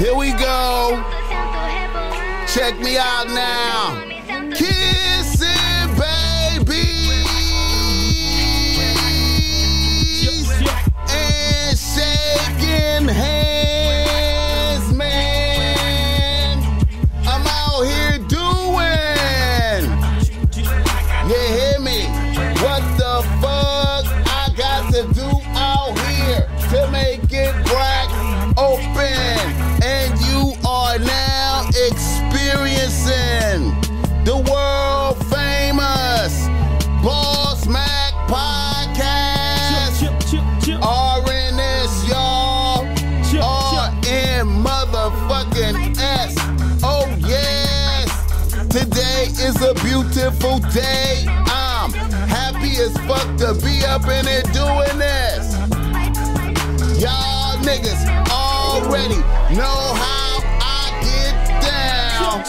Here we go. Check me out now. Beautiful day. I'm happy as fuck to be up in it doing this. Y'all niggas already know how I get down.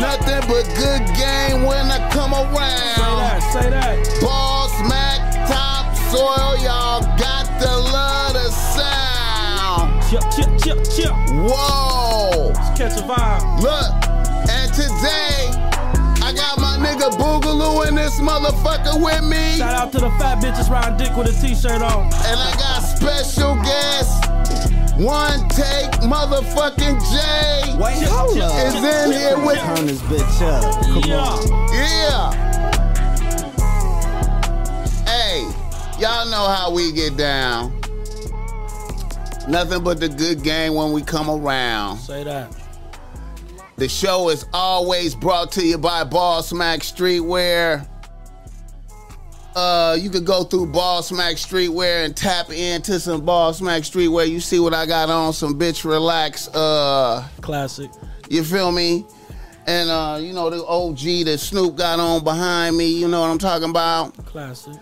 Nothing but good game when I come around. Say that, say that. Boss Mac top soil, y'all got to love the sound. Chip, chip, chip, chip. Whoa. Catch a vibe. Look, and today I got my nigga Boogaloo in this motherfucker with me. Shout out to the fat bitches riding dick with a t-shirt on. And I got special guests. one take motherfucking Jay Wait, hold up. is in here with Turn this bitch up. Come on. Yeah. Yeah. Hey, y'all know how we get down. Nothing but the good game when we come around. Say that. The show is always brought to you by Boss Mac Streetwear. Uh, you could go through Boss Mac Streetwear and tap into some Boss Mac Streetwear. You see what I got on? Some bitch relax. Uh, Classic. you feel me? And uh, you know the OG that Snoop got on behind me. You know what I'm talking about? Classic.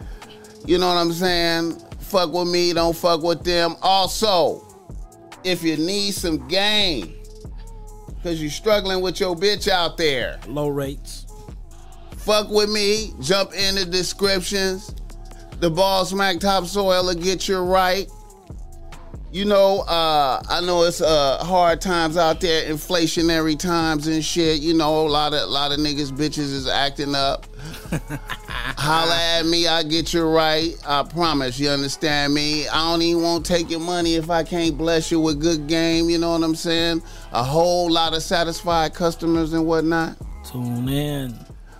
You know what I'm saying? Fuck with me, don't fuck with them. Also, if you need some game, cause you struggling with your bitch out there, Low rates. fuck with me. Jump in the descriptions. The Boss Mac topsoil will get you right. You know, uh, I know it's uh, hard times out there, inflationary times and shit. You know, a lot of a lot of niggas, bitches is acting up. Holla at me, I get you right. I promise. You understand me? I don't even want to take your money if I can't bless you with good game. You know what I'm saying? A whole lot of satisfied customers and whatnot. Tune in.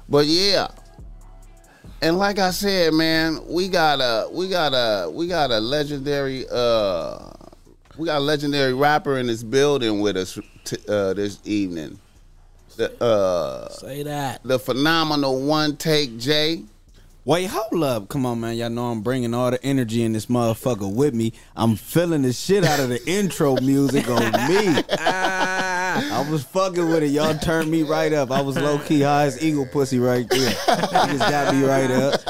But yeah. And like I said, man, we got a we got a we got a legendary uh we got a legendary rapper in this building with us t- uh this evening. The uh Say that. the phenomenal one take Jay. Wait, hold up. Come on, man. Y'all know I'm bringing all the energy in this motherfucker with me. I'm feeling the shit out of the intro music on me. I was fucking with it. Y'all turned me right up. I was low key high as eagle pussy right there. Just got me right up.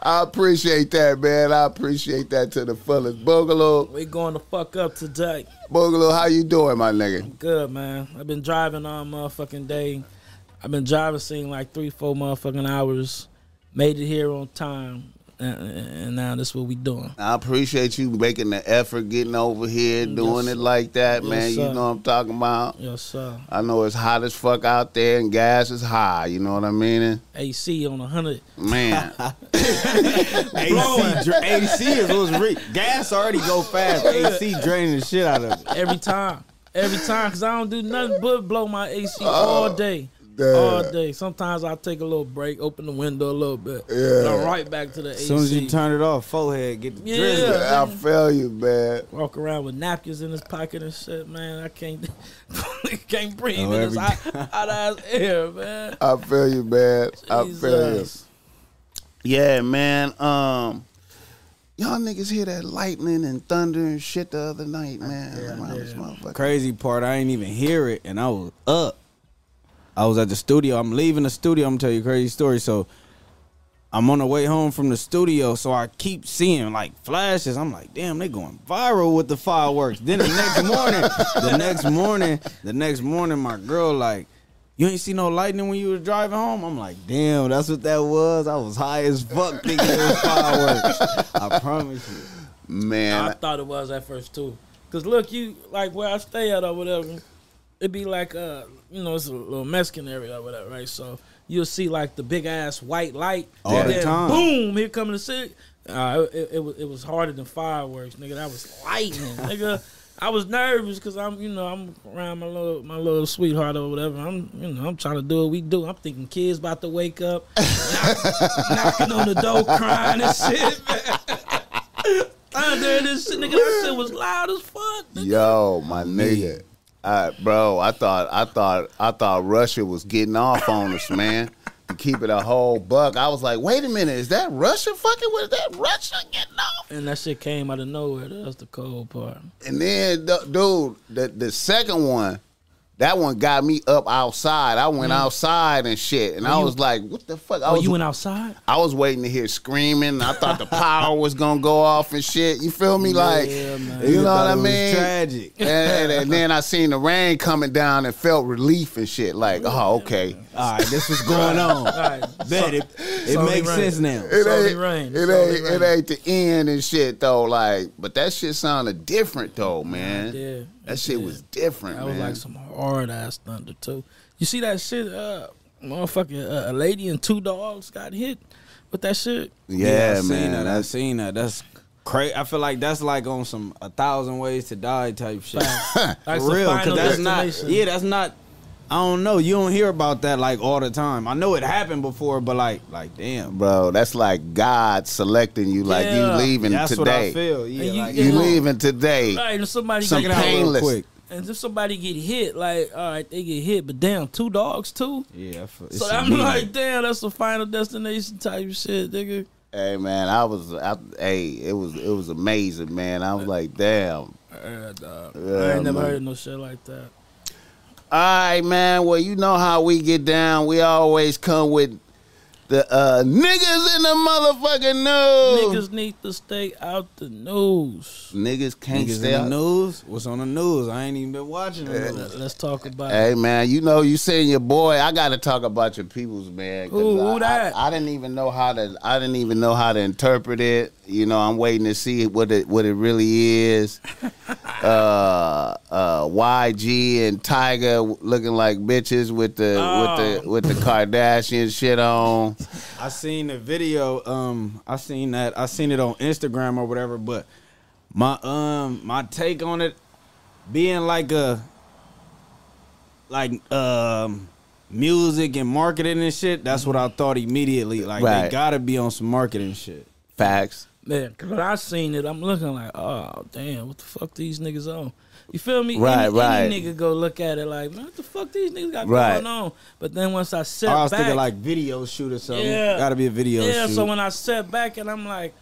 I appreciate that, man. I appreciate that to the fullest. Boogaloo, We going to fuck up today. Boogaloo, how you doing, my nigga? Good, man. I've been driving all motherfucking day. I've been driving, seeing like three, four motherfucking hours. Made it here on time. And, and now that's what we doing. I appreciate you making the effort, getting over here, doing Yes, it like that, Yes, man. you know what I'm talking about. Yes, sir. I know it's hot as fuck out there and gas is high. You know what I mean? AC on a hundred. Man, AC, dra- AC is what's re- gas already go fast. AC draining the shit out of it. Every time. Every time. Because I don't do nothing but blow my AC uh, all day. Damn. All day. Sometimes I'll take a little break, open the window a little bit. Yeah. And I'm right back to the As AC. soon as you turn it off, forehead get the Yeah. drizzle. I feel you, man. Walk around with napkins in his pocket and shit, man. I can't can't breathe Oh, in this hot, hot ass air, man. I feel you, man. I feel you. Jesus. Yeah, man. Um, y'all niggas hear that lightning and thunder and shit the other night, man. Around this motherfucker. Crazy part, I ain't even hear it, and I was up. I was at the studio. I'm leaving the studio. I'm gonna tell you a crazy story. So I'm on the way home from the studio, so I keep seeing like flashes. I'm like, damn, they going viral with the fireworks. Then the next morning, the next morning, the next morning, my girl like, you ain't see no lightning when you was driving home. I'm like, damn, that's what that was. I was high as fuck thinking it was fireworks. I promise you. Man. I thought it was at first too. Cause look, you like where I stay at or whatever. It'd be like uh, you know, it's a little Mexican area or whatever, right? So you'll see like the big ass white light. All and the then time. Boom! Here coming the city. Uh, it, it, was it was harder than fireworks, nigga. That was lightning, nigga. I was nervous because I'm, you know, I'm around my little my little sweetheart or whatever. I'm, you know, I'm trying to do what we do. I'm thinking kids about to wake up, knock, knocking on the door, crying and shit. Man. I'm there, this shit, nigga. That shit was loud as fuck. nigga. Yo, my nigga. Uh, bro, I thought I thought I thought Russia was getting off on us, man. To keep it a whole buck. I was like, wait a minute, is that Russia fucking with that Russia getting off? And that shit came out of nowhere. That's the cold part. And then du- dude, the the second one, that one got me up outside. I went outside and shit. And I Mm. you- was like, what the fuck? I Oh, was you went outside? I was waiting to hear screaming. I thought the power was gonna go off and shit. You feel me? Like, Yeah, you know what I it was mean? Tragic. and, and- and then I seen the rain coming down and felt relief and shit. Like, oh, okay. All right, this was going on. All right. Bet it, it Sorry, makes right. sense now. It Slowly ain't, rain. it Slowly ain't, it ain't the end and shit though. Like, but that shit sounded different though, man. Yeah, that it shit did. was different, That man. was like some hard ass thunder too. You see that shit? Uh, motherfucking uh, a lady and two dogs got hit with that shit. yeah, I seen man. that. I That's seen that. That's crazy. I feel like that's like on some a thousand ways to die type shit. Like For real, because that's not. Yeah, that's not. I don't know. You don't hear about that like all the time. I know it happened before, but like, like, damn, bro. That's like God selecting you. Like Yeah. you leaving that's what I today. feel. Yeah, And you- like, You Yeah. leaving today. Right, and somebody Some get check it out real quick. and if somebody get hit, like all right, they get hit, but damn, two dogs too. Yeah, so I'm immediate. like, damn, that's the final destination type shit, nigga. Hey man, I was. I, hey, it was. It was amazing, man. I was like, damn. Uh, dog. Yeah, I ain't never man. heard of no shit like that. All right, man. Well, you know how we get down. We always come with the uh, niggas in the motherfucking news. Niggas need to stay out the news. Niggas can't Niggas stay in out. the news. What's on the news? I ain't even been watching the news. Let- Let's talk about it. Hey man, you know you saying your boy. I got to talk about your peoples, man. Who- who I, that? I, I didn't even know how to. I didn't even know how to interpret it. You know, I'm waiting to see what it what it really is. uh, uh, YG and Tyga looking like bitches with the with the with the Kardashian shit on. I seen the video. Um, I seen that. I seen it on Instagram or whatever. But my um my take on it being like a like um music and marketing and shit. That's what I thought immediately. Like Right. they gotta be on some marketing shit. Facts. Man, 'cause when I seen it, I'm looking like, oh damn, what the fuck these niggas on? You feel me? Right, any, right. Any nigga go look at it like, man, what the fuck these niggas got Right. going on? But then once I set back, I was back, thinking like video shoot or something. Yeah. Gotta be a video shoot. yeah. shoot. So when I set back and I'm like,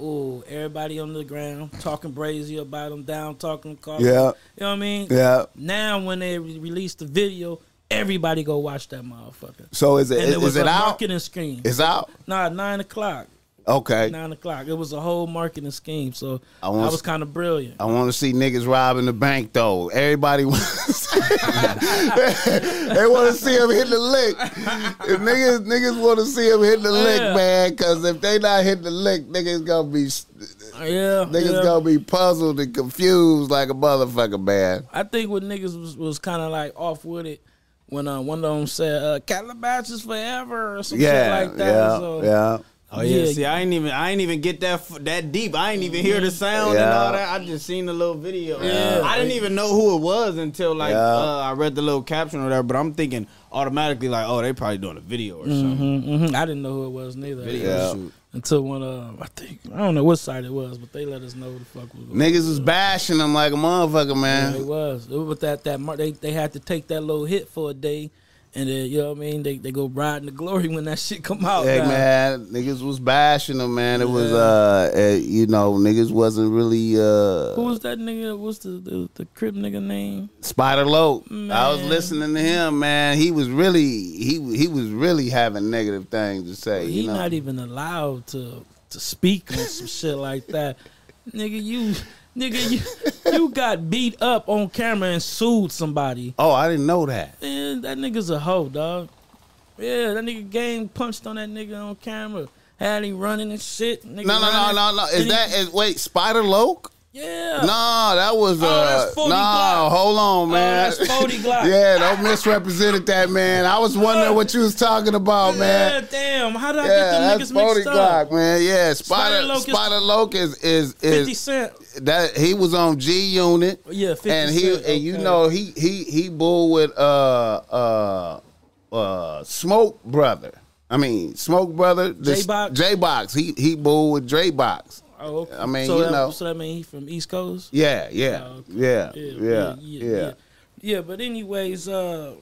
oh, everybody on the ground talking brazy about them down, talking car. Yeah. You know what I mean? Yeah. Now when they re- release the video, everybody go watch that motherfucker. So is it And is, it was it a out? marketing scheme. It's out. Nah, nine o'clock. Okay. Nine o'clock. It was a whole marketing scheme. So I I, was kind of brilliant. I want to see niggas robbing the bank though. Everybody wants. they want to see him hit the lick. If niggas niggas want to see him hit the lick, Yeah. man. Because if they not hit the lick, niggas gonna be Yeah, niggas yeah. gonna be puzzled and confused like a motherfucker, man. I think what niggas was, was kind of like off with it when uh, one of them said uh, "Calabasas forever" or some Yeah, shit like that. yeah, so, yeah. Oh yeah. Yeah. see, I ain't even I ain't even get that f- that deep. I ain't even hear the sound and all that. I just seen the little video. Yeah. I didn't even know who it was until like Yeah. uh, I read the little caption or whatever. But I'm thinking automatically like, oh, they probably doing a video or something. hmm hmm I didn't know who it was neither. Video Yeah. shoot. Until one, uh, I think I don't know what site it was, but they let us know who the fuck was. Niggas was bashing them like a motherfucker, Yeah, it man. was. It was that that mar- they they had to take that little hit for a day, and then you know what I mean. They they go riding the glory when that shit come out. Hey now. man, niggas was bashing them, man. It was Yeah. uh, uh, you know, niggas wasn't really uh. Who was that nigga? What's the the, the crib nigga name? Spider Loc. I was listening to him, man. He was really he he was really having negative things to say. He you know? not even allowed to to speak on some shit like that. Nigga, you nigga you you got beat up on camera and sued somebody. oh, I didn't know that. Man, that nigga's a hoe, dog. Yeah, that nigga gang punched on that nigga on camera. Had him running and shit. Nigga No, no, no, running. no, no. Is And he- that is wait Spider Loc? Yeah. No, that was uh Oh, that's 40 no, Glock. hold on, man. that's 40 Glock. yeah, don't misrepresented that, man. I was wondering what you was talking about, Yeah, man. damn. How did I Yeah, get them niggas 40 mixed up? Glock, man. Yeah, Spider Spider Locust- Spider Locust is 50 is Cent. that he was on G Unit. Yeah, 50 and he Cent. and you know he he he bull with uh uh uh Smoke Brother. I mean Smoke Brother. this- J-Box? J Box. He he bull with J Box. Oh, okay. I mean, so you that, know. So that mean he from East Coast? Yeah, yeah, Oh, okay. yeah, yeah, yeah, Yeah, but anyways, uh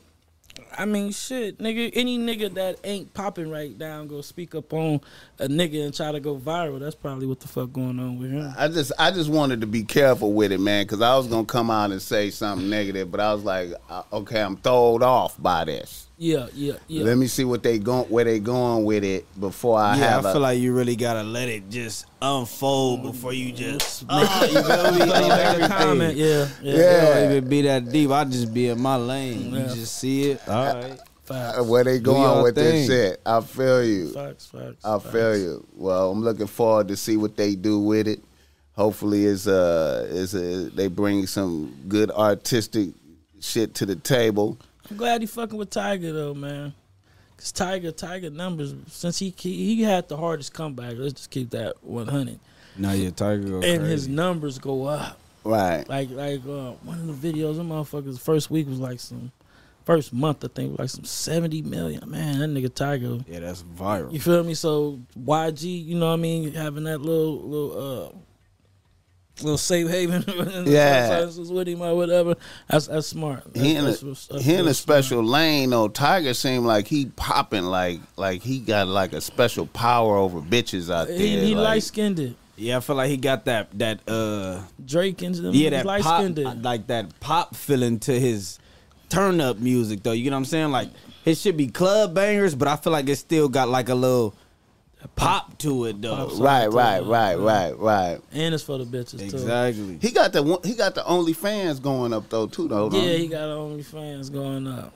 I mean shit, nigga, any nigga that ain't popping right now go speak up on a nigga and try to go viral, that's probably what the fuck going on with him. I just I just wanted to be careful with it, man, because I was gonna come out and say something negative, but I was like, uh, okay, I'm thrown off by this. Yeah, yeah, yeah. Let me see what they going where they going with it before I have. yeah, have. I a- feel like you really gotta let it just unfold before you just. You feel me? Make a comment, yeah, yeah. It Yeah. don't even be that deep. I just be in my lane. Yeah. You just see it. All right. Facts, uh, where they going your with this shit. I feel you. facts, facts. I facts. feel you. Well, I'm looking forward to see what they do with it. Hopefully, is uh is a, they bring some good artistic shit to the table. I'm glad he fucking with Tyga though, man. Cause Tyga, Tyga numbers since he he had the hardest comeback. Let's just keep that 100, No, your Tyga go and crazy. his numbers go up. Right. Like like uh, one of the videos, them motherfuckers first week was like some first month I think was like some seventy million. Man, that nigga Tyga. yeah, that's viral. You feel me? So YG, you know what I mean, having that little little uh little safe haven Yeah. with him or whatever. That's that's smart. That's, He in a, that's what's- that's he in a real special lane though. Tyga seemed like he popping like like he got like a special power over bitches out there. He, he like, light skinned. It. Yeah, I feel like he got that that uh Drake and them. yeah that light pop skinned. like that pop feeling to his turn up music though. You know what I'm saying? Like it should be club bangers, but I feel like it still got like a little pop to it though. Right, right, Yeah. right, right, right. And it's for the bitches too. Exactly. He got the one- he got the OnlyFans going up though too though. Yeah, he? he got OnlyFans going up.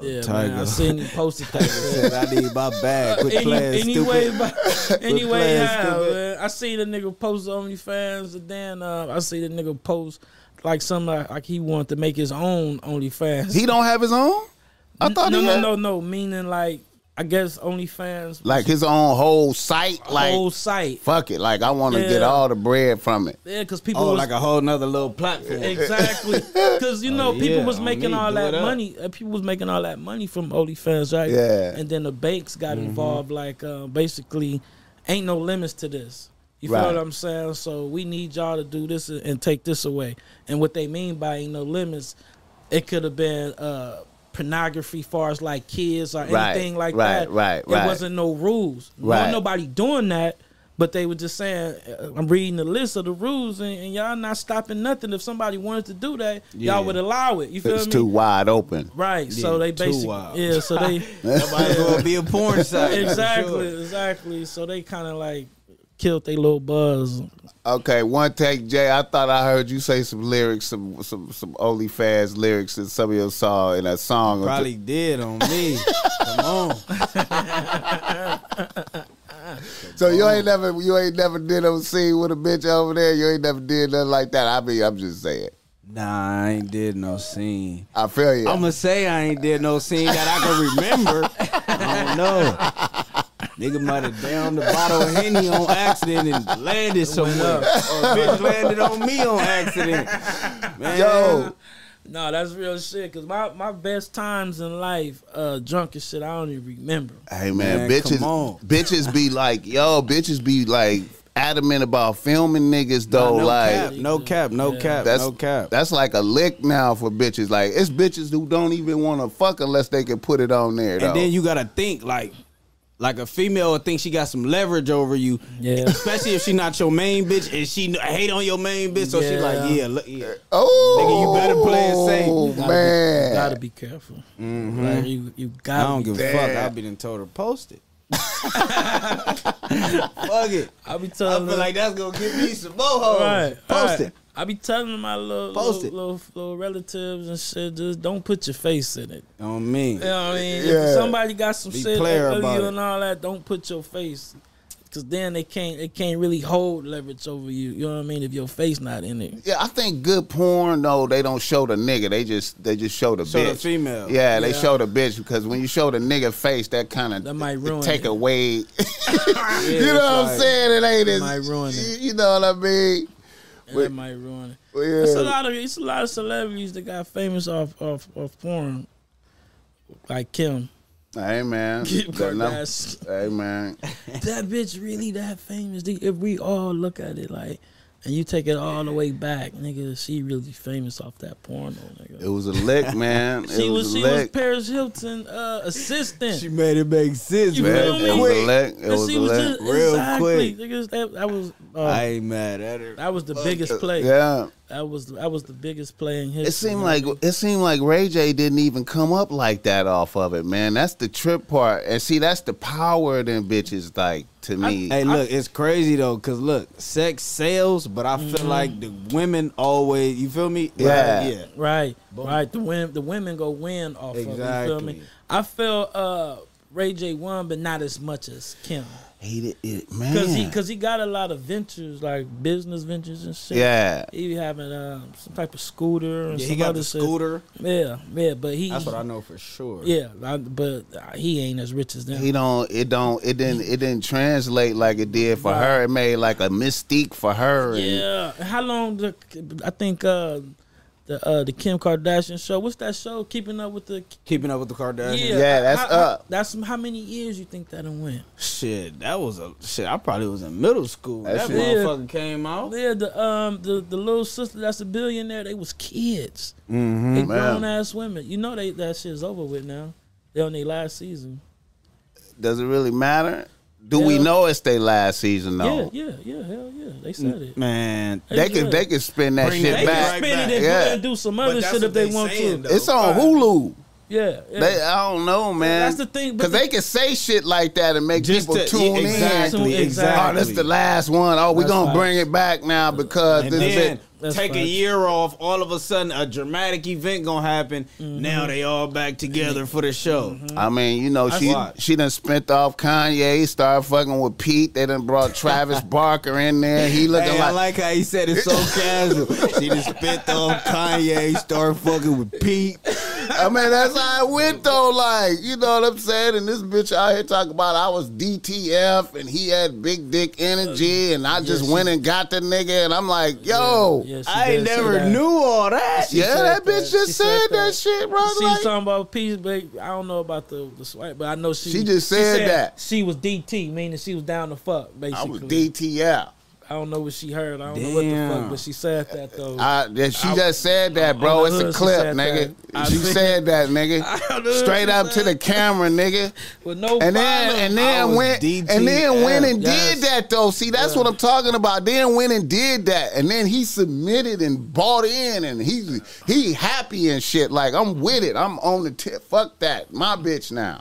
yeah, Tyga. man. I seen him posted that. Said I need my bag. Quit Any, playing anyway, stupid. but, anyway, playing yeah, man. I see the nigga post OnlyFans, and then uh, I see the nigga post like something like, like he wanted to make his own OnlyFans. He don't have his own. I thought no, he no, had, no, no. Meaning like I guess OnlyFans, like his own whole site. Like whole site. fuck it. Like I want to Yeah. get all the bread from it. Yeah, because people Oh, was like a whole nother little platform. Exactly, because you know Oh, people yeah, was on making me, all that it up. money. Uh, people was making all that money from OnlyFans, right? Yeah. And then the banks got Mm-hmm. involved. Like uh, basically, ain't no limits to this. You Right. feel what I'm saying? So we need y'all to do this and and take this away. And what they mean by ain't no limits, it could have been uh, pornography, far as like kids or Right, anything like right, that. right, It right. wasn't no rules. Right. No, nobody doing that. But they were just saying, uh, I'm reading the list of the rules, and, and y'all not stopping nothing. If somebody wanted to do that, Yeah. y'all would allow it. You feel me? It's me? too wide open. right. so Yeah, they too basically, wild. yeah. So they Nobody gonna be a porn site. exactly, sure. exactly. So they kind of like killed their little buzz. Okay, one take, Jay. I thought I heard you say some lyrics, some some some OnlyFans lyrics that some of your saw in a song. or Probably did on me. Come on. So you ain't never you ain't never did no scene with a bitch over there. You ain't never did nothing like that. I mean, I'm just saying. Nah, I ain't did no scene. I feel you. I'ma say I ain't did no scene that I can remember. I don't know. Nigga might have downed the bottle of Henny on accident and landed somewhere. Or a bitch landed on me on accident. Man. Yo, No, that's real shit. Cause my, my best times in life, uh, drunk and shit, I don't even remember. hey man, Man, bitches, come on. bitches be like, yo, bitches be like adamant about filming niggas though. no like cap, no cap, no Yeah. cap, that's no cap. that's like a lick now for bitches. Like it's bitches who don't even want to fuck unless they can put it on there. Though. And then you gotta think like like a female would think she got some leverage over you. Yeah. Especially if she not your main bitch and she kn- hate on your main bitch. So she like, yeah, look, yeah. oh, Nigga, you better play it safe. You Gotta man, be, you gotta be careful. Mm-hmm. Like, you you I gotta. don't be give a fuck. I be done told her post it. fuck it. I'll be telling. I feel them, like that's gonna give me some more hoes. right, Post right. it. I be telling my little little, little little relatives and shit, just don't put your face in it. On me. You know what I mean? Yeah. If somebody got some Be shit player about you it. and all that, don't put your face. Cause then they can't they can't really hold leverage over you. You know what I mean? If your face not in it. Yeah, I think good porn though they don't show the nigga. They just they just show the Show bitch. the female. Yeah, they Yeah. show the bitch because when you show the nigga face, that kind of That might ruin take it. away. you know that's what I'm right. saying? It ain't as might ruin it. You, you know what I mean? Wait. that might ruin it. Well, It's a lot of it's a lot of celebrities that got famous off off off porn, like Kim. Hey man, Kim Kardashian. Hey man, that bitch really that famous? If we all look at it like, and you take it all the way back, nigga, she really famous off that porno, nigga. it was a lick, man. She it was, was, she a was. Paris Hilton uh, assistant. She made it make sense, You man, feel man. me? it was a Quick. lick. It was a was lick. just Real exactly, quick. nigga, that, that was uh, I ain't mad at her. that was the biggest play. Yeah, That was that was the biggest play in history. it seemed like it seemed like Ray J didn't even come up like that off of it, man. That's the trip part, and see, that's the power of them bitches. Like to me, Hey, look, it's crazy though, cause look, sex sells, but I feel like the women always, you feel me? Yeah. Like, yeah. Right, right. The women, the women go win off of it. You feel me? I feel uh, Ray J won, but not as much as Kim, he did it, man. because he because he got a lot of ventures like business ventures and shit. yeah, he be having um, some type of scooter and Yeah, he got other the shit. scooter. Yeah, yeah, but he. That's what I know for sure. Yeah, I, but uh, he ain't as rich as them. he don't. It don't. It didn't. It didn't translate like it did for Right. her. It made like a mystique for her. and- yeah, how long? The, I think uh, the uh, the Kim Kardashian show. What's that show? Keeping up with the Keeping up with the Kardashians. Yeah, Yeah, that's how- how- up. That's how many years you think that went? Shit, that was a shit. I probably was in middle school. That That, shit- motherfucker came out. Yeah, the um the, the little sister that's a billionaire. They was kids. Mhm, They grown ass women. You know they that shit's over with now. They on their last season. Does it really matter? Do we know it's their last season though? Yeah, yeah, yeah. Hell yeah. They said it. Man, They good. can they can spin that Bring shit that They back. can spin it and, Yeah. and do some other shit if they they want saying, to. though. It's on Right. Hulu. Yeah, yeah. They, I don't know, man. That's the thing, but because they can say shit like that and make people to- tune exactly, in. exactly. exactly. Oh, this the last one. Oh, we That's gonna facts. bring it back now because and this then shit. That's take a year off. All of a sudden, a dramatic event gonna happen. Mm-hmm. Now they all back together for the show. I mean, you know, she Watch. she done spent off Kanye, started fucking with Pete. They done brought Travis Barker in there. He looking Hey, I like, like how he said it so casual. She just spit off Kanye, start fucking with Pete. I mean, that's how it went though. Like, you know what I'm saying? And this bitch out here talking about I was DTF and he had big dick energy, uh, and I just she- went and got the nigga, and I'm like, yo, Yeah, she I ain't never that. knew all that. She yeah, said that bitch that. just She said, said that. that. shit, bro. She Like, was talking about peace, but I don't know about the the swipe, but I know she. She just said that. she was DT, meaning she was down to fuck. Basically, I Basically, was DTF. I don't know what she heard. I don't know what the fuck, but she said that though. I, yeah, she just said that, bro. It's the a hood, she clip, nigga. that. She said that, nigga. On the hood, Straight up to the camera, nigga. with no And then and then went DTF. and then went and Yes. did that though. See, that's Yeah. what I'm talking about. Then went and did that, and then he submitted and bought in, and he he happy and shit. Like I'm with it. I'm on the tip. Fuck that. My bitch now.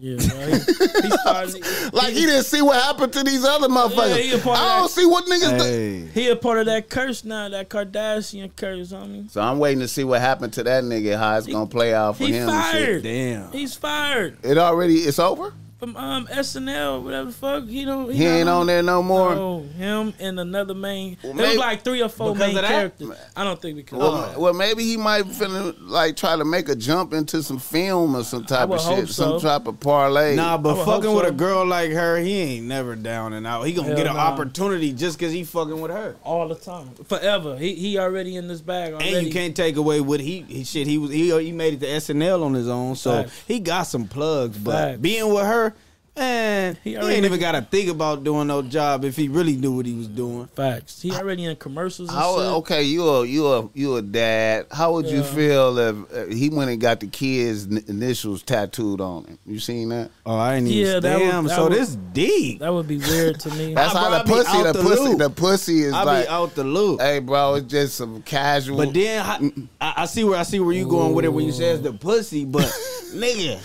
Yeah, bro. He, he started. Like he didn't see what happened to these other motherfuckers. he a part of I don't that. see what niggas do. Hey. He a part of that curse now, that Kardashian curse, homie. So I'm waiting to see what happened to that nigga. How it's gonna play out for He him. and fired. Damn. He's fired It already. It's over. From um SNL, whatever the fuck. He don't. He ain't not on there no more. No, him and another main. Well, there was like three or four main characters. I don't think because. Well, well, maybe he might finna like try to make a jump into some film or some type would of shit, hope so. some type of parlay. Nah, but fucking hope with so. a girl like her, he ain't never down and out. He gonna Hell get an nah. opportunity just cause he fucking with her. all the time, forever. He he already in this bag already. And you can't take away what he, he shit. He was he, he made it to SNL on his own, so Facts. he got some plugs. But Facts. being with her, man, He he, ain't even got to think about doing no job if he really knew what he was doing. Facts. He already in commercials and How, shit. okay, you a you a you a dad. How would you feel if uh, he went and got the kids' initials tattooed on him? You seen that? Oh, I ain't even. Yeah, damn, would- so would- this deep. That would be weird to me. That's I- how bro, the pussy, the the pussy, loop. the pussy is I like. be out the loop. Hey, bro, it's just some casual. But then I, I, I see where I see where you going with it when you says the pussy, but nigga.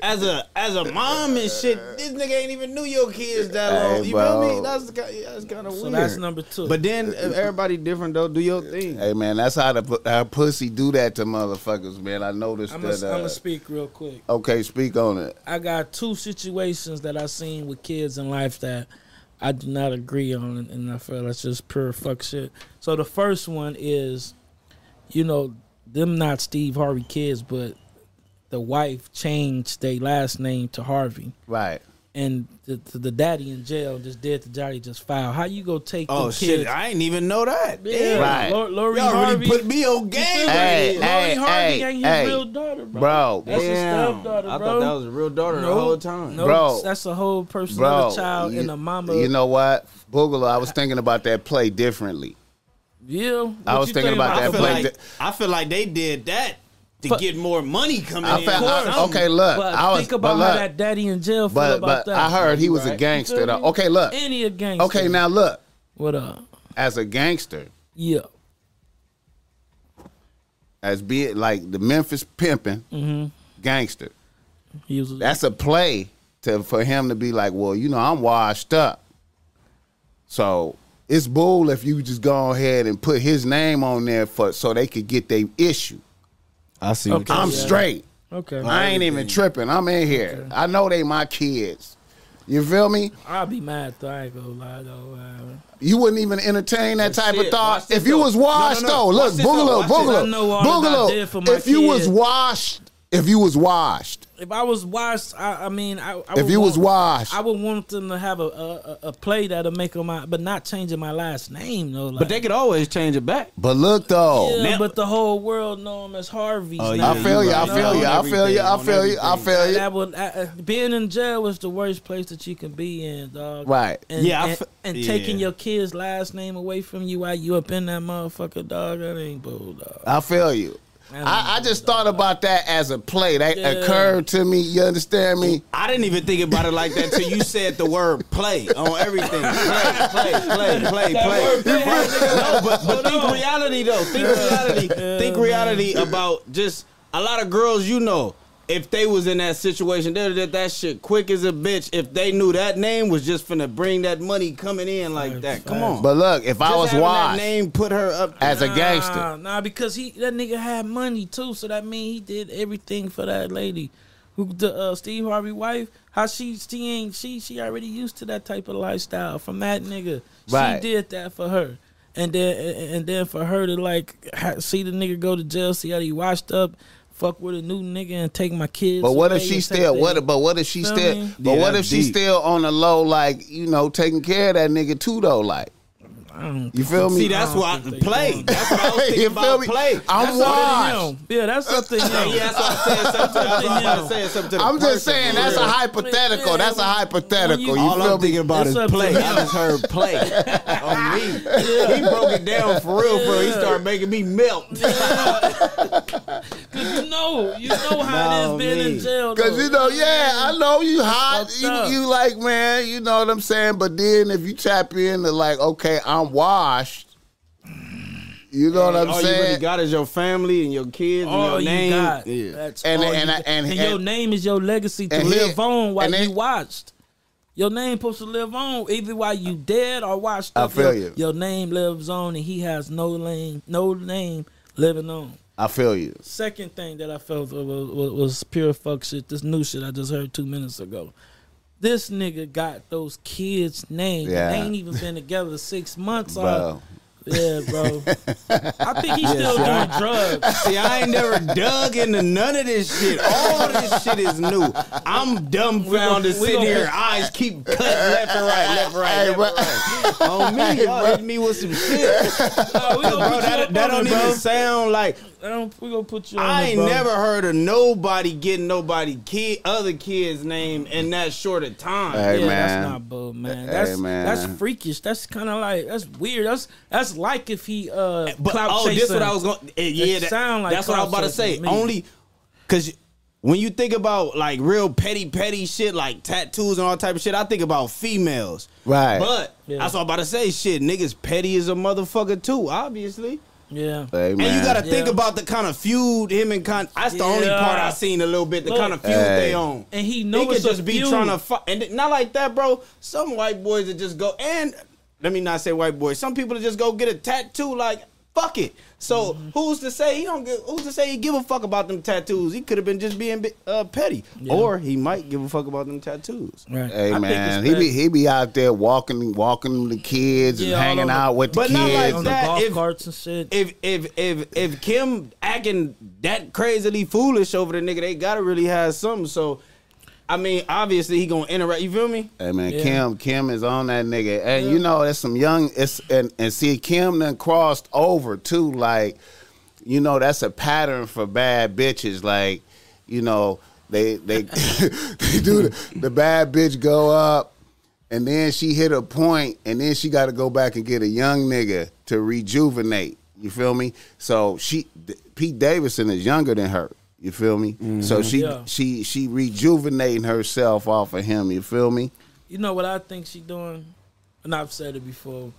As a as a mom and shit, this nigga ain't even knew your kids that Hey, long. You bro. feel me? That's ki- that's kind of weird. so weird. that's number two. But then everybody different though. Do your thing. hey, man, that's how the how pussy do that to motherfuckers, man. I noticed I'm that. gonna uh, speak real quick. okay, speak on it. I got two situations that I seen with kids in life that I do not agree on, it, and I feel that's just pure fuck shit. So the first one is, you know, them not Steve Harvey kids, but the wife changed their last name to Harvey, Right. and the, the, the daddy in jail just did the daddy just filed. How you go take Oh the shit! kids? I ain't even know that. Yeah, Damn. Right. Lor- Lori Y'all Harvey. really put me on game. feel? Hey, Lori hey, Harvey hey, ain't his real daughter, bro. Bro. That's his Damn. stepdaughter, I thought that was a real daughter no, the whole time. No, Bro. that's a whole person, Bro, another child, you, and a mama. you know what? Boogaloo, I was thinking about that play differently. yeah. I was you thinking think about I that feel play like di- I feel like they did that to But- get more money coming I in. felt, or I- okay, look, But I was, think about but how that daddy in jail feel but about but that. I heard he was a gangster. Though. Okay, look. Any a gangster. Okay, now look. what up? As a gangster, Yeah. as being like the Memphis pimping Mm-hmm. gangster, He was. that's a play to for him to be like, well, you know, I'm washed up. So it's bull if you just go ahead and put his name on there for so they could get their issue. I see. what you're I'm Yeah. straight. okay. I ain't even tripping. I'm in here. I know they my kids. You feel me? I'll be mad though. I ain't gonna lie though. man. You wouldn't even entertain that type shit, of thought watch if you though. was washed No, no, no. though. Look, Watch. Boogaloo, Boogaloo, I know all that I did for my Boogaloo. If you was washed, if you was washed, If I was washed, I, I mean, I, I if would you was want- washed, I would want them to have a a, a- a play that'll make them my, but not changing my last name though. Like, But they could always change it back. but look though. yeah, Now- but the whole world know him as Harvey. Oh, I feel you. I feel you. I feel you. I feel you. I feel you. That would uh, uh, being in jail was the worst place that you can be in, dog. Right. And, Yeah, and, f- and yeah. taking your kid's last name away from you while you up in that motherfucker, dog. That ain't bull, dog. I feel you. That ain't I, I just thought about that as a play. That Yeah. occurred to me. You understand me? I didn't even think about it like that till you said the word play on everything. Play, play, play, play, play. No, but, but think reality though. Think reality. Think reality about just a lot of girls you know. If they was in that situation, they did that shit quick as a bitch. If they knew that name was just finna bring that money coming in like that, come on. But look, if I Just was having that washed name put her up as a Nah, gangster, Nah, because he that nigga had money too, so that mean he did everything for that lady. Who the uh, Steve Harvey wife? How she she ain't she she already used to that type of lifestyle from that nigga. Right. She did that for her, and then and and then for her to like ha- see the nigga go to jail, see how he washed up, fuck with a new nigga and take my kids. But what if she still? their- What? But what if she Feel still? me? But Yeah, what if that's she still on the low, like you know, taking care of that nigga too, though? Like you feel me? See, that's don't why I think play. That's what I was You thinking feel about me? play. I'm That's washed. Yeah, that's something. Yeah, him. that's why I said something. That's why Something to I'm just saying that's a hypothetical. Yeah, That's a hypothetical. You you- All feel I'm thinking about It's is play. I just heard play on me. He broke it down for real, for real. He started making me melt. You know, you know how No, it is being in jail. Cause you know, yeah, I know you hot. You, you like, man, you know what I'm saying. But then if you tap into like, okay, I'm washed. You know what I'm All you really got is your family and your kids and all your you name. got. Yeah. That's And- all and- you and- got. and- and your name is your legacy to live here- on while and you watched. Your name supposed to live on either while you dead or watched. I up. feel your, you. Your name lives on, and he has no name, no name living on. I feel you. Second thing that I felt was, was, was pure fuck shit. This new shit I just heard two minutes ago. This nigga got those kids' names. Yeah. They ain't even been together six months. uh, Bro. Yeah, bro. I think he's still see, I- doing drugs. See, I ain't never dug into none of this shit. All of this shit is new. I'm dumbfounded We gon- we sitting here, eyes keep cutting left and right, left and right, left and right. On me, y'all hit me with some shit. Nah, Bro, that, that don't it, bro. even sound like I don't- We gonna put you on I ain't bro. never heard of nobody getting nobody kid other kid's name in that short of time. Hey, yeah, man. that's not bull, man. Hey, That's man. that's freakish. That's kind of like that's weird. That's that's like if he uh But clout oh, this what I was going. Yeah, that sound like that's what I was about to say. to. Only because when you think about like real petty, petty shit like tattoos and all type of shit, I think about females. Right. But Yeah. that's what I'm about to say. Shit, niggas petty as a motherfucker too. Obviously. Yeah. Hey, And you gotta think Yeah. about the kind of feud him and Con. That's the only part I seen a little bit. The Look. kind of feud Hey. they own. And he knows He could just be feud. trying to fight, and th- not like that, bro. Some white boys that just go and let me not say white boys. Some people that just go get a tattoo. Like fuck it. So Mm-hmm. who's to say he don't give? Who's to say he give a fuck about them tattoos? He could have been just being uh, petty, Yeah. or he might give a fuck about them tattoos. Right. Hey I man, he be he be out there walking walking the kids and Yeah, all hanging out with the But not like kids. on the that, golf if- carts and shit. If if if if Kim acting that crazily foolish over the nigga, they gotta really have something. So, I mean, obviously he gonna interact. You feel me? Hey man, Yeah. Kim Kim is on that nigga, and Yeah. you know it's some young. It's and and see Kim then crossed over too. Like, you know that's a pattern for bad bitches. Like, you know they they they do the, the bad bitch go up, and then she hit a point, and then she got to go back and get a young nigga to rejuvenate. You feel me? So she Pete Davidson is younger than her. You feel me? So she Yeah. she she rejuvenating herself off of him. You feel me? You know what I think she doing, and I've said it before.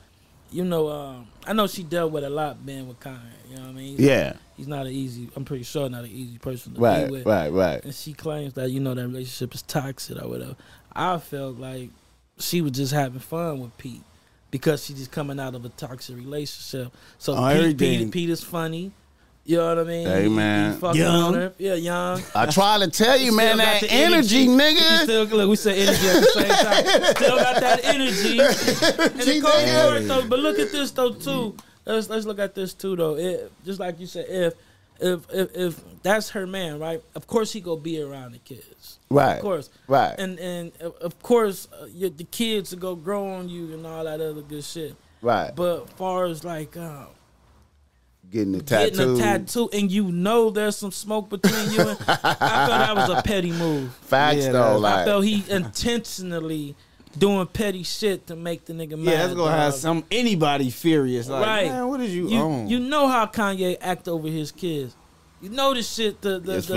You know, um, I know she dealt with a lot being with Kanye. You know what I mean? He's- Yeah. He's not an easy. I'm pretty sure not an easy person to Right, be with. right, right. And she claims that you know that relationship is toxic or whatever. I felt like she was just having fun with Pete because she's just coming out of a toxic relationship. So Oh, Pete. Pete, Pete is funny. You know what I mean? Hey, man. he fucking Young. on. Yeah, young. I try to tell you, man, got that the energy, We nigga. Still, look, we said energy at the same time. Still got that energy. And the cold nigga. part, though, but look at this though too. Let's let's look at this too though. It, just like you said, if if if if that's her man, right? Of course he go be around the kids. Right. Of course. Right. And and uh, of course uh, your, the kids will go grow on you and all that other good shit. Right. But far as like uh, Getting the tattoo. getting a tattoo and you know there's some smoke between you and I felt that was a petty move. Facts Yeah, though, that's- I like felt he intentionally doing petty shit to make the nigga mad. Yeah, that's gonna have some anybody furious. Like, right. man, what is you, you, on? you know how Kanye act over his kids. You know the shit. The, the, the-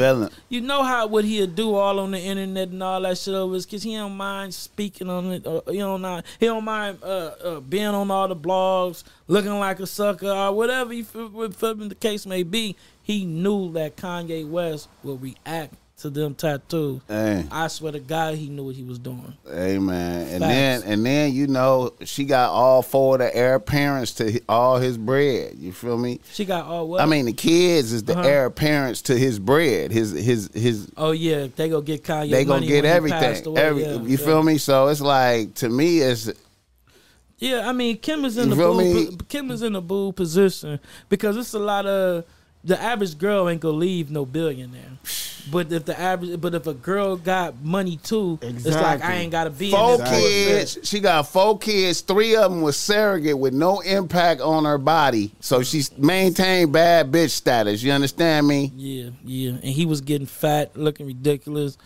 You know how what he'll do all on the internet and all that shit over his kids. He don't mind speaking on it. Or, he don't. He don't mind uh, uh, being on all the blogs, looking like a sucker or whatever you feel, whatever the case may be. He knew that Kanye West would react to them tattoos. Hey, I swear to God, he knew what he was doing. hey, man, and then and then you know she got all four of the heir parents to all his bread. You feel me? She got all what? I mean, the kids is the Uh-huh. heir parents to his bread. His his his. oh yeah, they gonna get Kanye. They gonna get everything. away. Every Yeah, you yeah. feel me? So it's like to me, it's Yeah, I mean Kim is in You the boo. Kim is in a boo position because it's a lot of the average girl ain't gonna leave no billionaire. But if the average, but if a girl got money too, it's like I ain't gotta be four in this kids. She got four kids. Three of them was surrogate with no impact on her body. So she's maintained bad bitch status. You understand me? Yeah, yeah, and he was getting fat, looking ridiculous.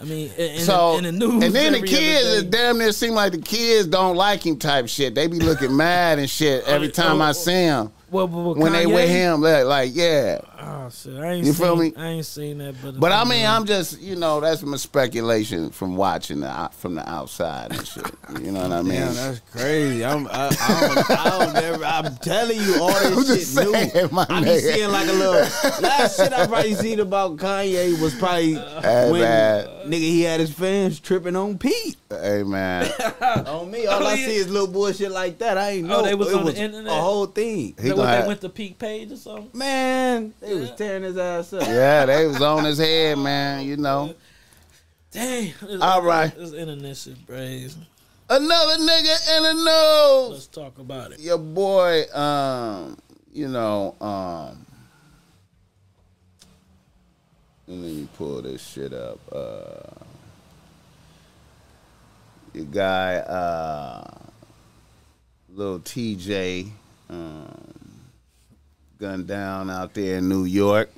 I mean, so in the news, and then the kids damn near seem like the kids don't like him type shit. They be looking mad and shit every oh, time I oh, oh. see him Well, with when they with him. Like, like, yeah. Oh shit, I ain't You seen, feel me? I ain't seen that, but But I mean, I'm just you know that's my speculation from watching the from the outside and shit. You know what I mean? Damn, that's crazy. I'm, I, I, don't, I don't never. I'm telling you, all I'm this just shit new. saying, my I be nigga. seeing like a little. Last shit I probably seen about Kanye was probably when man. nigga he had his fans tripping on Pete. hey man, On me, all Oh, I yeah. see is little bullshit like that. I ain't oh, know Oh, know they was it on the internet? a whole thing. He That they went to peak page or something. Man, they was Yeah. tearing his ass up. yeah, they was on his head, man. You know, Dang. It's, All right. It's internet shit, another nigga in the news. Let's talk about it. Your boy, um, you know, um, let me pull this shit up. Uh, your guy, uh, Lil Tjay, um, gunned down out there in New York.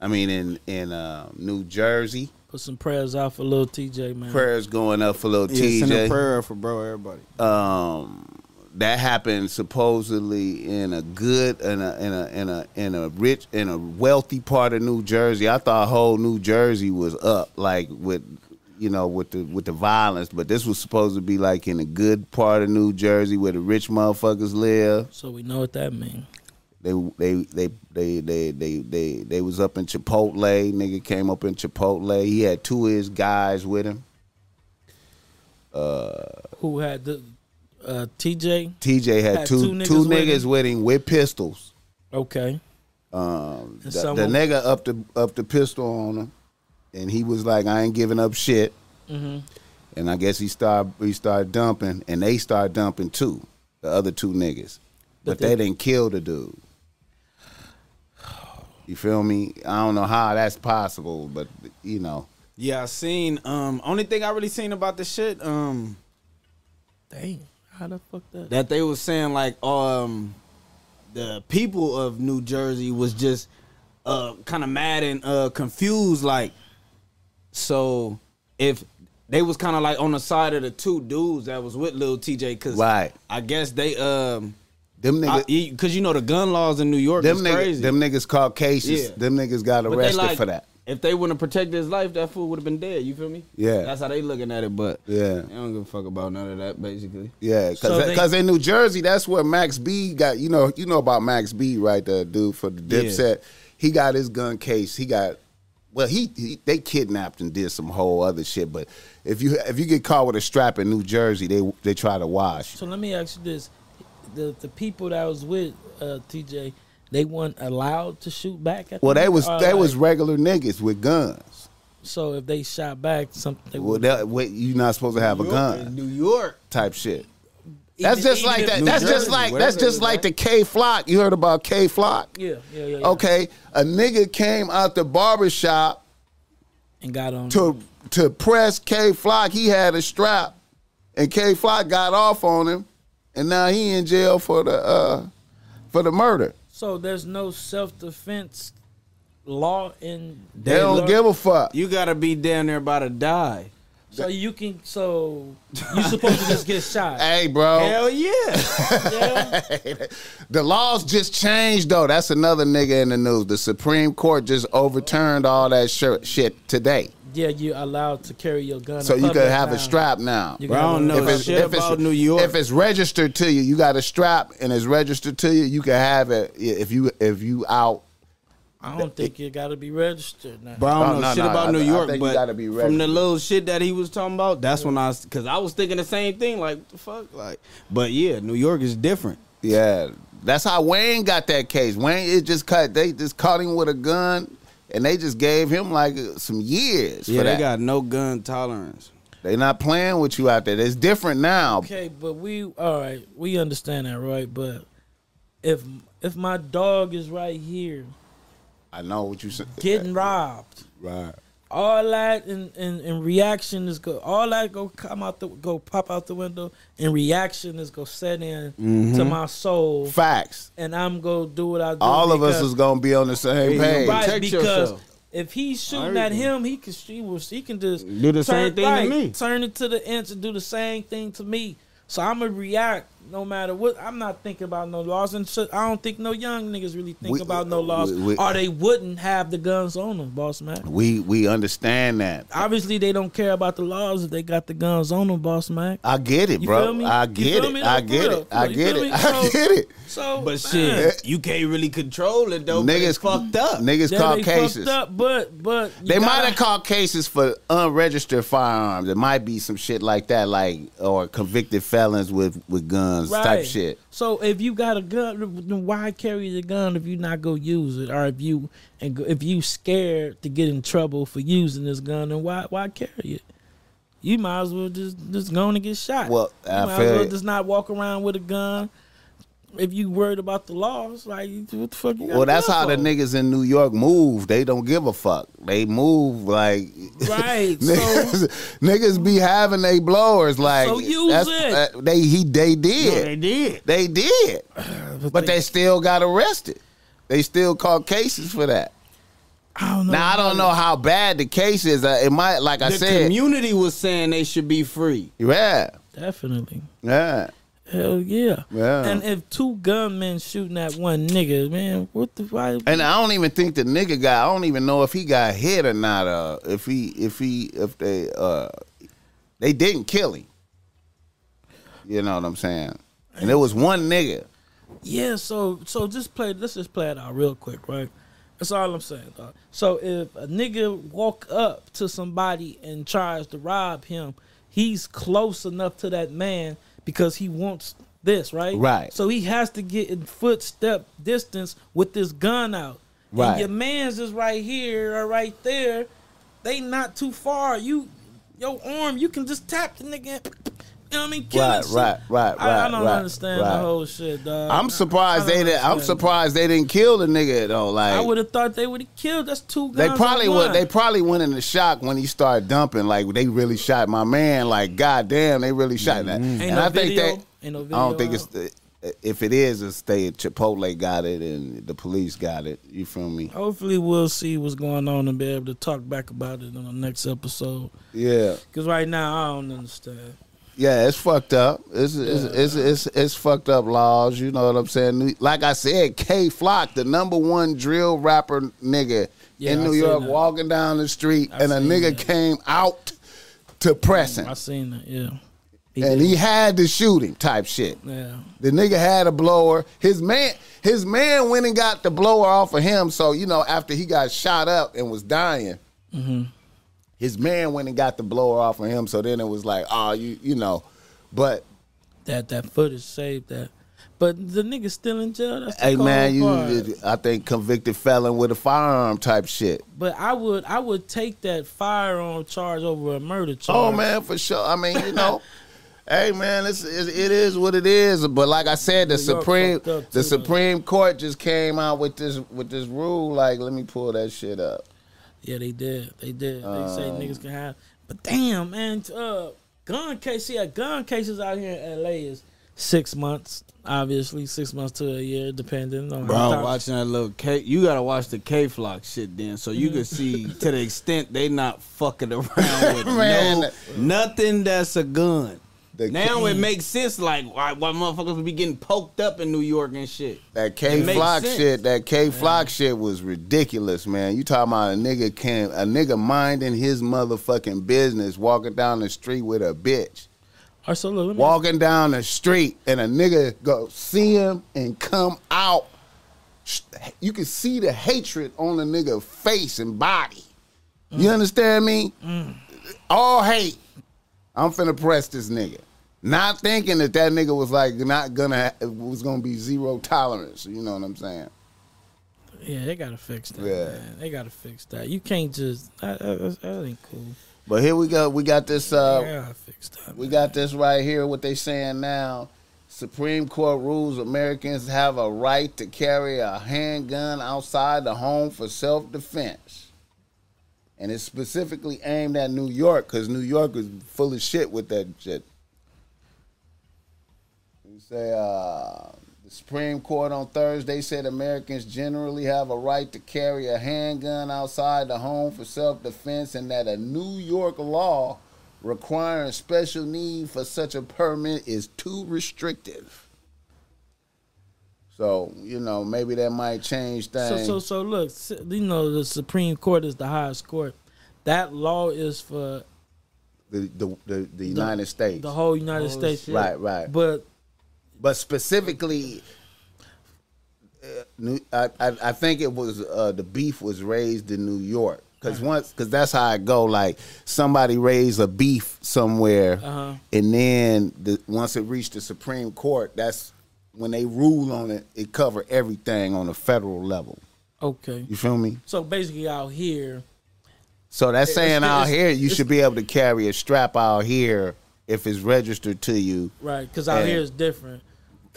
I mean, in in uh, New Jersey. Put some prayers out for Lil Tjay, man. Prayers going up for little Yeah, send a Tjay. prayer for bro, everybody. um, that happened supposedly in a good in a in a in a in a rich in a wealthy part of New Jersey. I thought whole New Jersey was up like with you know with the with the violence, but this was supposed to be like in a good part of New Jersey where the rich motherfuckers live. So we know what that means. They they they they they they they they was up in Chipotle. Nigga came up in Chipotle. He had two of his guys with him. Who had the uh, Tjay? Tjay had, Had two two two niggas niggas, with him. with him with pistols. Okay. Um, the, the nigga up the up the pistol on him, and he was like, "I ain't giving up shit." Mm-hmm. And I guess he started he started dumping, and they started dumping too, the other two niggas, but, But they, they- didn't kill the dude. You feel me? I don't know how that's possible, but you know, Yeah, I seen. Um, only thing I really seen about the shit, um, Dang. How the fuck that? that they was saying like, um, the people of New Jersey was just uh kind of mad and uh confused, like, so if they was kind of like on the side of the two dudes that was with Lil Tjay, because Right. I guess they um. Them niggas, Because you know the gun laws in New York them is niggas, crazy. them niggas caught cases. Yeah. Them niggas got arrested like, for that. If they wouldn't have protected his life, that fool would have been dead. You feel me? Yeah. That's how they looking at it. But Yeah. they don't give a fuck about none of that. Basically, Yeah, So because they- in New Jersey, that's where Max B got. You know, you know about Max B, right? The dude for the Yeah. Dipset. He got his gun case. He got. Well, he, he they kidnapped and did some whole other shit. But if you if you get caught with a strap in New Jersey, they they try to wash. So let me ask you this: the the people that I was with uh, Tjay, they weren't allowed to shoot back at. Well, they was Or, they was regular niggas with guns. So if they shot back, something. They Well, would, that, wait, you not supposed to have a In gun New York. type shit. That's Even- just even like that. New That's just like wherever that's just like the K Flock. You heard about K Flock? Yeah, yeah, yeah, yeah. Okay, a nigga came out the barber shop And got on. to to press K Flock. He had a strap, and K Flock got off on him, and now he in jail for the uh for the murder. So there's no self defense law in. They don't give a fuck. You gotta be down there about to die. So you can. So you supposed to just get shot. Hey, bro. Hell yeah. yeah. The laws just changed though. That's another nigga in the news. The Supreme Court just overturned all that shit today. Yeah, you're allowed to carry your gun. So you public could have now. a strap now. You Bro, I don't one. know shit about New York. If it's registered to you, you got a strap and it's registered to you. You can have it if you if you out. I don't think you got to be registered now. Bro, I don't Oh, know no, shit no, about I- New I York, think but gotta be from the little shit that he was talking about, that's when I, was, cause I was thinking the same thing, like what the fuck, like. But yeah, New York is different. Yeah, that's how Wayne got that case. Wayne it just cut. They just caught him with a gun, and they just gave him like some years Yeah, for they that. got no gun tolerance. they not playing with you out there. It's different now. Okay, but we all right. We understand that, right? But if if my dog is right here I know what you said. getting robbed, Right. All that in, in, in reaction is go all that go come out the go pop out the window and reaction is go set in Mm-hmm. to my soul Facts. and I'm go do what I do. All of us is gonna be on the same page. right. right Protect because yourself. if he's shooting at him, he can he was he can just Do the same thing to me. Turn it to the inch and do the same thing to me. So I'm gonna react no matter what. I'm not thinking about no laws and shit. I don't think no young niggas really think We- about no laws, we- we- or they wouldn't have the guns on them, boss man. We we understand that. Obviously, they don't care about the laws if they got the guns on them, boss man. I get it, You bro. I get it. I get it. I get it. I get it. So, But man, shit, you can't really control it though. Niggas Niggas fucked up. Niggas yeah, caught cases. fucked up, but but They might gotta- have caught cases for unregistered firearms. There might be some shit like that, like or convicted felons with with guns type shit. So if you got a gun, then why carry the gun if you not go use it, or if you and if you scared to get in trouble for using this gun, then why why carry it? You might as well just just go on and get shot. Well, you I might feel as well just not walk around with a gun. If you worried about the laws, like what the fuck? You Well, that's gun how the niggas in New York move. They don't give a fuck. They move like Right, niggas, niggas be having they blowers like So use that's- it. uh, they he they did. they did. They did. but they still got arrested. They still caught cases for that. I don't know. Now I don't know how bad the case is. Uh, it might, like I The said, community was saying they should be free. yeah, Definitely. yeah. Hell yeah. Yeah. And if two gunmen shooting at one nigga, man, what the why? And I don't even think the nigga got. I don't even know if he got hit or not. Uh, if he, if he, if they, uh, they didn't kill him. You know what I'm saying? And it was one nigga. Yeah, so so just play. Let's just play it out real quick, right? That's all I'm saying, dog. So if a nigga walk up to somebody and tries to rob him, he's close enough to that man because he wants this, right? Right. So he has to get in footstep distance with this gun out. Right. And your man's is right here or right there. They not too far. You your arm, you can just tap the nigga. You know what I mean? Kill Right, it. So right, right, I, I don't right, understand right. the whole shit, dog. I'm surprised they didn't. I'm surprised they didn't kill the nigga though. Like I would have thought they would have killed. That's two guns. They probably would. They probably went into shock when he started dumping. Like they really shot my man. Like goddamn, they really shot that. Mm-hmm. Ain't And no I think that no video. I don't think out. it's. The, if it is, it's they Chipotle got it and the police got it. You feel me? Hopefully, we'll see what's going on and be able to talk back about it on the next episode. Yeah, Because right now, I don't understand. Yeah. It's fucked up. It's it's, it's it's it's fucked up laws. You know what I'm saying? Like I said, K Flock, the number one drill rapper nigga Yeah, in New York, that. walking down the street, I and a nigga that. came out to press him, I seen that. Yeah. He and did. he had to shoot him. Type shit. Yeah. The nigga had a blower. His man, his man went and got the blower off of him. So you know, after he got shot up and was dying, Mm-hmm. His man went and got the blower off of him. So then it was like, oh, you, you know, but That that footage saved that. But the nigga still in jail. That's hey, man, you. I think convicted felon with a firearm type shit. But I would I would take that firearm charge over a murder oh, charge. Oh man, for sure. I mean, you know. Hey man, it's, it's, it is what it is. But like I said, the New Supreme the Supreme Court just came out with this with this rule. Like, let me pull that shit up. Yeah, they did. They did. They Um, say niggas can have. But damn, man, uh, gun case. See, gun cases out here in LA is six months. Obviously, six months to a year, depending on. Bro, how- watching that little K, you gotta watch the K Flock shit then, so you Mm-hmm. can see to the extent they not fucking around with Man. no, nothing that's a gun. The Now it makes sense, like why, why motherfuckers would be getting poked up in New York and shit. That K Flock shit, that K Flock shit was ridiculous, man. You talking about a nigga can a nigga minding his motherfucking business, walking down the street with a bitch, All right, so look, let me walking down the street, and a nigga go see him and come out. You can see the hatred on the nigga face and body. You mm. understand me? Mm. All hate. I'm finna press this nigga. Not thinking that that nigga was like not gonna was gonna be zero tolerance. You know what I'm saying? Yeah, they gotta fix that. Yeah. Man. They gotta fix that. You can't just that, that, that ain't cool. But here we go. We got this. Uh, gotta fix that. We got this right here. What they saying now? Supreme Court rules Americans have a right to carry a handgun outside the home for self defense. And it's specifically aimed at New York because New York is full of shit with that shit. We say uh, the Supreme Court on Thursday said Americans generally have a right to carry a handgun outside the home for self defense and that a New York law requiring special need for such a permit is too restrictive. So, you know, maybe that might change So things. so so look, you know the Supreme Court is the highest court. That law is for the, the, the, the United States. the whole United States. shit. Right, right. But but specifically, uh, I, I I think it was uh, the beef was raised in New York because once because that's how I go. Like somebody raised a beef somewhere, Uh-huh. and then the, once it reached the Supreme Court, that's when they rule on it. It cover everything on a federal level. okay. You feel me? So basically out here, So that's saying out here you should be able to carry a strap out here if it's registered to you. right? Because out here is different.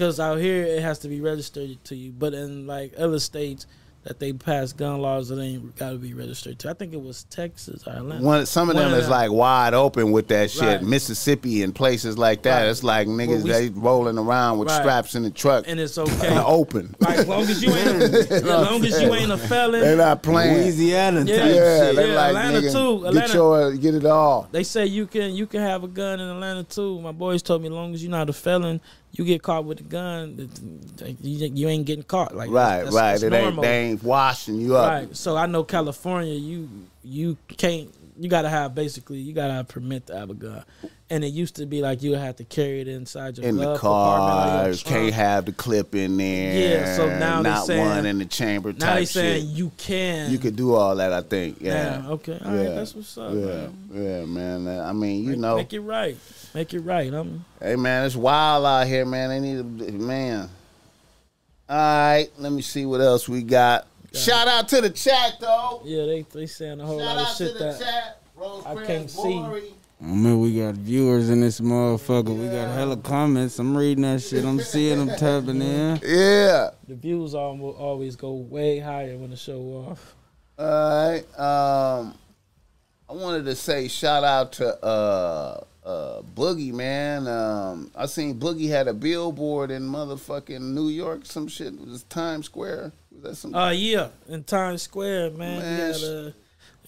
Because out here it has to be registered to you, but in like other states that they pass gun laws, it ain't got to be registered to. I think it was Texas or Atlanta. One, some of One them of is them. like wide open with that shit. Right. Mississippi and places like that. Right. It's like niggas we- they rolling around with Right. straps in the truck and it's okay. open. Right, as long as you ain't, as long as you ain't a felon. They're not playing. Louisiana Yeah. type Yeah, shit. they Yeah, like Atlanta nigga, too. Get Atlanta- your get it all. They say you can you can have a gun in Atlanta too. My boys told me as long as you're not a felon, you get caught with a gun, you, you ain't getting caught. Like Right, that's, right. That's it ain't, they ain't washing you up. Right. So I know California, you you can't. You gotta have basically you gotta have permit to have a gun, and it used to be like you have to carry it inside your car. in the or your can't uh-huh. have the clip in there. Yeah, so now not saying- one in the chamber Now they saying shit. you can. You could do all that, I think. Yeah. Yeah. Okay. All right. That's what's up. Yeah, Man. yeah, man. I mean, you Make, know, make it right. Make it right. I'm. hey, man, it's wild out here, man. They need a man. All right, let me see what else we got. Shout out to the chat, though. Yeah, they they saying a whole Shout lot of shit that. chat. I can't see. Bory. Man, we got viewers in this motherfucker. We got hella comments. I'm reading that shit. I'm seeing them tapping in. Yeah. The views al- will always go way higher when the show off. All right. Um, I wanted to say shout out to uh uh Boogie man. Um, I seen Boogie had a billboard in motherfucking New York. Some shit it was Times Square. Was that some? Uh yeah, in Times Square, man. Man, you gotta-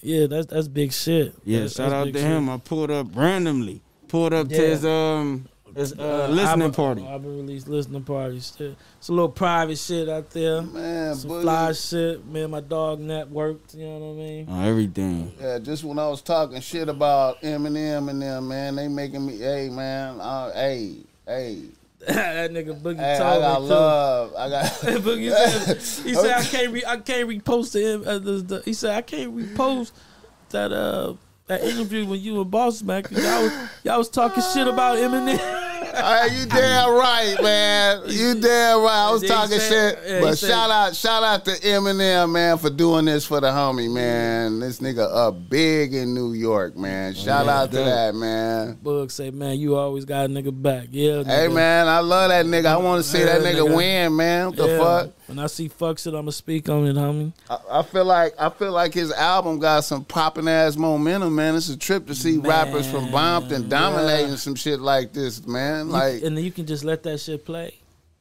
yeah, that's that's big shit. Yeah, That's- shout that's out to shit. him. I pulled up randomly. Pulled up to his um his uh, Uh, listening album- party. Album release listening parties. It's a little private shit out there. man, Some Boogie. fly shit. Me and my dog networked. You know what I mean? On everything. Yeah, just when I was talking shit about Eminem and them, man, they making me, hey, man, uh, hey, hey, that nigga Boogie hey, I told got me too. love. I got. Boogie said, he said I can't re, I can't repost him. Uh, the, the, he said I can't repost that uh that interview when you and Boss 'cause y'all was y'all was talking shit about Eminem. Hey, you damn right, man. You damn right. I was talking said- shit, yeah, but shout out, shout out to Eminem, man, for doing this for the homie, man. This nigga up big in New York, man. Oh, shout yeah, out to dope. that, man. Bug say, man, you always got a nigga back. Yeah, Hey, man, I love that nigga. I want to see that nigga, nigga. win, man. What the Yeah. fuck? When I see fucks shit, I'ma speak on it, homie. I, I feel like I feel like his album got some popping ass momentum, man. It's a trip to see rappers from Bompton Man, dominating yeah. some shit like this, man. You- Like, and then you can just let that shit play.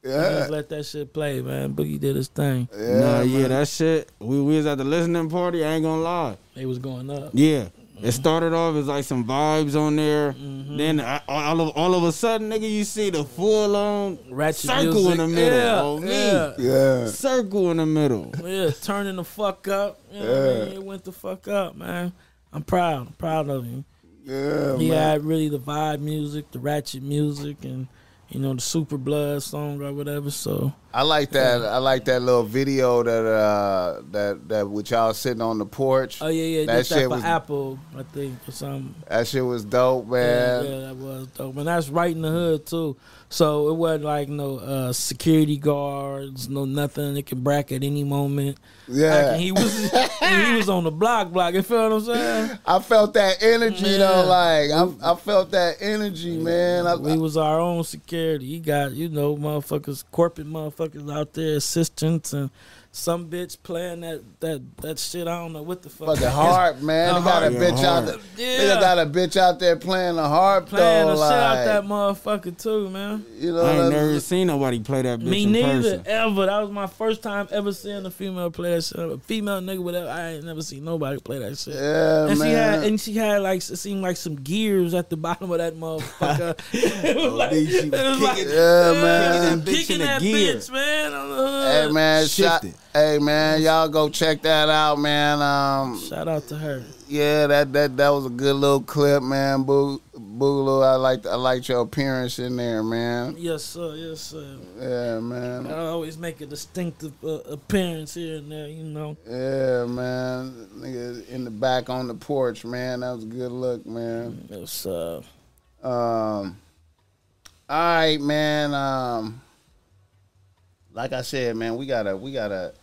Yeah, Just let that shit play, man. Boogie did his thing. yeah, nah, yeah, man. that shit. We, we was at the listening party. I ain't gonna lie. It was going up. Yeah. It started off as like some vibes on there. Mm-hmm. Then I, all of all of a sudden, nigga, you see the full on Ratchet circle music. in the middle. Yeah, oh, me. yeah. yeah. Circle in the middle. Yeah, turning the fuck up. You know what I mean? It went the fuck up, man. I'm proud. I'm proud of him. Yeah, He man. had really the vibe music, the ratchet music, and you know the super blood song or whatever. So I like that. I like that little video that uh that that with y'all sitting on the porch. oh yeah, yeah, That shit for was- Apple, I think, or something. That shit was dope, Yeah, man. yeah, that was dope. And that's right in the hood too. So it wasn't like no uh, security guards, no nothing. It can brack at any moment. Yeah. Like, he was he was on the block block. You feel what I'm saying? I felt that energy Yeah. though. Like I, I felt that energy, man. I, We was our own security. He got, you know, motherfuckers, corporate motherfuckers out there, assistants, and some bitch playing that that that shit. I don't know what the fuck. fucking it is. hard, man. The They got a harp. bitch Yeah, out there. Yeah. They got a bitch out there playing the harp Playing though. the shit out that motherfucker too, man. You know, I ain't that's- never seen nobody play that bitch Me in neither, person. ever. That was my first time ever seeing a female play that shit. A female nigga, whatever. I ain't never seen nobody play that shit. Yeah, and man. she had, and she had like it seemed like some gears at the bottom of that motherfucker. it was like, she was it like kicking- yeah, man. that bitch kicking the that bitch, man. On the hood. Hey man, shout, Shifted. Hey man, y'all go check that out, man. Um, Shout out to her. yeah, that that that was a good little clip, man. Boo, Booloo, I like I liked your appearance in there, man. Yes, sir. Yes, sir. Yeah, man. I always make a distinctive uh, appearance here and there, you know. Yeah, man. Nigga in the back on the porch, man. That was a good look, man. It's, uh, Um, all right, man. Um, like I said, man, we gotta we got a,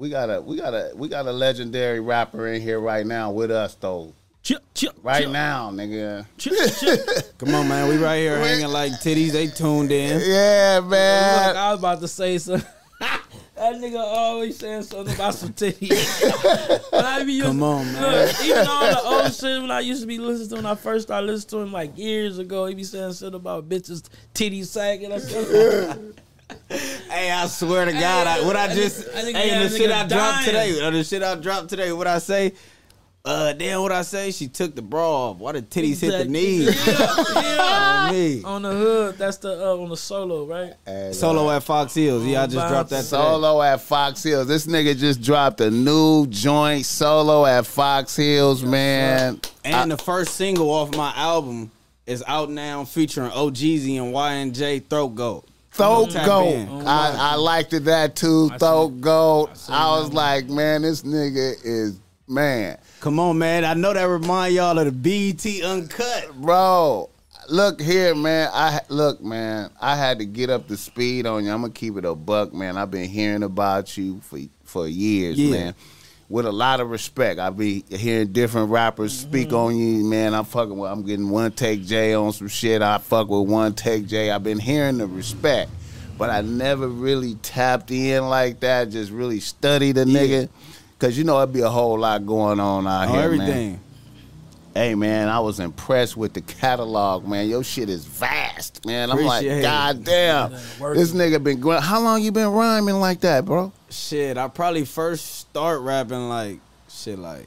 we got a, we got a, we got a legendary rapper in here right now with us, though. chip, chip, Right chip, now, nigga. Chip, chip. Come on, man. We right here hanging like titties. They tuned in. Yeah, Look, man. I was about to say something. that nigga always saying something about some titties. When I be used- Come on, man. Look, even all the old shit when I used to be listening to him, when I first started listening to him like years ago, he be saying shit about bitches titties sagging or something. Hey, I swear to God, I, what I I just, think- I think hey, yeah, the that shit nigga I dropped dying. today, uh, the shit I dropped today, what I say, uh, damn, what I say, she took the bra off. Why the titties hit the Exactly. knees? Yeah, yeah. On on the hood, that's the uh, on the solo, right? Hey, Solo at Fox Hills. Yeah, I just dropped that today. Solo at Fox Hills. This nigga just dropped a new joint solo at Fox Hills, man. And the first single off my album is out now featuring OGZ and YNJ Throat Goat. Throat Tap goat. in. Oh, I, I liked it that too. I Throat seen- goat. seen I was one. like, man, this nigga is man, Come on, man. I know that remind y'all of the BET Uncut. bro. Look here, man. I look, man. I had to get up to speed on you. I'm gonna keep it a buck, man. I've been hearing about you for for years, Yeah. man. With a lot of respect, I be hearing different rappers speak mm-hmm. on you, man. I'm fucking with. I'm getting 1TakeJay on some shit. I fuck with 1TakeJay. I've been hearing the respect, but I never really tapped in like that. Just really studied the Yeah. nigga, cause you know it'd be a whole lot going on out Oh, here, man. everything. Hey man, I was impressed with the catalog, man. Your shit is vast, man. I'm Appreciate like. God damn, this nigga been. gr- How long you been rhyming like that, bro? Shit, I probably first start rapping like shit like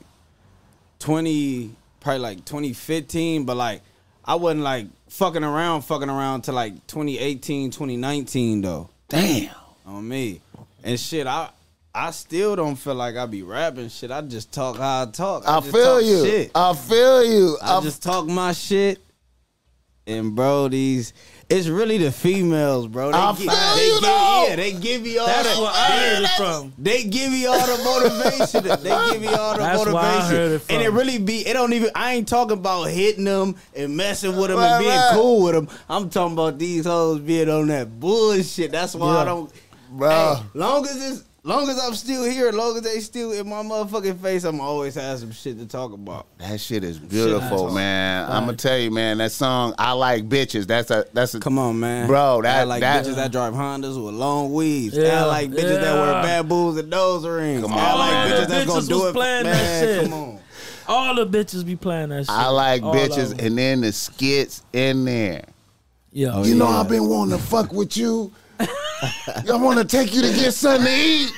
twenty, probably like twenty fifteen, but like I wasn't like fucking around, fucking around to like 2018, 2019 though. Damn. On me. And shit, I I still don't feel like I be rapping shit. I just talk how I talk. I just feel talk you. Shit. I feel you. I I just talk my shit. And bro, these it's really the females, bro. They I gi- feel they you, give, though. Yeah, they give you all That's the where I heard it from. they give you all the motivation. they give you all the That's where I motivation. heard it from. And it really be it don't even I ain't talking about hitting them and messing with them Right, and being right. cool with them. I'm talking about these hoes being on that bullshit. That's why I don't Bro. Hey, long as it's long as I'm still here, long as they still in my motherfucking face, I'm always have some shit to talk about. That shit is beautiful, Shit. man. I'm gonna tell you, man. That song, I like bitches. That's a that's a Come on, man, Bro, I like that- bitches that drive Hondas with long weaves. Yeah, I like bitches that wear yeah. baboons and nose rings. Come I on, like man. bitches that's Bitches gonna do it. playing that man, shit. come on. All the bitches be playing that shit. I like All of bitches, them. and then the skits in there. yeah. You know. I've been wanting to fuck with you. I want to take you to get something to eat.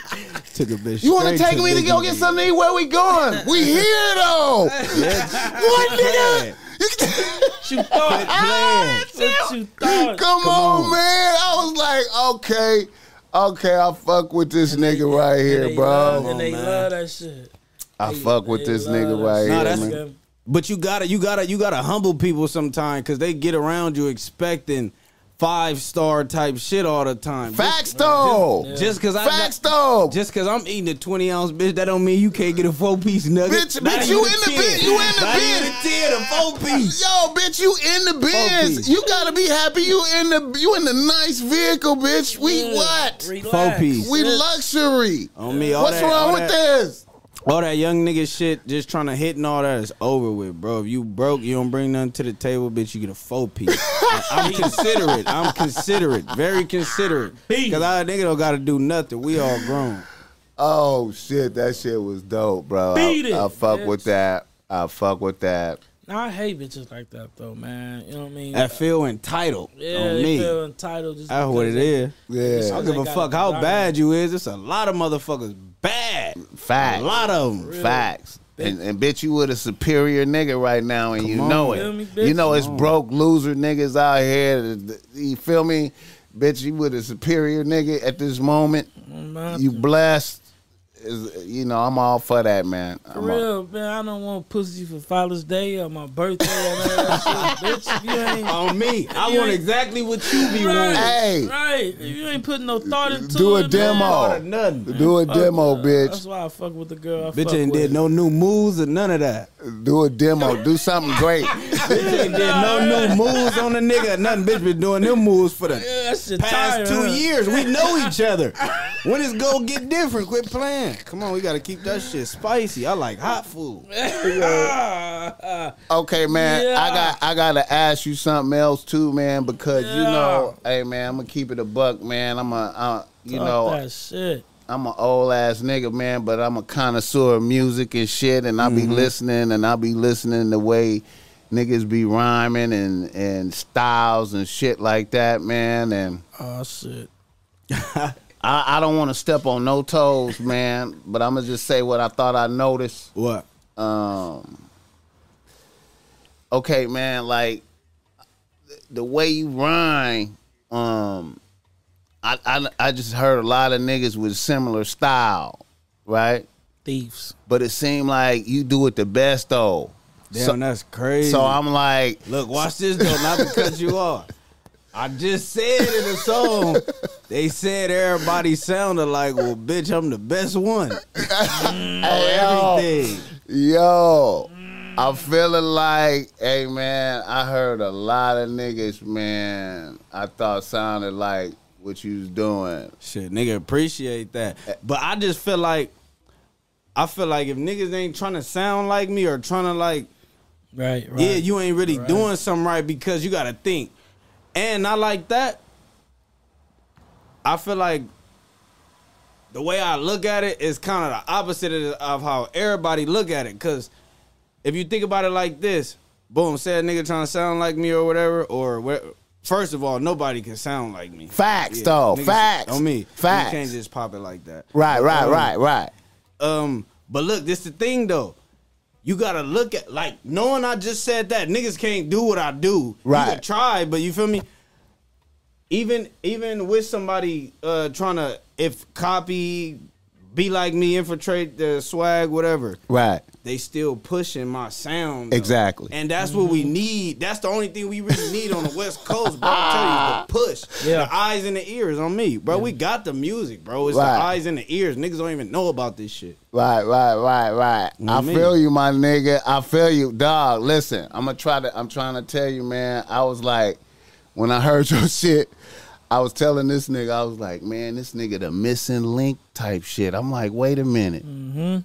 Took a bitch. You want to take me to go get something to eat? Where we going? We here though. what nigga? Ah, what you thought? playing. What you thought? Come, Come on, on. man. I was like, okay, okay, I fuck with this nigga right here, bro. Love, and they man. love that shit. I They- fuck with this nigga right. Nah, here, man. good. But you gotta, you gotta, you gotta humble people sometimes because they get around you expecting five star type shit all the time. Facts though. Yeah. Just cause I Facts got, though. just cause I'm eating a 20 ounce bitch, that don't mean you can't get a four piece nugget. Bitch, Not bitch, you in the 10. bit- you in the Not bit. even a 10, a four piece. Yo, bitch, you in the piece. biz. You gotta be happy. You in the you in the nice vehicle, bitch. We Yeah. what? Relax. Four piece. We luxury. On me, all What's that- wrong all with that- this? All that young nigga shit, just trying to hit and all that is over with, bro. If you broke, you don't bring nothing to the table, bitch. You get a four piece. I'm considerate. I'm considerate. Very considerate. Peace. Cause our nigga don't gotta do nothing. We all grown. Oh shit, that shit was dope, bro. Beat I, it, I fuck bitch. with that. I fuck with that. Nah, I hate bitches like that though, man. You know what I mean? I feel entitled yeah, on they me. feel entitled. Just That's what because it they- is. I don't give a fuck how designed. bad you is. It's a lot of motherfuckers bad. facts. A lot of them. Really? Facts. And, and bitch, you with a superior nigga right now, and you on. know Feel me, it. bitch? you know it's Come broke loser niggas out here. You feel me, bitch? You with a superior nigga at this moment. You blessed. Is you know I'm all for that, man. For I'm all- real, man. I don't want pussy for Father's Day or my birthday or that shit, bitch. If you ain't On me. I want ain't- exactly what you be right, wanting. Hey. right. If you ain't putting no thought into it. Do a demo. Man, Thought nothing. Do a fuck demo, with- bitch. That's why I fuck with the girl. I Bitch fuck ain't with. did no new moves or none of that. Do a demo. Do something great. Bitch ain't did no new moves on the nigga nothing. Bitch been doing them moves for the Yeah, past tired, two huh? years. We know each other. When it's gonna get different, quit playing. Come on, we gotta keep that shit spicy. I like hot food. Okay, man. Yeah. I got I gotta ask you something else too, man, because you know, hey man, I'm gonna keep it a buck, man. I'm a uh, you Talk know, that shit. I'm an old ass nigga, man, but I'm a connoisseur of music and shit, and I be listening, and I be listening the way niggas be rhyming and and styles and shit like that, man. And Oh shit. I, I don't want to step on no toes, man, but I'm gonna just say what I thought I noticed. What? Um, okay, man, like the way you rhyme, um, I, I I just heard a lot of niggas with similar style, right? Thieves. But it seemed like you do it the best though. Damn, So- that's crazy. So I'm like, Look, watch this though, not to cut you off. I just said in the song, they said everybody sounded like, well, bitch, I'm the best one. Mm, hey, yo, Everything. yo, I'm feeling like, hey man, I heard a lot of niggas, man. I thought sounded like what you was doing. Shit, nigga, appreciate that. Eh. But I just feel like, I feel like if niggas ain't trying to sound like me or trying to like, Right, right. yeah, you ain't really Right. doing something right because you got to think. And not like that. I feel like the way I look at it is kind of the opposite of, of how everybody look at it. Cause if you think about it like this, boom, say a nigga trying to sound like me or whatever, or where, first of all, nobody can sound like me. Facts, though. niggas- Facts. On me. Facts. You can't just pop it like that. Right, right, Um, right, right. um, but look, this the thing though. You gotta look at like knowing I just said that niggas can't do what I do. Right. You can try, but you feel me? Even even with somebody uh trying to if copy, be like me, infiltrate the swag, whatever, Right. they still pushing my sound. though. Exactly. And that's what we mm-hmm. need. That's the only thing we really need on the West Coast, bro. I tell you, the push. Yeah. The eyes and the ears on me. Bro, we got the music, bro. It's Right. the eyes and the ears. Niggas don't even know about this shit. Right, right, right, right. I me. feel you, my nigga. I feel you, dog. Listen, I'm gonna try to. I'm trying to tell you, man. I was like, when I heard your shit, I was telling this nigga, I was like, man, this nigga the missing link type shit. I'm like, wait a minute. Mm-hmm.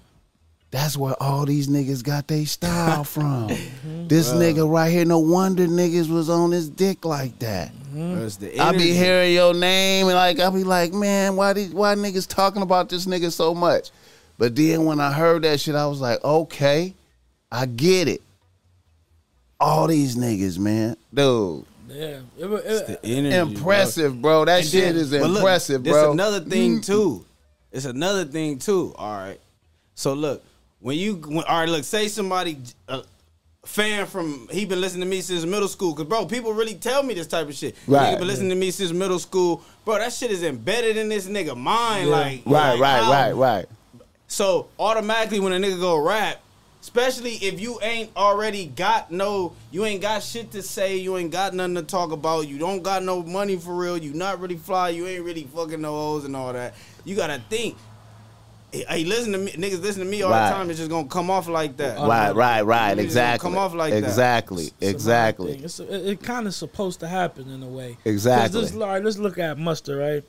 That's where all these niggas got their style from. Mm-hmm. This nigga right here, no wonder niggas was on his dick like that. Mm-hmm. It's the I be hearing your name and like I'll be like, man, why these why niggas talking about this nigga so much? But then when I heard that shit, I was like, okay, I get it. All these niggas, man, dude, Yeah. It, wa- it, the energy, impressive, bro. That And shit then- is but look, impressive, there's bro. another thing Mm. too. It's another thing too. All right. So look, when you when, all right, look, say somebody a fan from he been listening to me since middle school. Cause bro, people really tell me this type of shit. Right. Nigga been listening to me since middle school. Bro, that shit is embedded in this nigga mind. Yeah. Like Right, like, right, right, right. So automatically when a nigga go rap, especially if you ain't already got no, you ain't got shit to say, you ain't got nothing to talk about, you don't got no money for real, you not really fly, you ain't really fucking no hoes and all that. You gotta think. Hey, hey, listen to me, niggas listen to me all Right. the time. It's just gonna come off like that. Right, right, right. Niggas Exactly. come off like that. exactly. It's another Exactly. thing. It's it, it kind of supposed to happen in a way. Exactly. This, all right, let's look at Mustard, right?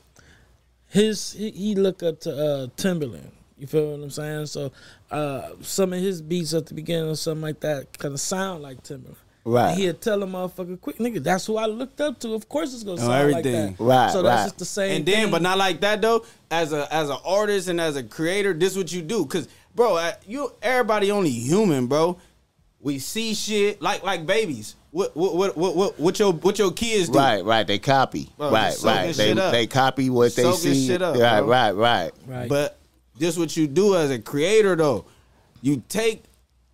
His he, he look up to uh, Timbaland. You feel what I'm saying? So uh, some of his beats at the beginning or something like that kind of sound like Timbaland. Right. He'd tell a motherfucker, quick nigga, that's who I looked up to. Of course it's gonna Oh, sound everything. like that. Right, So that's right. just the same and then, thing. but not like that though. As a as an artist and as a creator, this what you do. Cause bro, I- you everybody only human, bro. We see shit like like babies. What what what what what, what your what your kids do? Right, right. They copy. Bro, right, right. They shit up. they copy what they see. shit up, right, bro. right, right. Right. But this what you do as a creator though. You take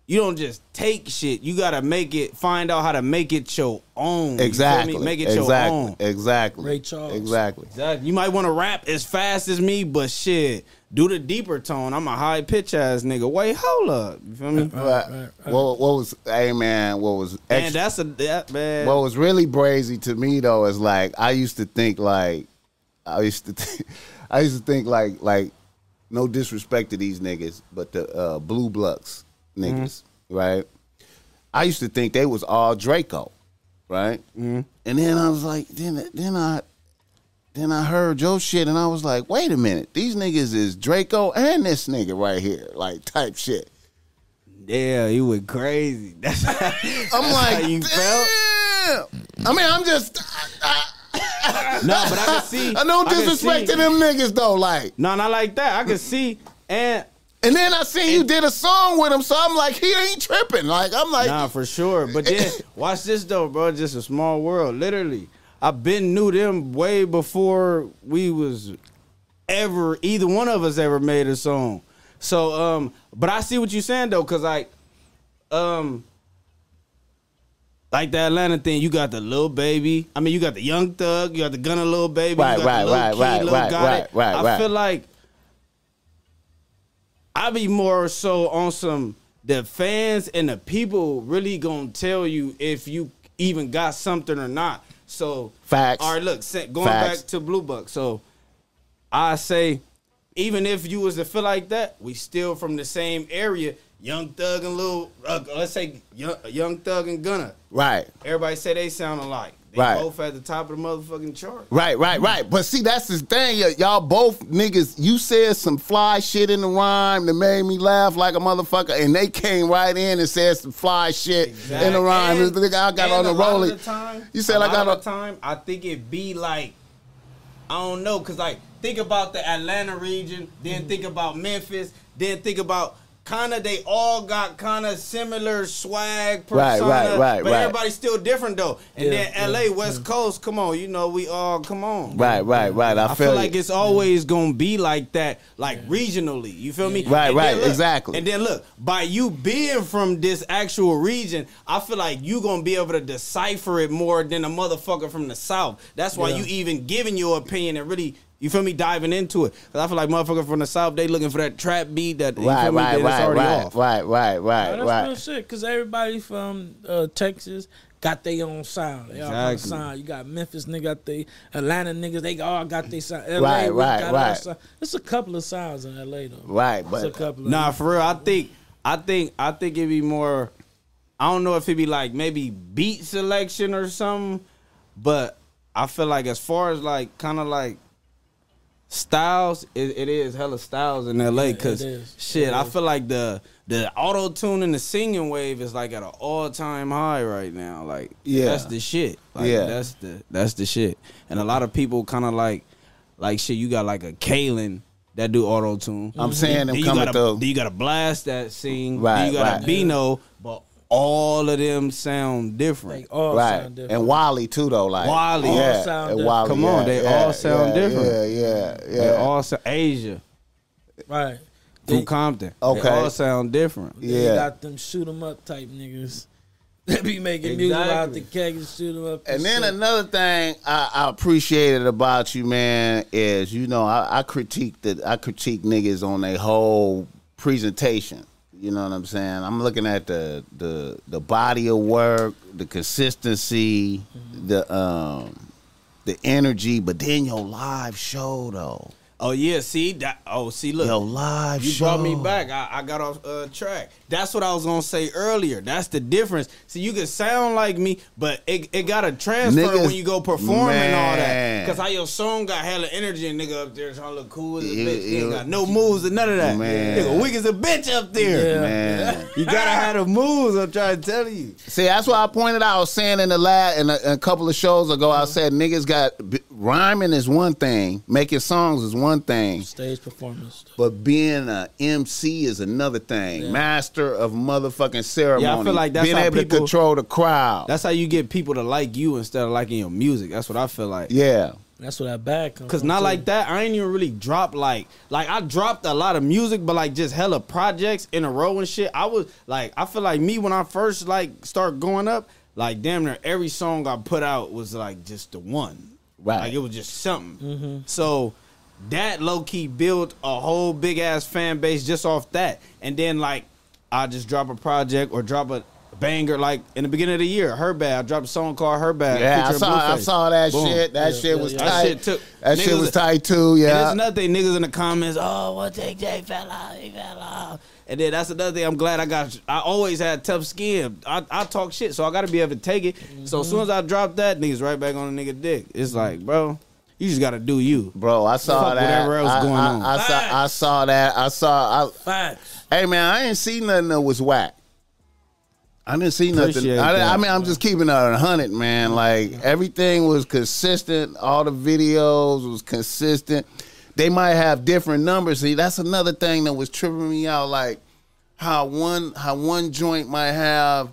you don't just take shit. You gotta make it find out how to make it your own. You feel me? Exactly. Make it exactly. your own. Exactly. Ray Charles. Exactly. Exactly. You might want to rap as fast as me, but shit, do the deeper tone. I'm a high pitch ass nigga. Wait, hold up. You feel me? Right. right, right. What, what was? Hey man, what was? Man, that's a that man. what was really brazy to me though is like I used to think like I used to think, I used to think like like no disrespect to these niggas, but the uh, blue bloods niggas, mm-hmm. right? I used to think they was all Drakeo, right? Mm-hmm. And then I was like, then then I then I heard your shit and I was like, wait a minute, these niggas is Drakeo and this nigga right here, like type shit. yeah, you went crazy. That's I'm that's like, how you felt. I mean, I'm just, I, No, but I can see. I disrespect to them niggas though, like. No, not like that. I can see. And And then I seen you did a song with him, so I'm like, he ain't tripping. Like, I'm like, nah, for sure. But then watch this though, bro. Just a small world. Literally, I been knew them way before we was ever either one of us ever made a song. So, um, but I see what you're saying though, cause like, um. Like the Atlanta thing, you got the Lil Baby. I mean, you got the young thug, you got the Gunna Lil Baby, Right, you got right, the little right, kid, right, right, Gotti. right, right, I right. feel like I be more so on some the fans and the people really gonna tell you if you even got something or not. So Facts. All right, look, going Facts. back to Blue Buck. So I say, even if you was to feel like that, we still from the same area. Young Thug and Lil, uh, let's say Young, Young Thug and Gunna. Right. Everybody say they sound alike. They Right. both at the top of the motherfucking chart. Right, right, right. But see, that's the thing. Y'all both niggas, you said some fly shit in the rhyme that made me laugh like a motherfucker, and they came right in and said some fly shit in the rhyme. And- The nigga I got on the rolling. You said I got on. the time. I think it be like I don't know, cause like think about the Atlanta region, then think about Memphis, then think about kind of they all got kind of similar swag persona, right, right, right, but right. everybody's still different though. And Yeah, then yeah, LA West Coast, come on, you know we all come on. Right, right, right. I, I feel like you. it's always gonna be like that, like regionally. You feel me? Right, And right, look- exactly. And then look, by you being from this actual region, I feel like you gonna be able to decipher it more than a motherfucker from the south. That's why Yeah. you even giving your opinion and really. You feel me? Diving into it, cause I feel like motherfucker from the south, they looking for that trap beat that you Right, me, right, right, already right, right, right, Oh, right, that's real shit. Cause everybody from uh, Texas got their own sound. They all got a Exactly. sound. You got Memphis nigga got they Atlanta niggas. They all got their sound. LA Right, right, got right. Our sound. It's a couple of sounds in LA though. Right, It's a but couple. Of Nah, for real. I think I think I think it'd be more I don't know if it'd be like maybe beat selection or something, but I feel like as far as like kind of like styles, it, it is hella styles in LA Yeah, because it is. shit, I feel like the the auto tune and the singing wave is like at an all time high right now. Like Yeah. that's the shit. Like, Yeah. that's the that's the shit. And a lot of people kind of like like shit. You got like a Kalen that do auto tune. I'm mm-hmm. saying them you coming got a, through. You got a Blxst that sing. Right, you got right. a Bino, but all of them sound different. They all right, sound different. and Wally too though. Like Wally. All yeah, sound different. Wally, Come on, yeah, they yeah, all sound yeah, different. Yeah, yeah, They yeah. all sound Asia right. from They, Compton. Okay. They all sound different. they Yeah. got them shoot 'em up type niggas. They be making music out the Exactly. keg and shoot 'em up. And then shit. another thing I, I appreciated about you, man, is you know I, I critique the I critique niggas on their whole presentation. You know what I'm saying? I'm looking at the the the body of work, the consistency, the um the energy, but then your live show though. Oh yeah, see that. Oh, see, look, Your live you show. brought me back. I, I got off uh, track. That's what I was gonna say earlier. That's the difference. See, you can sound like me, but it, it gotta transfer Niggas- when you go perform and all that. Cause how your song got hella energy and nigga up there trying to look cool as a Yeah, bitch. He ain't got no moves and none of that. Man. Nigga weak as a bitch up there. Yeah. Man. You gotta have the moves. I'm trying to tell you. See, that's why I pointed out. I was saying in the last, in a, a couple of shows ago, I mm-hmm. said niggas got rhyming is one thing, making songs is one thing, stage performance. but being a MC is another thing. Yeah. Master of motherfucking ceremony. Yeah, I feel like that's being how able to control the crowd. That's how you get people to like you instead of liking your music. That's what I feel like. yeah, That's what that bag comes Cause not too. like that, I ain't even really dropped like like I dropped a lot of music, but like just hella projects in a row and shit. I was like, I feel like me when I first like start going up, like damn near every song I put out was like just the one, Right. Like it was just something. Mm-hmm. So that low key built a whole big ass fan base just off that, and then like I just drop a project or drop a banger like in the beginning of the year. Her bad. I dropped a song called Her Bad. yeah. I saw, I saw that Boom. shit. That Yeah, shit yeah, was yeah. tight. That shit took- That shit was tight too. Yeah. there's another thing, niggas in the comments, oh, what Jay J fell out, he fell out. And then that's another thing. I'm glad I got. I always had tough skin. I, I talk shit, so I got to be able to take it. So as soon as I drop that, niggas right back on the nigga dick. It's like, bro, you just got to do you. Bro, I saw Fuck that. whatever else I, going I- on. I, saw, I saw that. I saw. I, Facts. Hey man, I ain't see nothing that was whack. I didn't see nothing. I, I mean, I'm just keeping it a hundred, man. Like everything was consistent. All the videos was consistent. They might have different numbers. See, that's another thing that was tripping me out. Like how one how one joint might have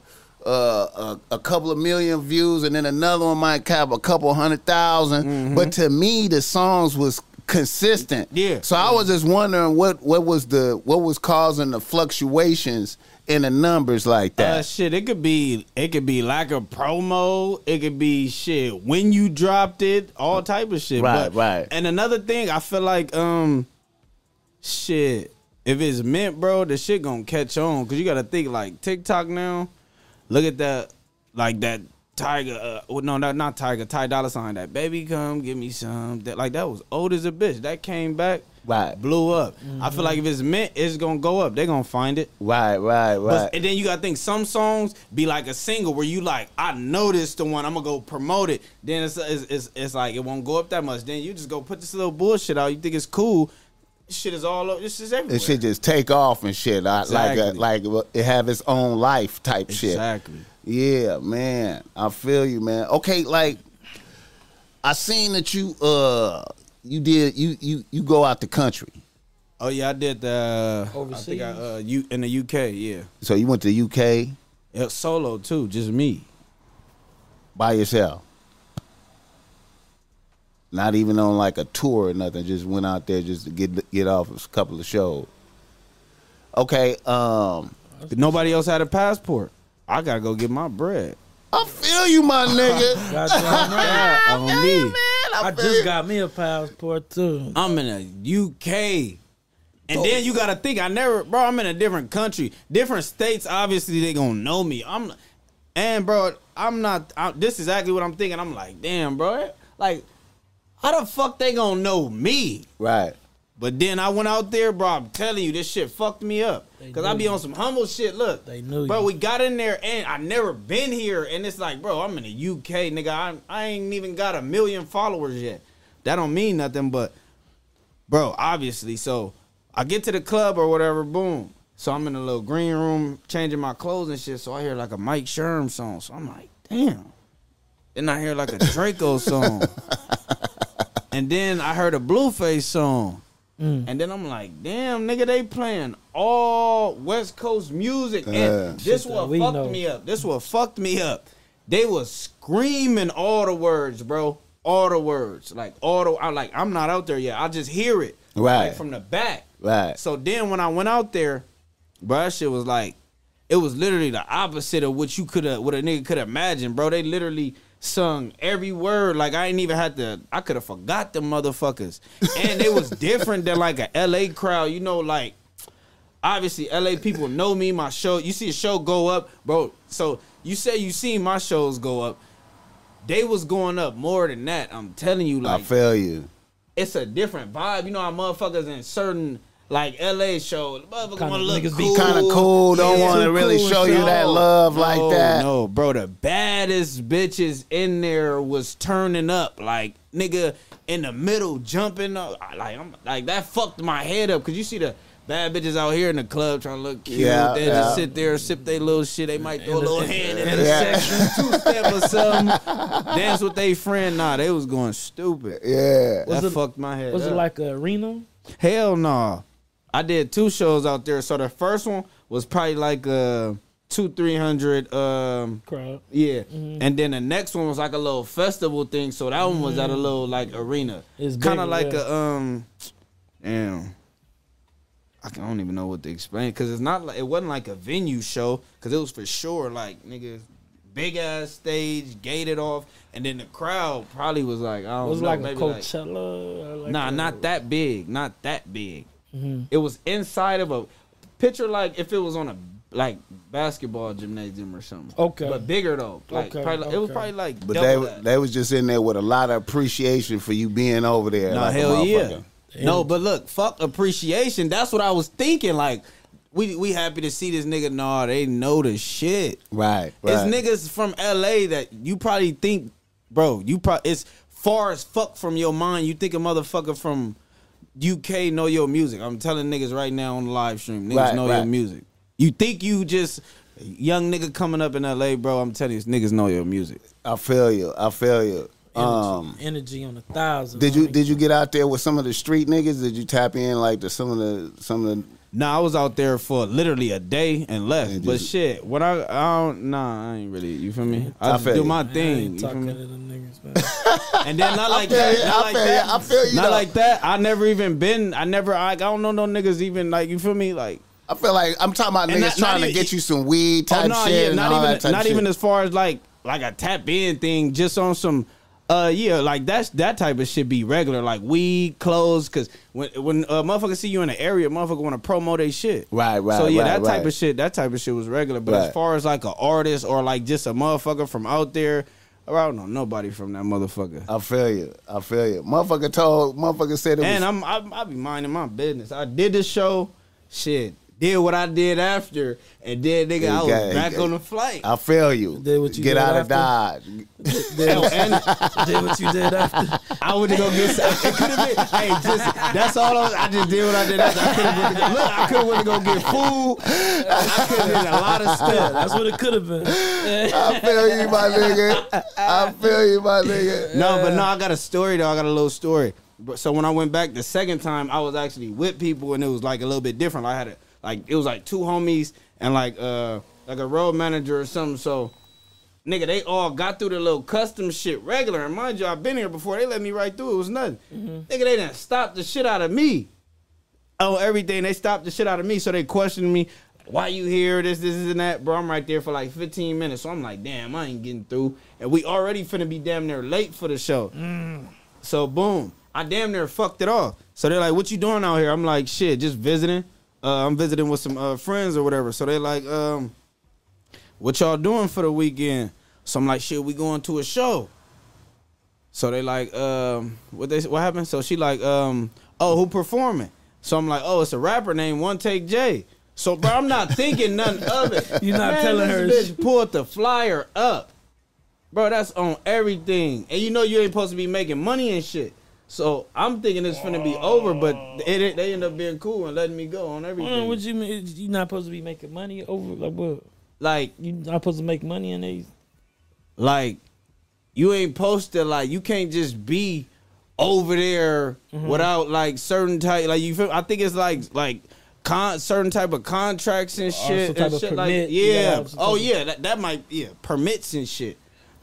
uh, a, a couple of million views, and then another one might have a couple hundred 1000 But to me, the songs was consistent. Yeah. So I was just wondering what what was the what was causing the fluctuations in the numbers like Uh, that. shit, it could be it could be lack of promo. It could be shit when you dropped it, all type of shit. Right, But- right. And another thing, I feel like um, shit. if it's meant, bro, the shit gonna catch on. Cause you gotta think like TikTok now. Look at that, like that Tyga. Uh, well, no, not not Tyga. Ty Dolla $ign. That baby, come give me some. That like that was old as a bitch. That came back, Right. blew up. I feel like if it's meant, it's gonna go up. They gonna find it. Right, right, But- right. and then you gotta think some songs be like a single where you like, I know this the one, I'm gonna go promote it. Then it's, it's it's it's like it won't go up that much. Then you just go put this little bullshit out. You think it's cool. This shit is all over. This is everywhere. It should just take off and shit. Like, Exactly. like, a, like it have its own life type shit. exactly. Yeah, man. I feel you, man. Okay, like I seen that you uh you did you you you go out the country. Oh yeah, I did the. I think Overseas? I, uh, you in the UK. Yeah, So you went to the UK yeah, solo too, just me. by yourself. Not even on like a tour or nothing. Just went out there just to get get off a couple of shows. Okay, um Nobody else had a passport. I gotta go get my bread. I feel you, my nigga. Goddamn right. on me. man, I feel just you. got me a passport too. I'm in a UK. And then you gotta think, I never, bro. I'm in a different country, different states. Obviously, they gonna know me. I'm, and bro, I'm not. I, this is exactly what I'm thinking. I'm like, damn, bro. Like, how the fuck they gonna know me? Right. But then I went out there, bro. I'm telling you, this shit fucked me up. Cause I be you. on some humble shit. Look, They knew bro. you. We got in there, and I never been here, and it's like, bro, I'm in the UK, nigga. I, I ain't even got a million followers yet. That don't mean nothing, but, bro, obviously. So I get to the club or whatever, boom. So I'm in the little green room changing my clothes and shit. So I hear like a Mike Sherm song. So I'm like, damn. Then I hear like a Drakeo song. and then I heard a Blueface song. Mm. And then I'm like, damn, nigga, they playing all West Coast music. Yeah. And this Shit what fucked know. me up. This what fucked me up. They was screaming all the words, bro. All the words. Like all the I like I'm not out there yet. I just hear it. Right. Like from the back. Right. So then when I went out there, bro, that shit was like, it was literally the opposite of what you could have, what a nigga could imagine, bro. They literally sung every word like I ain't even had to. I could have forgot the motherfuckers, and it was different than like a L.A. crowd. You know, like obviously LA people know me. My show, you see a show go up, bro. So you say you seen my shows go up. They was going up more than that. I'm telling you, like I feel you. it's a different vibe. You know how motherfuckers in certain like LA show, motherfuckers Kinda want to look niggas be cool. Kinda cool, don't Yeah. wanna Too really cool show and you shit. that love like that. No, bro, the baddest bitches in there was turning up, like nigga in the middle jumping up, like I'm like that fucked my head up because you see the. Bad bitches out here in the club trying to look cute. Yeah, they yeah. just sit there, sip their little shit. They might throw a In the- little hand in in the the Yeah. section, two step or something. Dance with their friend. Nah, they was going stupid. Yeah. Was that it- fucked my head. Was it like a arena? Hell no. I did two shows out there. So the first one was probably like a two, three hundred. Um, Crowd. yeah, Mm-hmm. and then the next one was like a little festival thing. So that one was at a little like arena. It's kind of like yeah. a um, damn. I can- I don't even know what to explain because it's not like it wasn't like a venue show because it was for sure like nigga, big ass stage gated off, and then the crowd probably was like I don't Was it know like a Coachella? or like nah, a- not that big. Not that big. Mm-hmm. It was inside of a picture like if it was on a like basketball gymnasium or something. Okay. But bigger though. Like Okay, probably, it was probably like But they that. they was just in there with a lot of appreciation for you being over there. No, like hell yeah. motherfucker. No, but look, fuck appreciation. That's what I was thinking. Like, we we happy to see this nigga. Nah, they know the shit. Right. It's niggas from LA that you probably think, bro. You probably it's far as fuck from your mind. You think a motherfucker from UK know your music. I'm telling niggas right now on the live stream, niggas Right, know your music. You think you just young nigga coming up in LA, bro? I'm telling you, niggas know your music. I feel you. I feel you. Energy, Um, energy on a thousand. did you did you get out there with some of the street niggas? Did you tap in like to some of the some of the Nah, I was out there for literally a day and left. And but just- shit, what I I don't nah, I ain't really. You feel me? I, I just feel do you. my I thing. ain't You feel me? to the niggas. And then not like that. you, Not I like feel you, that. I feel you, Not though. like that. I never even been. I never. I, I don't know no niggas even like you feel me like. I feel like I'm talking about niggas not- not trying to even- get you some weed oh, type oh no, shit yeah, and not all even that type not shit. even as far as like like a tap in thing. Just on some. Uh, yeah, like that's that type of shit be regular, like weed, clothes, cause when when uh, motherfuckers see you in the area, motherfucker want to promote their shit. Right, right, So yeah, right, that type right. of shit, that type of shit was regular. But Right. as far as like an artist or like just a motherfucker from out there, I don't know nobody from that motherfucker. I feel you. I feel you. Motherfucker told. Motherfucker said it was. I'm I, I be minding my business. I did the show, shit. Did what I did after, and then nigga, I was Okay. back on the flight. I feel you. Did what you Get did out of after? Dodge. Did, Hell, and did what you did after. I went to go get. Some, it could have been. Hey, just that's all. I, I just did what I did. After. I could have went go. Look, I could have went to go get food. I could have did a lot of stuff. that's what it could have been. I feel you, my nigga. I feel you, my nigga. No, but no, I got a story though. I got a little story. But so when I went back the second time, I was actually with people, and it was like a little bit different. I had a, like it was like two homies and like uh like a road manager or something. So nigga, they all got through the little custom shit regular. And mind you, I've been here before. They let me right through. It was nothing. Nigga, they didn't stop the shit out of me. Oh, everything. They stopped the shit out of me. So they questioned me. Why you here? This, this, and that, bro. I'm right there for like 15 minutes. So I'm like, damn, I ain't getting through. And we already finna be damn near late for the show. So boom, I damn near fucked it off. So they're like, "What you doing out here?" I'm like, "Shit, just visiting. Uh, I'm visiting with some uh, friends or whatever." So they're like, um, "What y'all doing for the weekend?" So I'm like, "Shit, we going to a show." So they like, um, what they what happened? So she like, um, "Oh, who performing?" So I'm like, "Oh, it's a rapper named 1TakeJay." So bro, I'm not thinking nothing of it. You're not Man, telling her bitch pulled the flyer up. Bro, that's on everything. And you know you ain't supposed to be making money and shit. So I'm thinking it's gonna be over, but it, it- they end up being cool and letting me go on everything. what you mean? You not supposed to be making money over like what? like, You not supposed to make money in these? like, you ain't posted like you can't just be over there Mm-hmm. without like certain type like you feel I think it's like like con certain type of contracts and shit and shit like gotta yeah oh yeah that, that might yeah permits and shit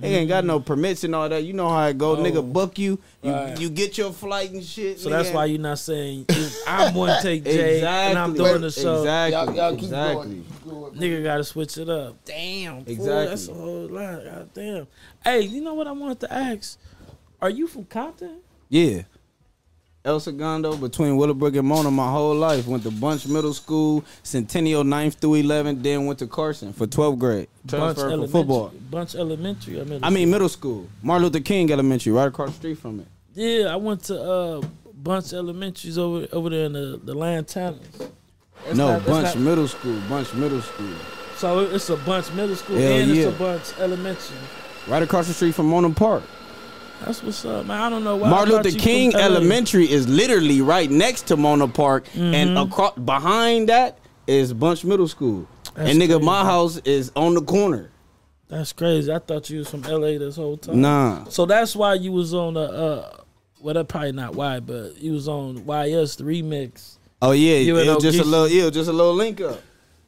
they ain't got no permits and all that you know how it go. Oh. nigga book you you Right. you get your flight and shit So nigga. that's why you're not saying I'm 1TakeJay and I'm doing the show. exactly Y'all, y'all keep exactly going. Keep going. Nigga got to switch it up. Damn, fool, Exactly. that's a whole lot. God damn. Hey, you know what I wanted to ask? Are you from Compton? Yeah. El Segundo between Willowbrook and Mona my whole life. Went to Bunche Middle School, Centennial 9th through 11th, then went to Carson for 12th grade. Bunche for Elementary. football. Bunche Elementary. I, I mean middle school. Martin Luther King Elementary, right across the street from it. yeah, I went to uh, Bunche Elementaries over over there in the the Lantanas. That's no, not- Bunche not- Middle School. Bunche Middle School. So it's a Bunche Middle School Hell and yeah. it's a Bunche Elementary. Right across the street from Mona Park. That's what's up, man. I don't know why. Martin Luther King. Elementary is literally right next to Mona Park, and Mhm. across behind that is Bunche Middle School. That's and nigga, crazy. my house is on the corner. That's crazy. I thought you was from LA this whole time. Nah. So that's why you was on the uh well that probably not why, but you was on YS the remix. Oh yeah, You it was just a little, yeah, just a little link up.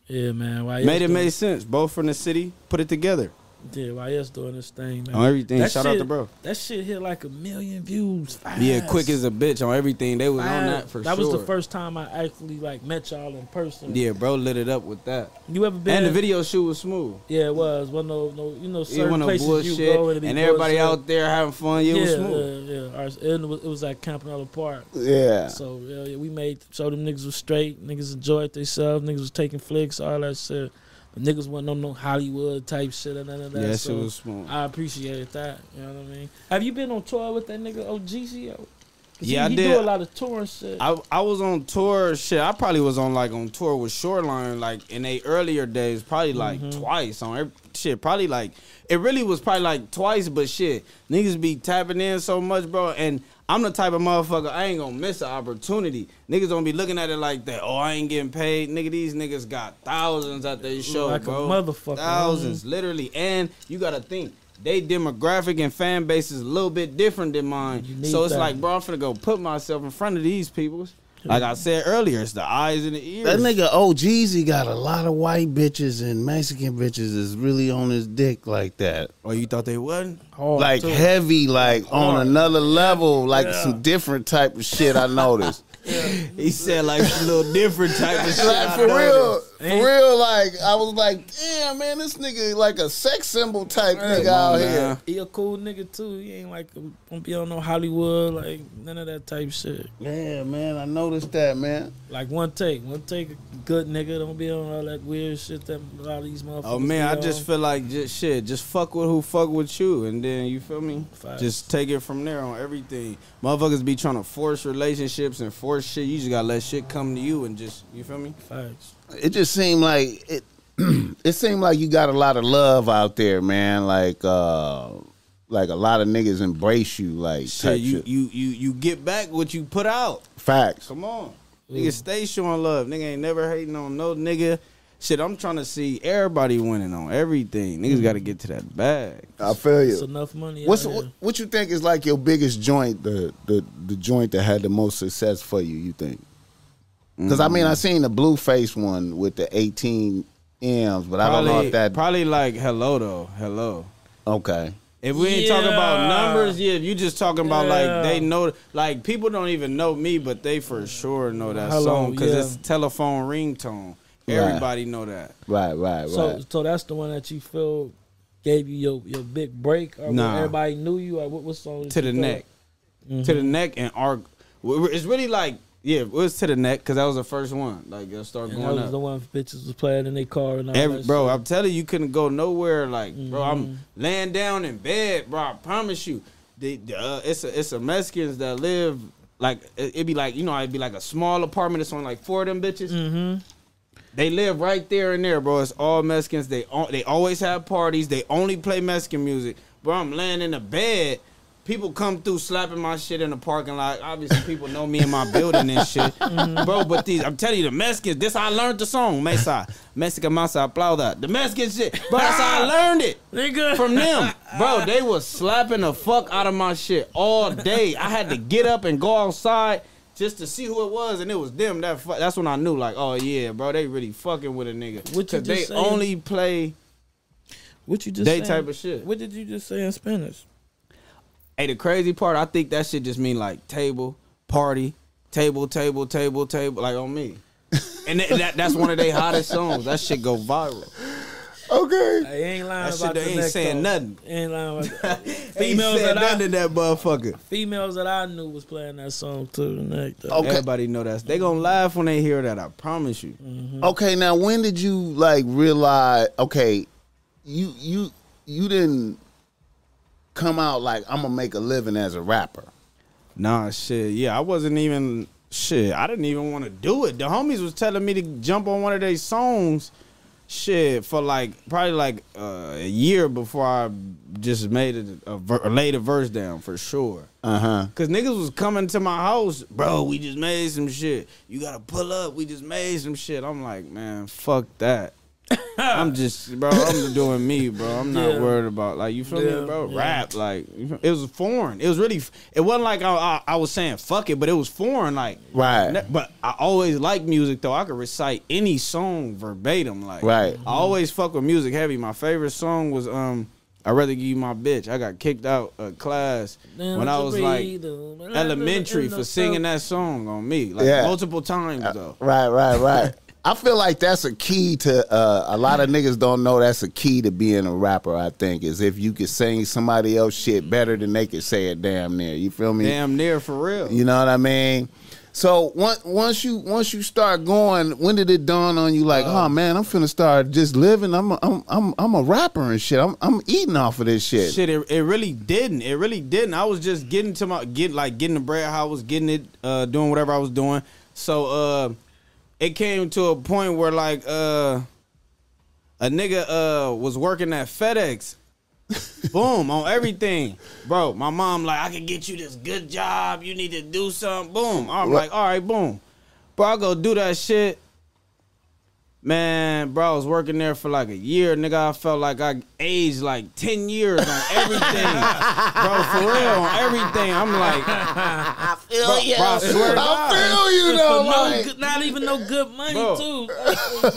Yeah, man. YS Made it made sense. Both from the city, put it together Yeah, YS doing this thing, man. on everything. That Shout out to bro. That shit hit like a million views. Fast. Yeah, quick as a bitch on everything. They was on that for That sure. was the first time I actually like met y'all in person. Yeah, bro, lit it up with that. You ever been? And the video shoot was smooth. Yeah, it was. One no, no, you know, certain no places bullshit, you go and, it be and everybody bullshit. out there having fun. Yeah, it was yeah, smooth. yeah, yeah. Our- and it was, it was at Campanella Park. Yeah. So yeah, yeah, we made show them niggas was straight, niggas enjoyed themselves, niggas was taking flicks, all that shit. Niggas wasn't on no Hollywood type shit and none of that. Yeah, so shit was smooth. I appreciated that. You know what I mean? Have you been on tour with that nigga OhGeesy? Cause Yeah, I he, he did. do a lot of touring shit. I I was on tour. Shit, I probably was on like on tour with Shoreline like in they earlier days. Probably like Mm-hmm. twice on every, shit. Probably like it really was probably like twice. But shit, niggas be tapping in so much, bro. And I'm the type of motherfucker I ain't gonna miss an opportunity. Niggas gonna be looking at it like that. Oh, I ain't getting paid. Nigga, these niggas got thousands at their show, Like a bro. motherfucker. Thousands, literally. And you gotta think. They demographic and fan base is a little bit different than mine. So it's that. like, bro, I'm finna go put myself in front of these people. Like I said earlier, it's the eyes and the ears. That nigga OhGeesy got a lot of white bitches and Mexican bitches is really on his dick like that. Oh, you thought they wasn't? Hard, Like too. heavy, like on another level, like Yeah. some different type of shit I noticed. he said like a little different type of shit. Like I for real, noticed. For real. Like I was like, damn man, this nigga like a sex symbol type nigga out on, here. man. He a cool nigga too. He ain't like gonna be on no Hollywood, like none of that type shit. Yeah, man, I noticed that, man. Like one take, one take, a good nigga. Don't be on all that weird shit that a lot of these motherfuckers. Oh man, be I on. just feel like just shit. Just fuck with who fuck with you, and then you feel me. Facts. Just take it from there on everything. Motherfuckers be trying to force relationships and force shit. You just gotta let shit come to you and just you feel me. facts. It just seemed like it. it seemed like you got a lot of love out there, man. Like, uh like a lot of niggas embrace you, like Shit, you shit. you you you get back what you put out. Facts. Come on, nigga, stay showing love. Nigga ain't never hating on no nigga. Shit, I'm trying to see everybody winning on everything. Niggas got to get to that bag. I feel It's you. enough money. What's out what, what you think is like your biggest joint, the the the joint that had the most success for you? You think? Because I mean, I seen the Blueface one with the 18 M's, but I don't know if that. probably like hello though. Hello. okay. If we ain't talking about numbers, yeah, if you just talking about Yeah. like they know, like people don't even know me, but they for sure know that Hello, song because yeah. it's telephone ringtone. Right. Everybody know that. Right. Right. So, right. so that's the one that you feel gave you your, your big break, or Nah. when everybody knew you, or what, what song? did To the neck, Mm-hmm. to the neck, and our. It's really like yeah, it was to the neck because that was the first one. Like it start And that was up. the one bitches was playing in their car and all Every, that bro, shit. I'm telling you, you couldn't go nowhere. Like, bro, Mm-hmm. I'm laying down in bed, bro. I promise you, the, the, uh, it's a, it's a Mexicans that live like it, it'd be like you know it'd be like a small apartment. It's only like four of them bitches. Mm-hmm. They live right there and there, bro. It's all Mexicans. They they always have parties. They only play Mexican music, bro. I'm laying in the bed. People come through slapping my shit in the parking lot. Obviously, people know me in my building and shit, mm-hmm. bro. But these, I'm telling you, the Mexicans. This how I learned the song, Mesa, Mexican Masa Aplauda. The Mexican shit, bro. That's how I ah, learned it Nigga. from them, bro. They was slapping the fuck out of my shit all day. I had to get up and go outside just to see who it was, and it was them. That fu- that's when I knew, like, oh yeah, bro, they really fucking with a nigga. What you Cause they just only play. What you just They saying? type of shit. What did you just say in Spanish? Hey, the crazy part, I think that shit just mean like table, party, table, table, table, table, like on me. And that, that that's one of their hottest songs. That shit go viral. Okay. I ain't lying That shit, about they ain't neck, saying though. nothing. Ain't lying about that. Females said that I nothing to that motherfucker. females that I knew was playing that song to the neck. Okay. Everybody know that. They gonna laugh when they hear that. I promise you. Mm-hmm. Okay, now when did you like realize? Okay, you you you didn't come out like I'm gonna make a living as a rapper. Nah, shit. Yeah, I wasn't even shit. I didn't even want to do it. The homies was telling me to jump on one of their songs, shit, for like probably like uh, a year before I just made it a, ver- laid a verse down for sure. Uh huh. Cause niggas was coming to my house, bro. We just made some shit. You gotta pull up. We just made some shit. I'm like, man, fuck that. I'm just, bro. I'm doing me, bro. I'm not Yeah. worried about like you feel Yeah, me, bro. yeah. Rap, like you feel- it was foreign. It was really. It wasn't like I, I, I was saying fuck it, but it was foreign. Like Right. ne- But I always like music though. I could recite any song verbatim. Like Right. I always fuck with music heavy. My favorite song was um. I'd rather give you my bitch. I got kicked out of class when I was like elementary for singing that song on me, like Yeah. multiple times though. Right, right, right. I feel like that's a key to uh, a lot of niggas don't know that's a key to being a rapper. I think is if you could sing somebody else shit better than they could say it damn near. You feel me? Damn near for real. You know what I mean? So once once you once you start going, when did it dawn on you like, oh man, I'm finna start just living. I'm a, I'm I'm I'm a rapper and shit. I'm I'm eating off of this shit. Shit, it, it really didn't. It really didn't. I was just getting to my get like getting the bread. How I was getting it, uh, doing whatever I was doing. So uh, it came to a point where like uh, a nigga uh was working at FedEx. Boom on everything, bro. My mom like I can get you this good job. You need to do something. Boom. I'm like, all right, boom, bro. I go do that shit. Man, bro, I was working there for like a year, nigga. I felt like I aged like ten years on everything, bro. For real, on everything. I'm like, I feel Bro, bro, I swear to I God. feel you though. no, like- good, not even no good money Bro. too.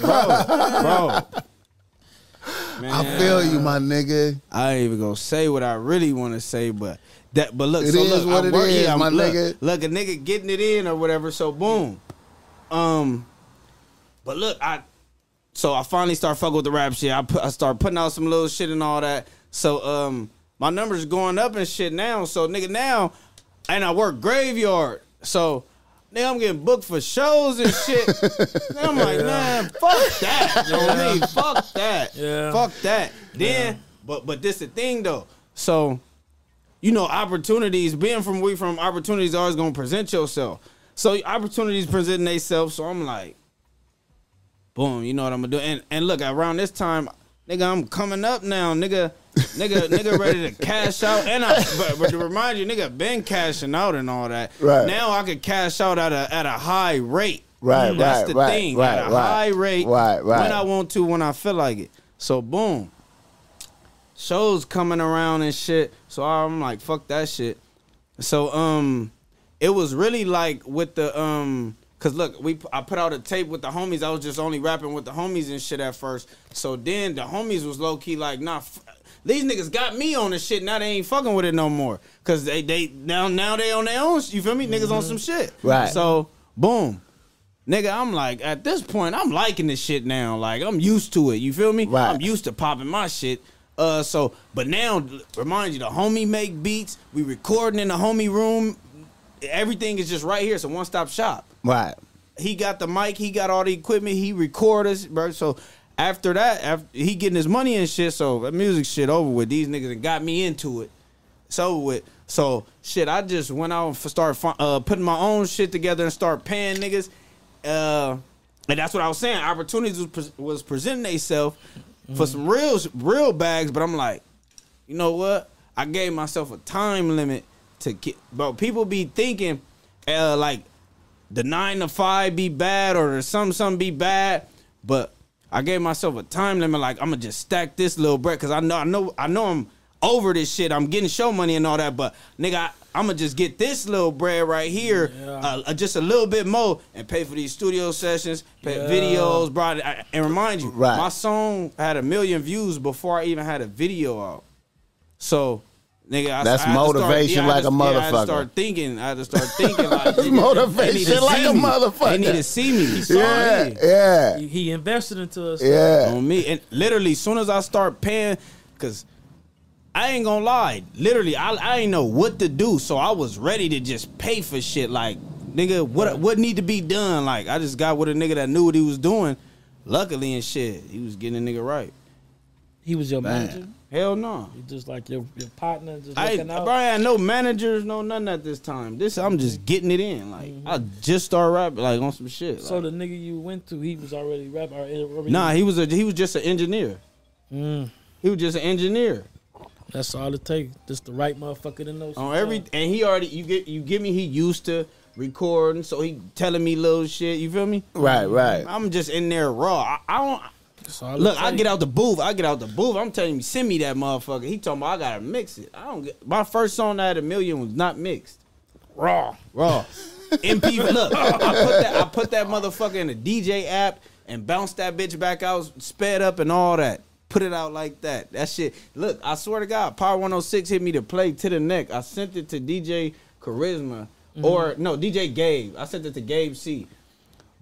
bro, bro. Man, I feel you, my nigga. I ain't even gonna say what I really want to say, but that. But look, It so is look, what I it work, is, yeah, I'm- my look, nigga. Look, a nigga getting it in or whatever. So boom, um, but look, I so I finally start fucking with the rap shit. I put I start putting out some little shit and all that. So um my numbers going up and shit now. So nigga now and I work graveyard. So nigga I'm getting booked for shows and shit. And I'm like, man, fuck that. You know what I mean? Fuck that. Yeah. Fuck that. Then but but this the thing though. So you know, opportunities, being from we from opportunities always gonna present yourself. So opportunities presenting themselves. So I'm like, boom, you know what I'm gonna do. And and look, around this time, nigga, I'm coming up now, nigga, nigga, nigga, ready to cash out. And I, but, but to remind you, nigga, been cashing out and all that. Right. Now I could cash out at a at a high rate. Right, That's right, the right, thing. right, at a right. high rate. Right, right. When I want to, when I feel like it. So boom. Shows coming around and shit. So I'm like, fuck that shit. So um, it was really like with the um, cause look, we I put out a tape with the homies. I was just only rapping with the homies and shit at first. So then the homies was low key like, nah. F- these niggas got me on the shit. Now they ain't fucking with it no more. Cause they they now now they on their own. You feel me? Niggas on some shit. Right. So boom. Nigga, I'm like, at this point, I'm liking this shit now. Like, I'm used to it. You feel me? Right. I'm used to popping my shit. Uh, so, but now, remind you, the homie make beats. We recording in the homie room. Everything is just right here. It's a one stop shop. Right. He got the mic. He got all the equipment. He record us, bro. So after that, after he getting his money and shit. So that music shit over with. These niggas and got me into it. It's over with. So shit, I just went out and started uh, putting my own shit together and start paying niggas. Uh, and that's what I was saying. Opportunities was, pre- was presenting themselves for some real real bags, but I'm like, you know what? I gave myself a time limit to get. Bro, people be thinking, uh, like the nine to five be bad or some some be bad, but I gave myself a time limit. Like I'm gonna just stack this little bread because I know I know I know I'm over this shit. I'm getting show money and all that, but nigga, I, I'm gonna just get this little bread right here, Yeah. uh, uh, just a little bit more, and pay for these studio sessions, pay Yeah. videos, bro. I- And remind you, Right. my song had a million views before I even had a video out. So. Nigga, I, That's I had to start- motivation yeah, I had like to- a yeah, I had to start thinking. I had to start thinking like they- motivation they need to like a motherfucker. They need to see me. Yeah. Yeah. He, he invested into us. Yeah. on me. And literally, as soon as I start paying, cause I ain't gonna lie, literally, I I ain't know what to do, so I was ready to just pay for shit. Like, nigga, what what need to be done? Like, I just got with a nigga that knew what he was doing. Luckily and shit, he was getting a nigga right. He was your Man. manager. Hell no. He just like your your partner, just I, looking out. bro, I had no managers, no nothing at this time. This I'm just getting it in. Like I just started rapping like on some shit. So like- the nigga you went to, he was already rapping. Or already, nah, he was a he was just an engineer. Mm, He was just an engineer. that's all it takes. Just the right motherfucker to know. on every and he already you get you give me he used to recording so he telling me little shit you feel me Right. Right. i'm just in there raw i, I don't That's all it look i get out the booth i get out the booth i'm telling you send me that motherfucker he told me i gotta mix it i don't get my first song that had a million was not mixed raw. raw mp look i put that i put that motherfucker in the dj app and bounced that bitch back out sped up and all that Put it out like that. That shit. Look, I swear to God, Power 106 hit me to play to the neck. I sent it to DJ Carisma mm-hmm. or no DJ Gabe. I sent it to Gabe C.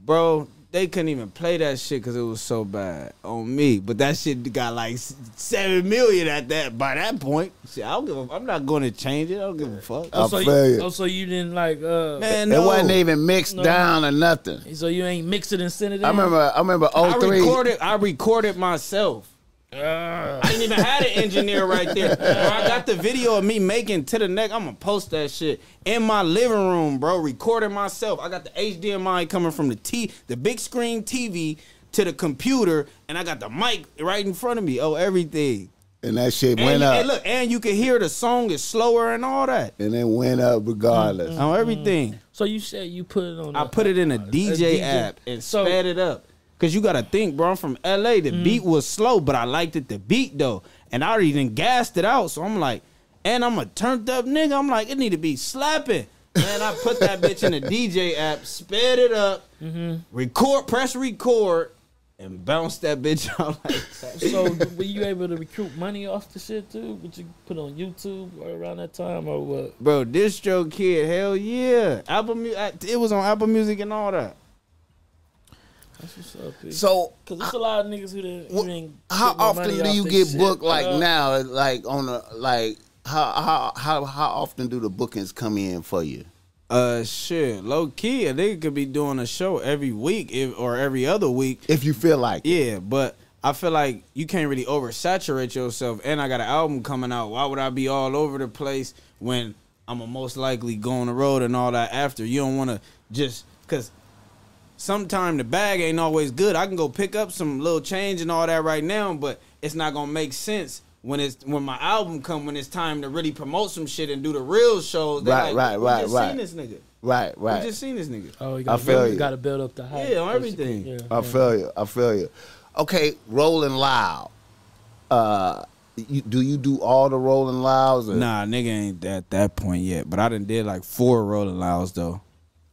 Bro, they couldn't even play that shit because it was so bad on me. But that shit got like seven million at that by that point. Shit, I don't give. A, I'm not going to change it. I don't give a fuck. I so feel you. Oh, so you didn't like uh Man, It wasn't even mixed No. down or nothing. so you ain't mix it and send it in? I remember. I remember. I recorded. I recorded myself. Uh, I didn't even have an engineer right there. Bro, I got the video of me making to the neck. I'm gonna post that shit in my living room, bro. Recording myself. I got the HDMI coming from the T, the big screen TV to the computer, and I got the mic right in front of me. Oh, everything. and that shit And, went you- up, and look, and you can hear the song is slower and all that. and it went up regardless. On everything. so you said you put it on. I a- put it in a a DJ, app and So- sped it up. Cause you gotta think, bro. I'm from LA. The mm-hmm. beat was slow, but I liked it. The beat though, and I already done gassed it out. So I'm like, and I'm a turned up nigga. I'm like, it need to be slapping. Man, I put that bitch in the DJ app, sped it up, mm-hmm. record, press record, and bounce that bitch out like that. So were you able to recruit money off the shit too? Would you put on YouTube or around that time or what? Bro, DistroKid, hell yeah. Apple it was on Apple Music and all that. That's what's up. P. So Cause there's a lot of niggas who didn't. Wha- who didn't how get often money do off you get shit, booked like uh, now? Like on a like how how how how often do the bookings come in for you? Uh, shit, low key, a nigga could be doing a show every week if, or every other week. If you feel like it. Yeah, but I feel like you can't really oversaturate yourself. And I got an album coming out. Why would I be all over the place when I'm a most likely go on the road and all that after? You don't want to just because sometimes the bag ain't always good. I can go pick up some little change and all that right now, but it's not gonna make sense. When it's when my album come when it's time to really promote some shit and do the real shows, they Right, like, right, we right, just right. Seen this nigga. Right, right. We just seen this nigga. Oh, you I gotta feel build, you. got to build up the hype. Yeah, on everything. Yeah, I yeah. feel you. I feel you. Okay, Rolling Loud. Uh, you, do you do all the Rolling Louds? or- Nah, nigga ain't at that point yet. But I done did like four Rolling Louds though.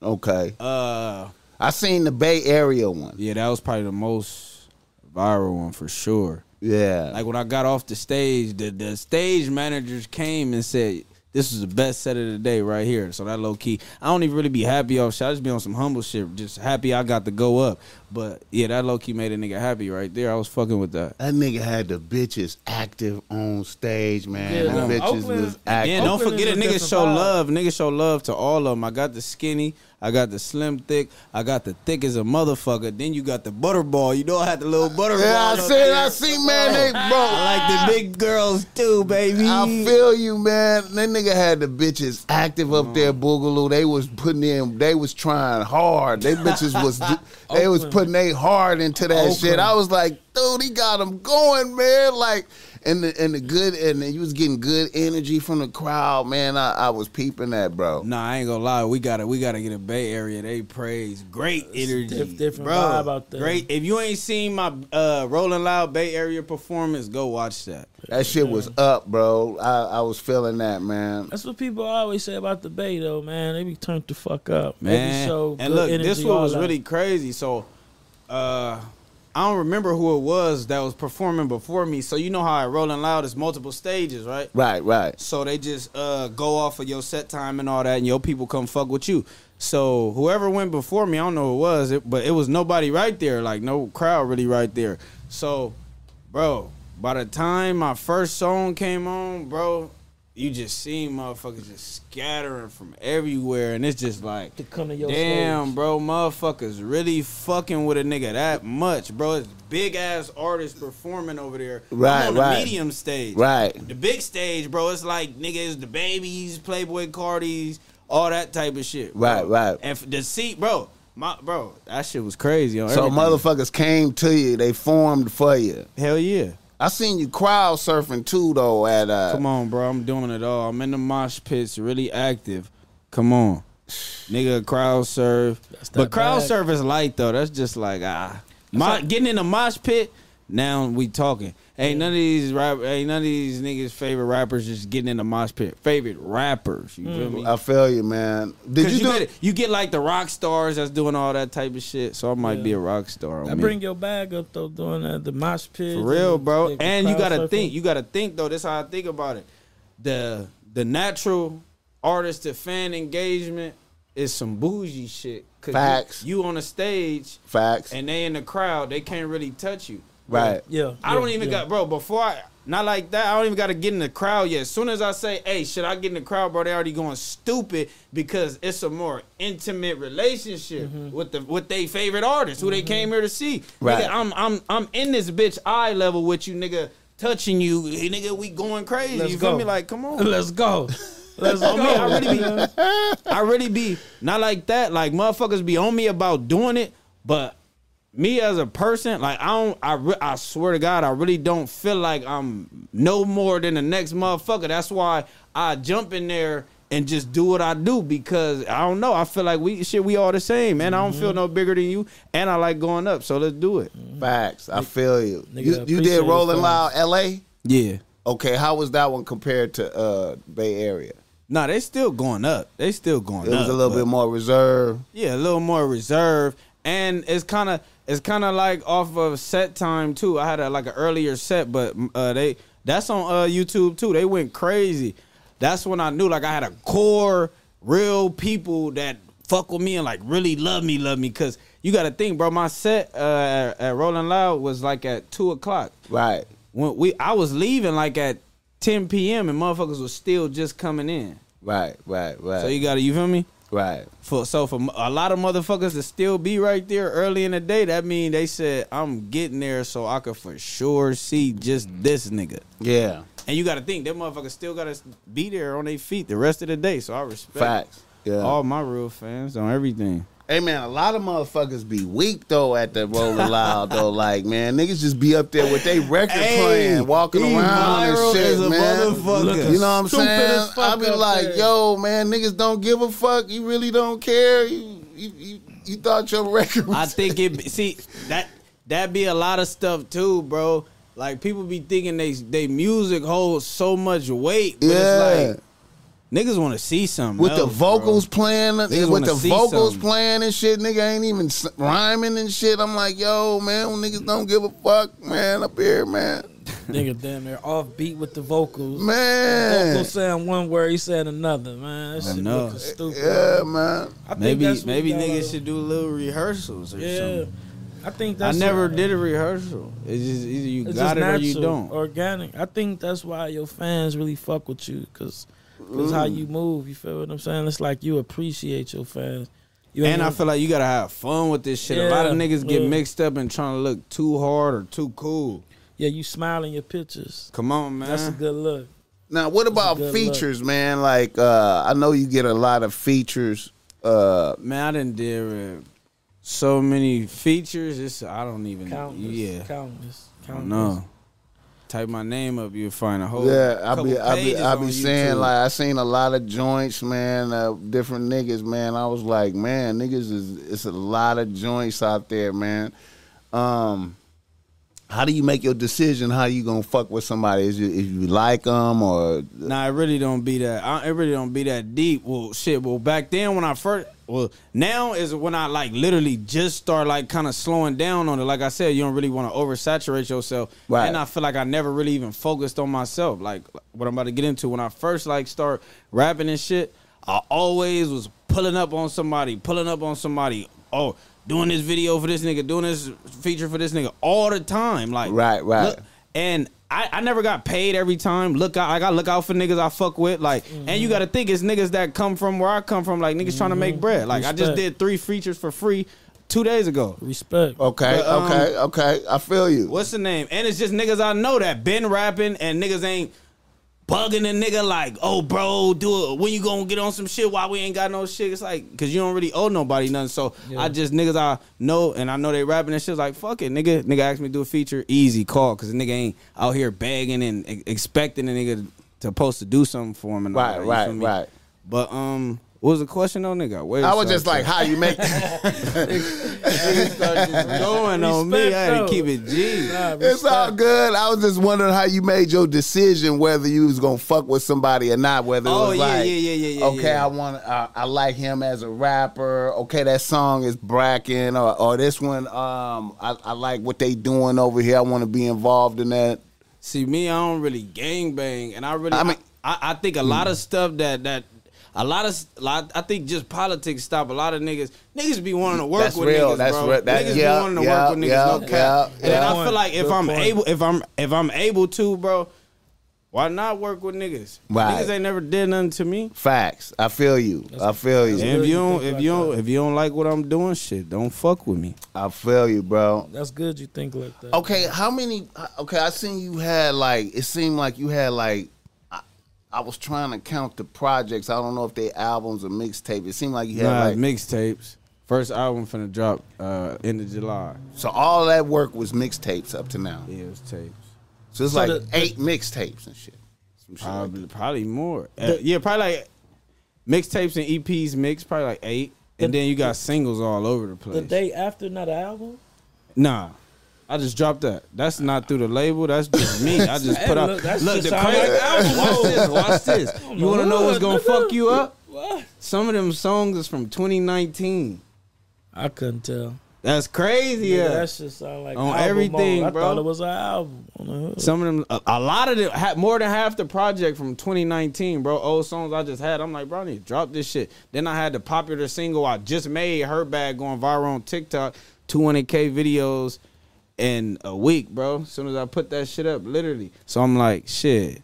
Okay. Uh, I seen the Bay Area one. yeah, that was probably the most viral one for sure. Yeah. Like when I got off the stage, the the stage managers came and said, "This is the best set of the day right here." So that low key, I don't even really be happy off shit. I just be on some humble shit, just happy I got to go up. But yeah, that low key made a nigga happy right there. I was fucking with that. that nigga had the bitches active on stage, man. Yeah, the bitches Oakland- was active. Yeah, don't Oakland forget it. a a nigga show vibe. love. Nigga show love to all of them. I got the skinny, I got the slim thick, I got the thick as a motherfucker. Then you got the butterball. You know I had the little butterball. yeah, I up see. I see, man. They, bro, I like the big girls too, baby. I feel you, man. That nigga had the bitches active up there, Boogaloo. They was putting in, they was trying hard. They bitches was, they was Oakland. Putting they hard into that Oakland. shit. I was like, dude, he got them going, man. Like, and the and the good, and then you was getting good energy from the crowd, man. I, I was peeping that, bro. Nah, I ain't gonna lie. We gotta we gotta get a Bay Area. They praise great energy, diff- different bro. vibe out there. Great. If you ain't seen my uh, Rolling Loud Bay Area performance, go watch that. That shit was up, bro. I, I was feeling that, man. That's what people always say about the Bay, though, man. They be turned the fuck up. They be man. so and good look, energy, this one was really crazy. So, uh, I don't remember who it was that was performing before me. So you know how at Rolling Loud is multiple stages, right? Right, right. So they just uh, go off of your set time and all that, and your people come fuck with you. So whoever went before me, I don't know who it was, it, but it was nobody right there, like no crowd really right there. So, bro, by the time my first song came on, bro, you just see motherfuckers just scattering from everywhere, and it's just like, to come to your damn, stage. bro, motherfuckers really fucking with a nigga that much, bro. It's big ass artists performing over there. Right, I'm on the right. medium stage. Right. The big stage, bro, it's like niggas, the babies, Playboi Cartis, all that type of shit. bro. Right, right. And f- the seat, bro, my bro, that shit was crazy. On So everything. motherfuckers came to you. They formed for you. hell yeah. I seen you crowd surfing too, though. At uh, Come on, bro, I'm doing it all. I'm in the mosh pits, really active. Come on, nigga, crowd surf. But that crowd bag. surf is light though. That's just like ah, my, getting in the mosh pit. Now we talking. Ain't none of these rap, ain't none of these niggas' favorite rappers just getting in the mosh pit. Favorite rappers, you feel mm. me? I feel you, man. Did 'Cause you, you, do? get, you get like the rock stars that's doing all that type of shit. So I might be a rock star. On I me. bring your bag up though, doing that the mosh pit. For real, bro. the- the And you gotta surfing. think. You gotta think though. This how I think about it. The the natural artist to fan engagement is some bougie shit. Cause Facts. You, you on a stage Facts. and they in the crowd, they can't really touch you. Right. Yeah, I don't even yeah. got bro, before I not like that, I don't even gotta get in the crowd yet. As soon as I say, hey, should I get in the crowd, bro, they already going stupid because it's a more intimate relationship Mm-hmm. with the with their favorite artist who they came here to see. Right. Nigga, I'm I'm I'm in this bitch eye level with you, nigga, touching you. Hey, nigga, we going crazy. Let's you feel go. me? Like, come on. Let's go. Let's go. On me, I really be, I really be not like that. Like motherfuckers be on me about doing it, but me as a person, like I don't, I, re- I swear to God, I really don't feel like I'm no more than the next motherfucker. That's why I jump in there and just do what I do because I don't know. I feel like we shit, we all the same, man. I don't Mm-hmm. feel no bigger than you, and I like going up. So let's do it. Facts. I feel you. Nigga, You, you did Rolling. Loud, L.A. Yeah. Okay, how was that one compared to uh Bay Area? Nah, they still going up. They still going up. It up. was a little bit more reserved. Yeah, a little more reserved. And it's kind of it's kind of like off of set time too. I had a, like an earlier set, but uh, they that's on uh, YouTube too. They went crazy. That's when I knew like I had a core real people that fuck with me and like really love me, love me. Cause you got to think, bro. My set uh, at, at Rolling Loud was like at two o'clock. Right. When we I was leaving like at 10 p.m. and motherfuckers was still just coming in. Right. Right. Right. So you got to you feel me? Right. For so for a lot of motherfuckers to still be right there early in the day, that mean they said I'm getting there so I could for sure see just mm-hmm. this nigga. Yeah. And you got to think that motherfuckers still got to be there on their feet the rest of the day. So I respect Facts. Yeah. all my real fans on everything. Hey man, a lot of motherfuckers be weak though at the Rolling Loud though. Like man, niggas just be up there with their record Hey, playing, walking around and shit, man. You know what I'm saying? I be like, there. yo, man, niggas don't give a fuck. You really don't care. You you you, you thought your record was I think it. be- See that that be a lot of stuff too, bro. Like people be thinking they they music holds so much weight, but Yeah. it's like niggas want to see something with the vocals bro. playing, Niggas with the vocals something. playing and shit, nigga ain't even rhyming and shit. I'm like, yo, man, niggas don't give a fuck, man, up here, man, Nigga damn they're off beat with the vocals. man, Vocals saying one word, he said another, man. That I shit looking stupid. yeah, man. I Maybe that's maybe we gotta- niggas should do little rehearsals or Yeah. something. I think that's I never what- did a rehearsal. It's just either you It's got just it natural, or you don't. organic. I think that's why your fans really fuck with you, cause, cause how you move. You feel what I'm saying? It's like you appreciate your fans. You and I feel like you gotta have fun with this shit. a lot of Yeah, niggas get mixed up and trying to look too hard or too cool. yeah, you smile in your pictures. Come on, man. That's a good look. Now, what about good features, man? Like, uh, I know you get a lot of features. Uh, Man, I didn't did uh, so many features. It's I don't even. Countless. Yeah, Countless. I Countless. don't know. Type my name up, you'll find a whole. yeah, I be, I be, I be saying YouTube. like I seen a lot of joints, man. Uh, different niggas, man. I was like, man, niggas is it's a lot of joints out there, man. Um, how do you make your decision? How you gonna fuck with somebody? Is you, if you like them or Nah, it really don't be that. I, it really don't be that deep. Well, shit. Well, back then when I first, well, now is when I like literally just start like kind of slowing down on it. Like I said, you don't really want to oversaturate yourself. Right. And I feel like I never really even focused on myself. Like what I'm about to get into. When I first like start rapping and shit, I always was pulling up on somebody, pulling up on somebody. Oh, doing this video for this nigga, doing this feature for this nigga all the time. Like Right, right. look- and I, I never got paid every time. Look out, I got to look out for niggas I fuck with. Like, and you got to think it's niggas that come from where I come from. Like niggas trying to make bread. Like I just did three features for free two days ago. Respect. okay, But, um, okay, okay. I feel you. What's the name? And it's just niggas I know that been rapping and niggas ain't bugging a nigga like, oh bro, do it. When you gonna get on some shit? Why we ain't got no shit? It's like, cause you don't really owe nobody nothing. So Yeah. I just niggas I know and I know they rapping and shit. Like fuck it, nigga. Nigga asked me to do a feature, easy call, cause the nigga ain't out here begging and e- expecting a nigga to supposed to do something for him. And all Right, that, right, right. But um, what was the question on nigga? Wait, I was just like, how you make? It going on me. I had to keep it G. Nah, It's all good. I was just wondering how you made your decision whether you was gonna fuck with somebody or not. Whether it Oh, was yeah, like, yeah, yeah, yeah, yeah, okay, yeah. I want, uh, I like him as a rapper. Okay, that song is Bracken, or, or this one, um, I, I like what they doing over here. I want to be involved in that. See me, I don't really gang bang, and I really, I I mean- I, I think a lot of stuff that that. A lot of, lot, I think just politics stop a lot of niggas. Niggas be wanting to work That's with real. niggas, That's bro. real. That- niggas yeah, be wanting to yeah, work with niggas, yeah, no cap. yeah, and then yeah. I feel like if Good I'm point. able, if I'm if I'm able to, bro, why not work with niggas? Right. Niggas ain't never did nothing to me. Facts. I feel you. I feel you. If you you don't, if you don't, that. if you don't like what I'm doing, shit, don't fuck with me. I feel you, bro. That's good. You think like that. Okay, how many? Okay, I seen you had like. It seemed like you had like. I, I was trying to count the projects. I don't know if they albums or mixtape. It seemed like you had Nah, like. mixtapes. First album finna drop uh, end of July. so all that work was mixtapes up to now. Yeah, it was tapes. So it's So like the- the- eight mixtapes and shit. Some shit like Probably, probably more. Uh, yeah, probably like mixtapes and EPs mixed, probably like eight. And The- then you got singles all over the place. The day after, not an album. nah. I just dropped that. That's not through the label. That's just me. I just put out. look, that's Look, just the crazy. like album. watch this. Watch this. You want to know what's gonna fuck you up? What? Some of them songs is from 2019. I couldn't tell. That's crazy. Nigga, Yeah. that shit sound like On album everything, mode. I bro. thought it was an album. On the hood. Some of them, a, a lot of them, ha- more than half the project from 2019, bro. Old songs I just had. I'm like, bro, I need to drop this shit. Then I had the popular single I just made, Her Bag, going viral on TikTok, 200k videos in a week, bro. As soon as I put that shit up, literally. So I'm like, shit,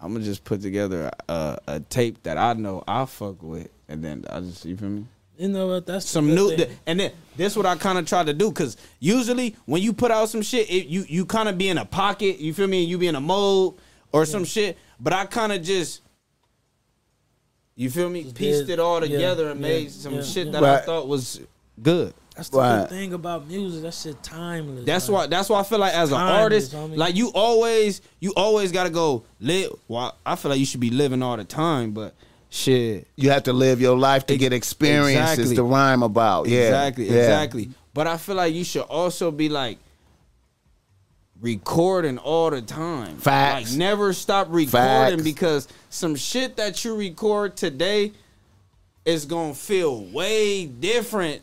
I'm gonna just put together a, a tape that I know I fuck with, and then I just, you feel me? You know what? That's some new thing. and then this what I kind of try to do because usually when you put out some shit it, you you kind of be in a pocket you feel me you be in a mode or some shit but I kind of just you feel me pieced it all yeah, together and yeah, made some yeah, shit yeah. that I thought was good That's the Right. good thing about music. That shit timeless. that's man. why that's why I feel like as an artist homie. like you always you always gotta go live well I feel like you should be living all the time but shit You have to live your life to Ex- get experiences exactly. to rhyme about. Yeah, Exactly, yeah. exactly. But I feel like you should also be like recording all the time. Facts. Like never stop recording Facts. because some shit that you record today is gonna feel way different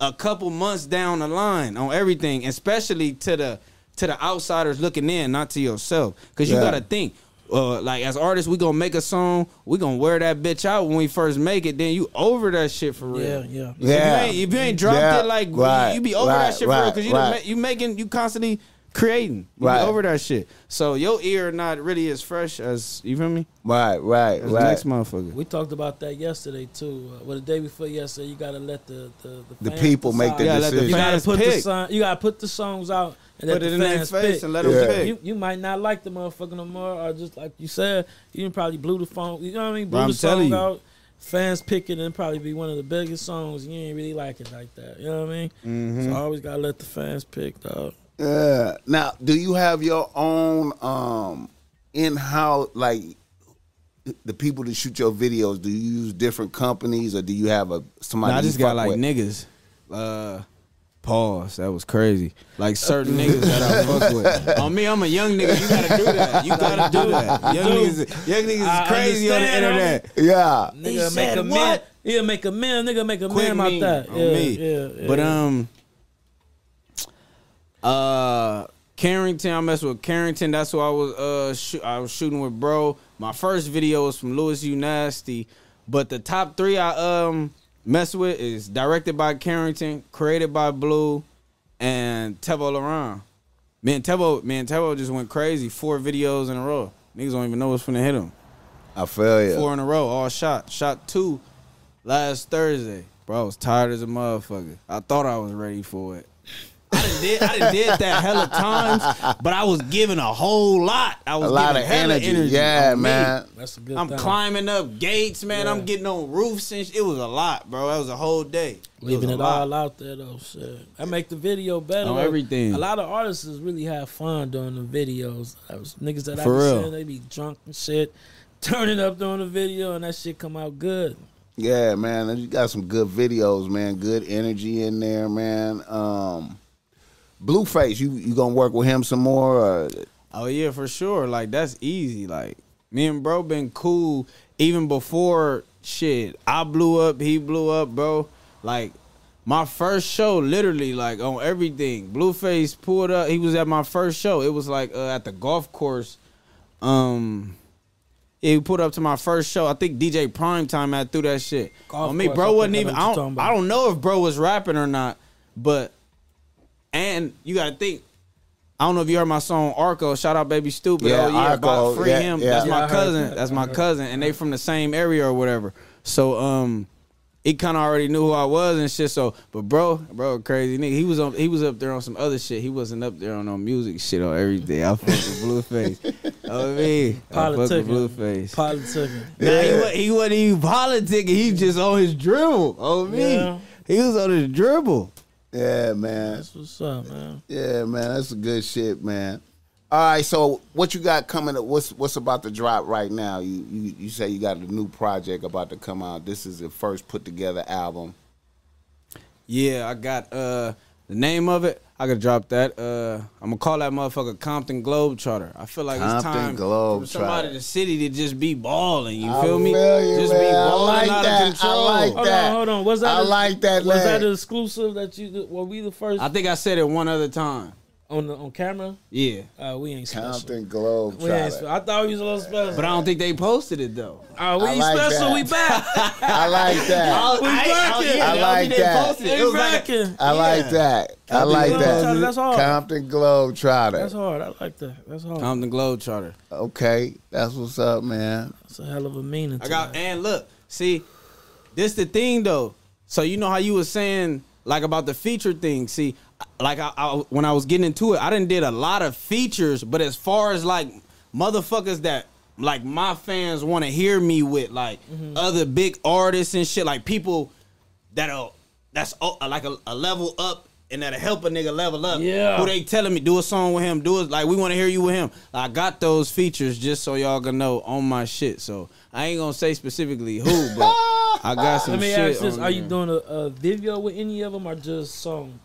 a couple months down the line on everything, especially to the to the outsiders looking in, not to yourself. Cause you Yeah. gotta think. Uh, like as artists, we gonna make a song. We gonna wear that bitch out when we first make it. Then you over that shit for real. Yeah, yeah. Yeah. If you ain't, if you ain't dropped Yeah. it, like Right. you be over Right. that shit for real because you done Right. ma- you making you constantly creating. You Right. over that shit. So your ear not really as fresh as you feel me. Right, right, As right. the next motherfucker. We talked about that yesterday too. Uh, well, the day before yesterday, you gotta let the the, The fans people make the decide. Yeah, the decision. You gotta fans put the song. You gotta put the songs out and let Put it the in their fans face pick. and let them Yeah. pick. You, you might not like the motherfucker no more, or just like you said, you probably blew the phone. You know what I mean? Blew Bro, I'm the song telling you. out. Fans picking it and probably be one of the biggest songs. You ain't really like it like that. You know what I mean? Mm-hmm. So I always gotta let the fans pick, dog. Yeah. Now, do you have your own um in how like the people that shoot your videos? Do you use different companies or do you have a somebody? Nah, I just got like with? niggas. Uh, pause. That was crazy. Like certain niggas that I fuck with. On me, I'm a young nigga. You gotta do that. You gotta do that. Young niggas, young niggas I is crazy on the understand, internet. Yeah. Nigga He make said a man. what? He'll make a man. Nigga make a Quick man out meme that. on Yeah, me. yeah, yeah. But um, uh, Carrington, I messed with Carrington. That's who I was uh shoo- I was shooting with, bro. My first video was from Louis U Nasty, but the top three I um mess with is directed by Carrington, created by Blue, and Tevo Laurent. Man, Tevo, man, Tevo just went crazy. Four videos in a row. Niggas don't even know what's finna hit them. I feel you. Four in a row, all shot. Shot two last Thursday. Bro, I was tired as a motherfucker. I thought I was ready for it. I done did, I done did that hella times, but I was giving a whole lot. I was a lot giving of hella energy. energy. Yeah, on me. man. That's a good I'm thing. climbing up gates, man. Yeah. I'm getting on roofs and sh- it was a lot, bro. That was a whole day. Leaving was it lot. all out there though, shit. That make the video better. On everything. A lot of artists really have fun doing the videos. I was, niggas that I For be real. seeing, they be drunk and shit, turning up doing the video, and that shit come out good. Yeah, man. You got some good videos, man. Good energy in there, man. Um Blueface, you you gonna work with him some more? Or? Oh yeah, for sure. Like that's easy. Like me and bro been cool even before shit. I blew up, he blew up, bro. Like my first show, literally, like on everything. Blueface pulled up. He was at my first show. It was like uh, at the golf course. Um, yeah, he pulled up to my first show. I think DJ Prime Time had threw that shit. Golf on me, course, bro I wasn't even. I don't. I don't know if bro was rapping or not, but and you gotta think. I don't know if you heard my song Arco. Shout out Baby Stupid. Yeah, oh yeah, Arco, about free yeah, him. yeah. That's Yeah, my cousin. that. That's my cousin, and they from the same area or whatever. So um, he kind of already knew who I was and shit. So, but bro, bro, crazy nigga. He was on. He was up there on some other shit. He wasn't up there on no music shit on everything. I fuck with Blueface. oh me, I fuck with Politicking. Blueface. Politicking. Nah, he, wa- he wasn't even politicking. He just on his dribble. Oh me, Yeah. he was on his dribble. Yeah, man. That's what's up, man. Yeah, man. That's a good shit, man. All right, so what you got coming up? What's what's about to drop right now? You you, you say you got a new project about to come out. This is the first put together album. Yeah, I got uh The name of it, I could drop that. Uh, I'm gonna call that motherfucker Compton Globe Trotter. I feel like it's time Globe for somebody in the city to just be balling. You I feel me? feel you, just man. be I balling like out that. I of control. I like Hold that. on, hold on. Was that I a- like that Was leg. that an exclusive that you were we the first I think I said it one other time. On the on camera? Yeah, Uh, we ain't special. Compton Globe We ain't Trotter. spe- I thought we was a little special. but I don't think they posted it though. Uh, we I ain't like special. that. We back. I like that. We rocking. I like that. We rocking. I like Yeah. that. I like Globe that. Trotter, that's hard. Compton Globe Trotter. That's hard. I like that. That's hard. Compton Globe Trotter. Okay, that's what's up, man. That's a hell of a meaning. I got that. and look, see, this the thing though. So you know how you was saying like about the feature thing. See, like I, I when I was getting into it, I didn't did a lot of features, but as far as like motherfuckers that like my fans want to hear me with, like Mm-hmm. other big artists and shit, like people that'll that's oh, like a, a level up. And that'll help a nigga level up. Yeah. Who they telling me do a song with him, do it like we want to hear you with him. I got those features just so y'all gonna know on my shit. So I ain't gonna say specifically who, but I got some Let me ask this: Are you doing a, a video with any of them, or just song?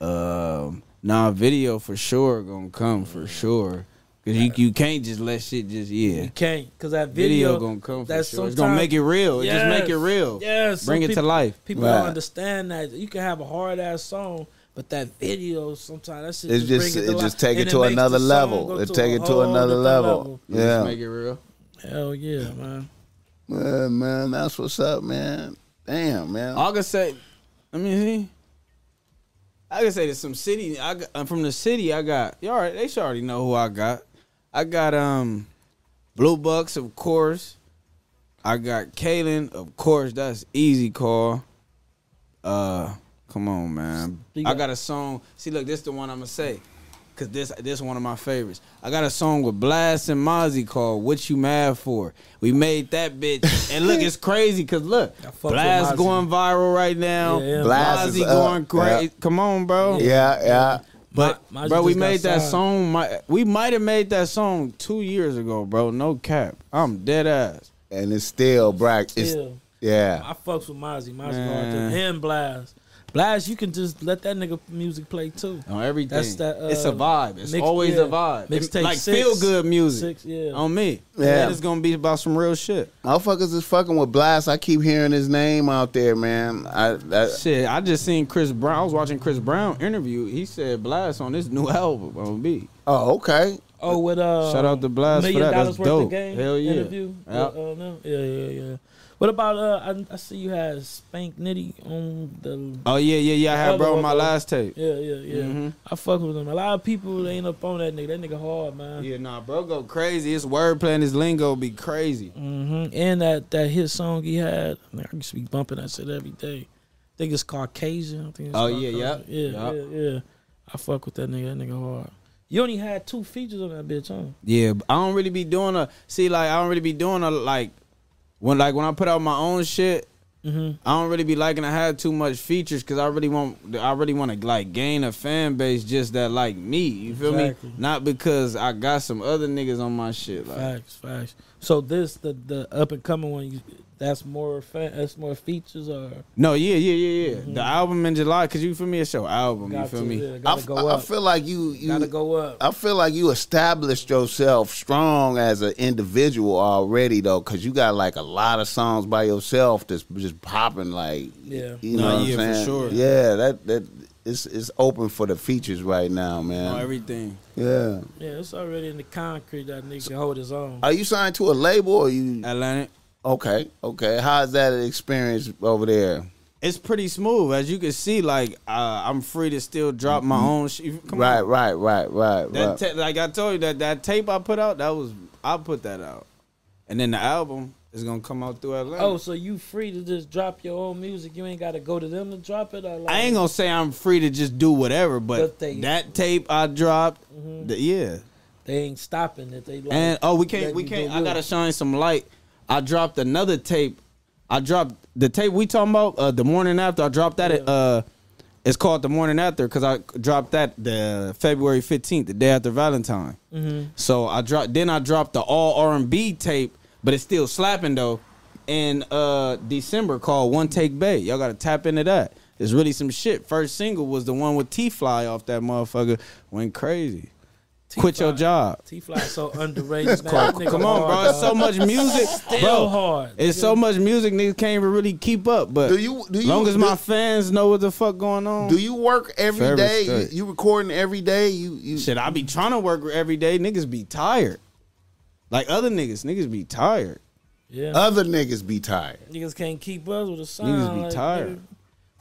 Um, nah, video for sure gonna come for sure. Cause you you can't just let shit just yeah. You can't, cause that Video, video, gonna come for that's sure. It's gonna make it real. It just make it real. Yes, some Bring it to life. People Right. don't understand that you can have a hard ass song, but that video sometimes that shit It's just, just bring it to just take it to makes another level. It take it to another different level. Just Yeah. make it real. Hell yeah, man. Yeah, man, that's what's up, man. Damn, man. I could say, let me see. I can say there's some city. I got, I'm from the city. I got. You all right? They should already know who I got. I got um, Blue Bucks, of course. I got Kalen, of course. That's easy call. Uh, come on, man. I got- got a song. See, look, this the one I'm gonna say. Cause this this one of my favorites. I got a song with Blxst and Mozzy called "What You Mad For." We made that bitch, and look, it's crazy. Cause look, I fuck with Blxst going viral right now. Yeah, yeah. Blxst is Mozzy going crazy. yeah. Come on, bro. yeah, yeah. But Ma- bro, we made that signed. song. My, we might have made that song two years ago, bro. No cap. I'm dead ass. And it's still Brack. It's Still, yeah. I fucks with Mozzy. Mozzy hard Man. too. And Blxst. Blxst, you can just let that nigga music play too. On everything. That's that, uh, it's a vibe. It's mix- always yeah. a vibe. Mixtape like six. feel good music. Six, yeah. On me. Yeah. And it's gonna be about some real shit. Motherfuckers is fucking with Blxst. I keep hearing his name out there, man. I that, Shit, I just seen Chris Brown. I was watching Chris Brown interview. He said Blxst on this new album on me. Oh, okay. Oh, with uh, Shout out to Blxst for million that. dollars That's worth dope. of game Hell yeah. interview. Yeah. With, uh, no? yeah, yeah, yeah. What about uh? I, I see you had Spank Nitti on the. Oh yeah, yeah, yeah. I had bro on my last tape. Yeah, yeah, yeah. Mhm. I fuck with him. A lot of people ain't up on that nigga. That nigga hard, man. Yeah, nah, bro, go crazy. His wordplay and his lingo be crazy. Mm-hmm. And that that hit song he had, man, I used to be bumping that shit every day. I think it's Caucasian. I think it's Oh, yeah, yeah, yeah, yeah. yeah, yeah. I fuck with that nigga. That nigga hard. You only had two features on that bitch, huh? Yeah, I don't really be doing a see like I don't really be doing a like when like when I put out my own shit. Mm-hmm. I don't really be liking to have too much features because I really want I really want to like gain a fan base just that like me. You feel Exactly. me? Not because I got some other niggas on my shit. Like Facts, facts. So this the the up and coming one. You, that's more fa- that's more features or no, yeah, yeah, yeah, yeah. The mm-hmm. album in July because you feel me? It's your album. got you feel to, me? Yeah, I, gotta f- go I feel like you you gotta go up. I feel like you established yourself strong as an individual already though, because you got like a lot of songs by yourself that's just popping like Yeah. you No, know what yeah, I'm for saying? sure. Yeah, that that it's it's open for the features right now, man. On everything. yeah. Yeah, it's already in the concrete that nigga can hold his own. Are you signed to a label or you Atlantic. Okay? Okay, how's that experience over there? It's pretty smooth, as you can see. Like uh, I'm free to still drop my own shit. Come right, on. right, right, right, That right. ta- like I told you that that tape I put out, that was I put that out, and then the album is gonna come out through Atlantic. Oh, so you free to just drop your own music? You ain't got to go to them to drop it. Or like, I ain't gonna say I'm free to just do whatever, but But they- that tape I dropped, Mhm. the, yeah. They ain't stopping it. They like, And oh, we can't, we can't. I gotta shine some light. I dropped another tape. I dropped the tape we talking about. Uh, the morning after I dropped that. Yeah. Uh, it's called the morning after because I dropped that the February fifteenth, the day after Valentine. Mhm. So I dropped. Then I dropped the all R and B tape, but it's still slapping though. In uh December, called One Take Bay. Y'all gotta tap into that. it's really some shit. First single was the one with T Fly off that motherfucker. Went crazy. Quit your job. T Fly so underrated. man. That nigga Come on, bro. hard, It's so much music, Still bro. hard. It's so much music niggas can't even really keep up. But Do you do you long as do, my fans know what the fuck going on. do you work every Forever day? You, straight. you recording every day? You you Shit, I be trying to work every day. Niggas be tired. Like other niggas, niggas be tired. Yeah. other niggas be tired. Niggas can't keep up with the sound. Niggas be like, tired.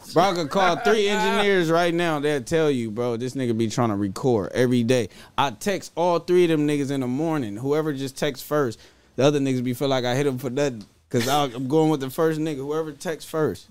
Nigga. Bro, I could call three engineers right now. They'll tell you, bro, this nigga be trying to record every day. I text all three of them niggas in the morning. Whoever just texts first, the other niggas be feel like I hit them for nothing. Cause I- I'm going with the first nigga. Whoever texts first.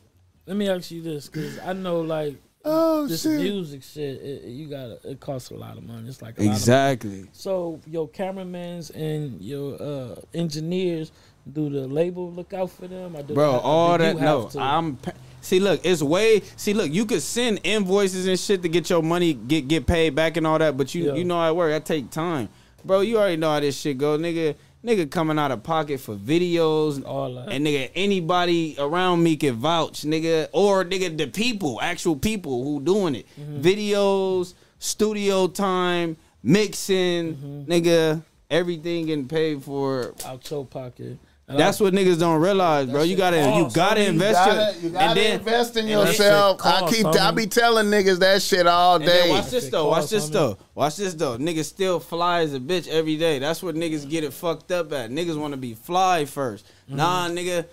Let me ask you this, because I know like Oh this shit! music shit, it, it- you gotta it costs a lot of money. It's like a lot of Exactly. So your cameramans and your uh, engineers, do the label look out for them? Or do Bro, have- all you that no. to? I'm pa- see. Look, it's way. See, look, you could send invoices and shit to get your money get get paid back and all that, but you Yeah. you know how it work. That take time, bro. You already know how this shit go, nigga. Nigga coming out of pocket for videos, all that. and nigga, anybody around me can vouch, nigga, or nigga, the people, actual people who doing it, Mm-hmm. videos, studio time, mixing, Mm-hmm. nigga, everything getting paid for. out your pocket. And That's I- what niggas don't realize, bro. You gotta, you gotta homie. You invest gotta, you gotta and then, invest in and that yourself. I costs, keep, I homie. be telling niggas that shit all day. watch this though. Watch this though. Watch this though. Niggas still fly as a bitch every day. That's what niggas get it fucked up at. Niggas want to be fly 1st Mm-hmm. Nah, nigga.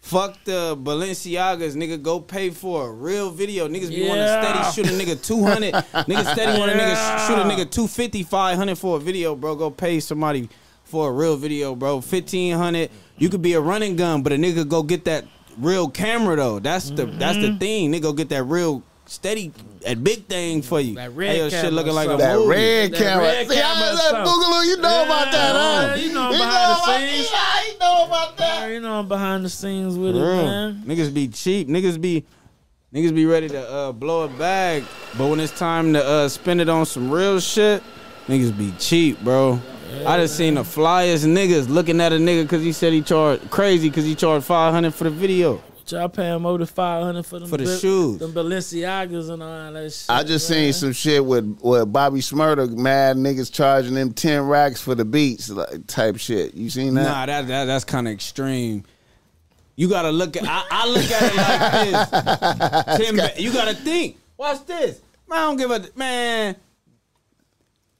Fuck the Balenciagas, nigga. Go pay for a real video. Niggas be want to steady shoot a nigga 200. niggas steady want a nigga shoot a nigga 250, 500 for a video, bro. Go pay somebody for a real video, bro. 1500. You could be a running gun, but a nigga go get that real camera though. That's the that's Mm-hmm. the thing. Nigga go get that real steady that big thing for you. That red Hey, your shit looking like a something. that movie. red That camera. red See, camera I, or that something. Boogaloo, you know about that, huh? Yeah, you know You behind know the about- scenes. Yeah, you know about that. you know I'm behind the scenes with it, Real. man. Niggas be cheap. Niggas be niggas be ready to uh, blow a bag, but when it's time to uh, spend it on some real shit, niggas be cheap, bro. I just seen the flyest niggas looking at a nigga because he said he charged crazy because he charged five hundred for the video. Y'all paying more than five hundred for them For the Bal- shoes. them Balenciagas and all that shit. I just man. seen some shit with with Bobby Shmurda, mad niggas charging them ten racks for the beats, like type shit. You seen that? Nah, that, that that's kind of extreme. You gotta look at. I, I look at it like this. Tim, Ba- you gotta think. Watch this. Man, I don't give a man.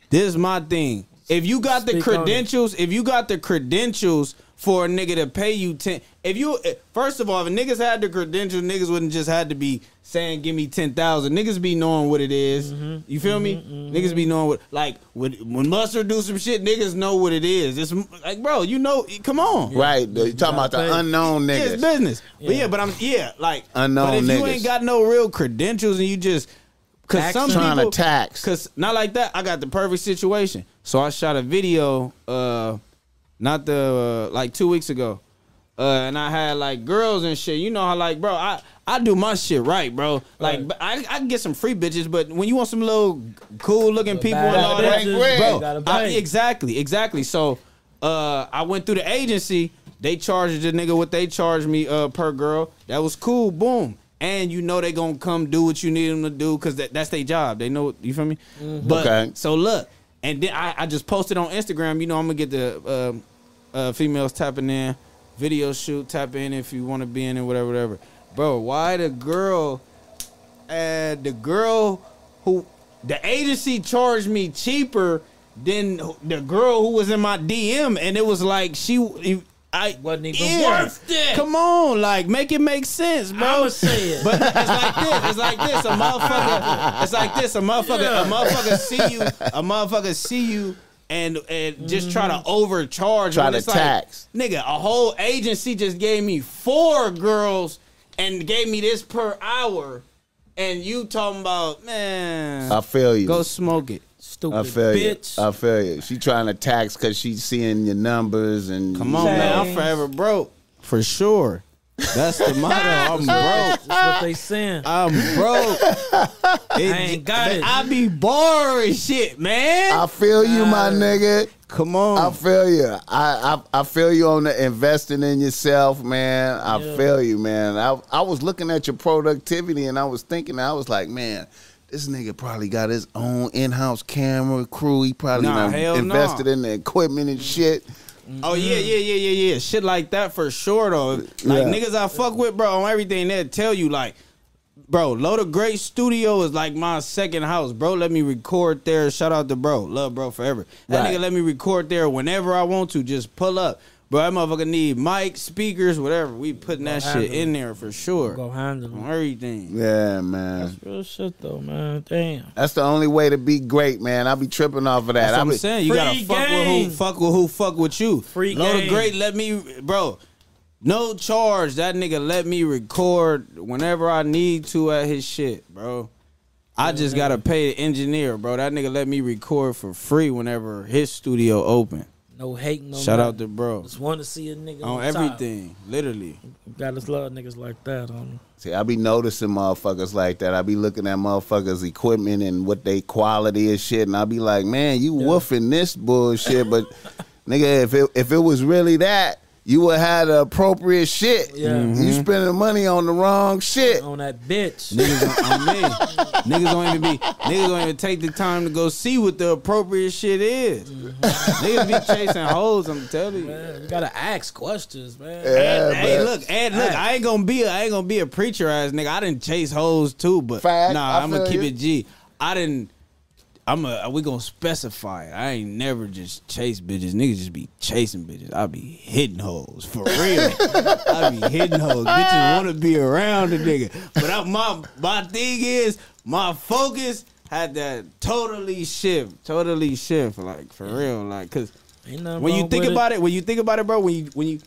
This is my thing. If you got the Speak on it. credentials, if you got the credentials for a nigga to pay you ten, if you eh, first of all, if niggas had the credentials, niggas wouldn't just had to be saying give me ten thousand. Niggas be knowing what it is. Mm-hmm. You feel me? Niggas be knowing what like when when Mustard do some shit, niggas know what it is. It's like bro, you know, come on. Right, you talking about the gotta pay. unknown Yeah, it's niggas. business. But Yeah. yeah, but I'm yeah, like Unknown But if you ain't got no real credentials and you just cause some Trying people to tax. cause not like that, I got the perfect situation. So I shot a video uh not the uh, like two weeks ago. Uh, and I had like girls and shit. You know how like, bro, I I do my shit right, bro. Like, Right. I I can get some free bitches, but when you want some little cool looking people and all that, bitches, bro, gotta I- exactly, exactly. So, uh, I went through the agency. They charged the nigga what they charged me uh per girl. That was cool. Boom. And you know they gonna come do what you need them to do because that, that's their job. They know you feel me. But Okay. so look, and then I, I just posted on Instagram. You know I'm gonna get the um uh, females tapping in, video shoot, tap in if you want to be in it, whatever, whatever. Bro, why the girl? Uh, the girl who the agency charged me cheaper than the girl who was in my DM, and it was like she. I Wasn't even worth it. Come on, like make it make sense, bro. I'ma say it. But it's like this. It's like this. A motherfucker. It's like this. A motherfucker. A motherfucker see you. A motherfucker see you. And, and just try to mm-hmm. overcharge. Try when to it's like, tax. Nigga, a whole agency just gave me four girls and gave me this per hour. And you talking about, man, I feel you. go smoke it. Stupid I feel bitch. you. I feel you. She trying to tax because she's seeing your numbers and Come on, man. I'm forever broke. For sure. That's the motto. I'm broke. That's what they saying. I'm broke. It- ain't got it. I be boring shit, man. I feel you, my nigga. Come on. I feel you. I, I I feel you on the investing in yourself, man. I Yeah. feel you, man. I I was looking at your productivity and I was thinking, I was like, man, this nigga probably got his own in-house camera crew. He probably Nah, done hell invested nah. in the equipment and shit. Oh yeah, yeah, yeah, yeah, yeah. Shit like that for sure though. Like Yeah. niggas I fuck with, bro, on everything they'll tell you like, bro, Load Great Studio is like my second house, bro. Let me record there. Shout out to bro, love bro forever. That Right. nigga let me record there whenever I want to. Just pull up, bro. That motherfucker need mics, speakers, whatever. We putting that shit handle in there for sure Go handle on it. everything. Yeah, man. That's real shit though, man. Damn. That's the only way to be great, man. I be tripping off of that. That's what I I'm be, saying. You gotta Free fuck with who fuck with who fuck with you. Free Load game. Great let me bro. No charge. That nigga let me record whenever I need to at his shit, bro. I just gotta pay the engineer, bro. That nigga let me record for free whenever his studio open. No hate, no. Shout out nothing. to bro. Just want to see a nigga On on, top. everything, literally. Got us love niggas like that. On See, I be noticing motherfuckers like that. I be looking at motherfuckers' equipment and what they quality is shit, and I be like, man, you woofing this bullshit, but nigga, if it if it was really that, you would have the appropriate shit. Yeah. Mm-hmm. You spending money on the wrong shit. on that bitch. Niggas on, on me. Niggas don't even be. Niggas don't even take the time to go see what the appropriate shit is. niggas be chasing hoes. I'm telling you. Man, you gotta ask questions, man. Yeah, And, hey, look, and look, I ain't gonna be, a, I ain't gonna be a preacher ass nigga. I didn't chase hoes too, but Fact, nah, I I'm gonna keep you. it G. I didn't. I'm a. We gonna specify it. I ain't never just chase bitches. Niggas just be chasing bitches. I be hitting hoes for real. I be hitting hoes. Bitches want to be around the nigga. But I, my my thing is my focus had to totally shift. Totally shift. Like for real. Like cause Ain't nothing when you think about it. when you think about it, bro, when you when you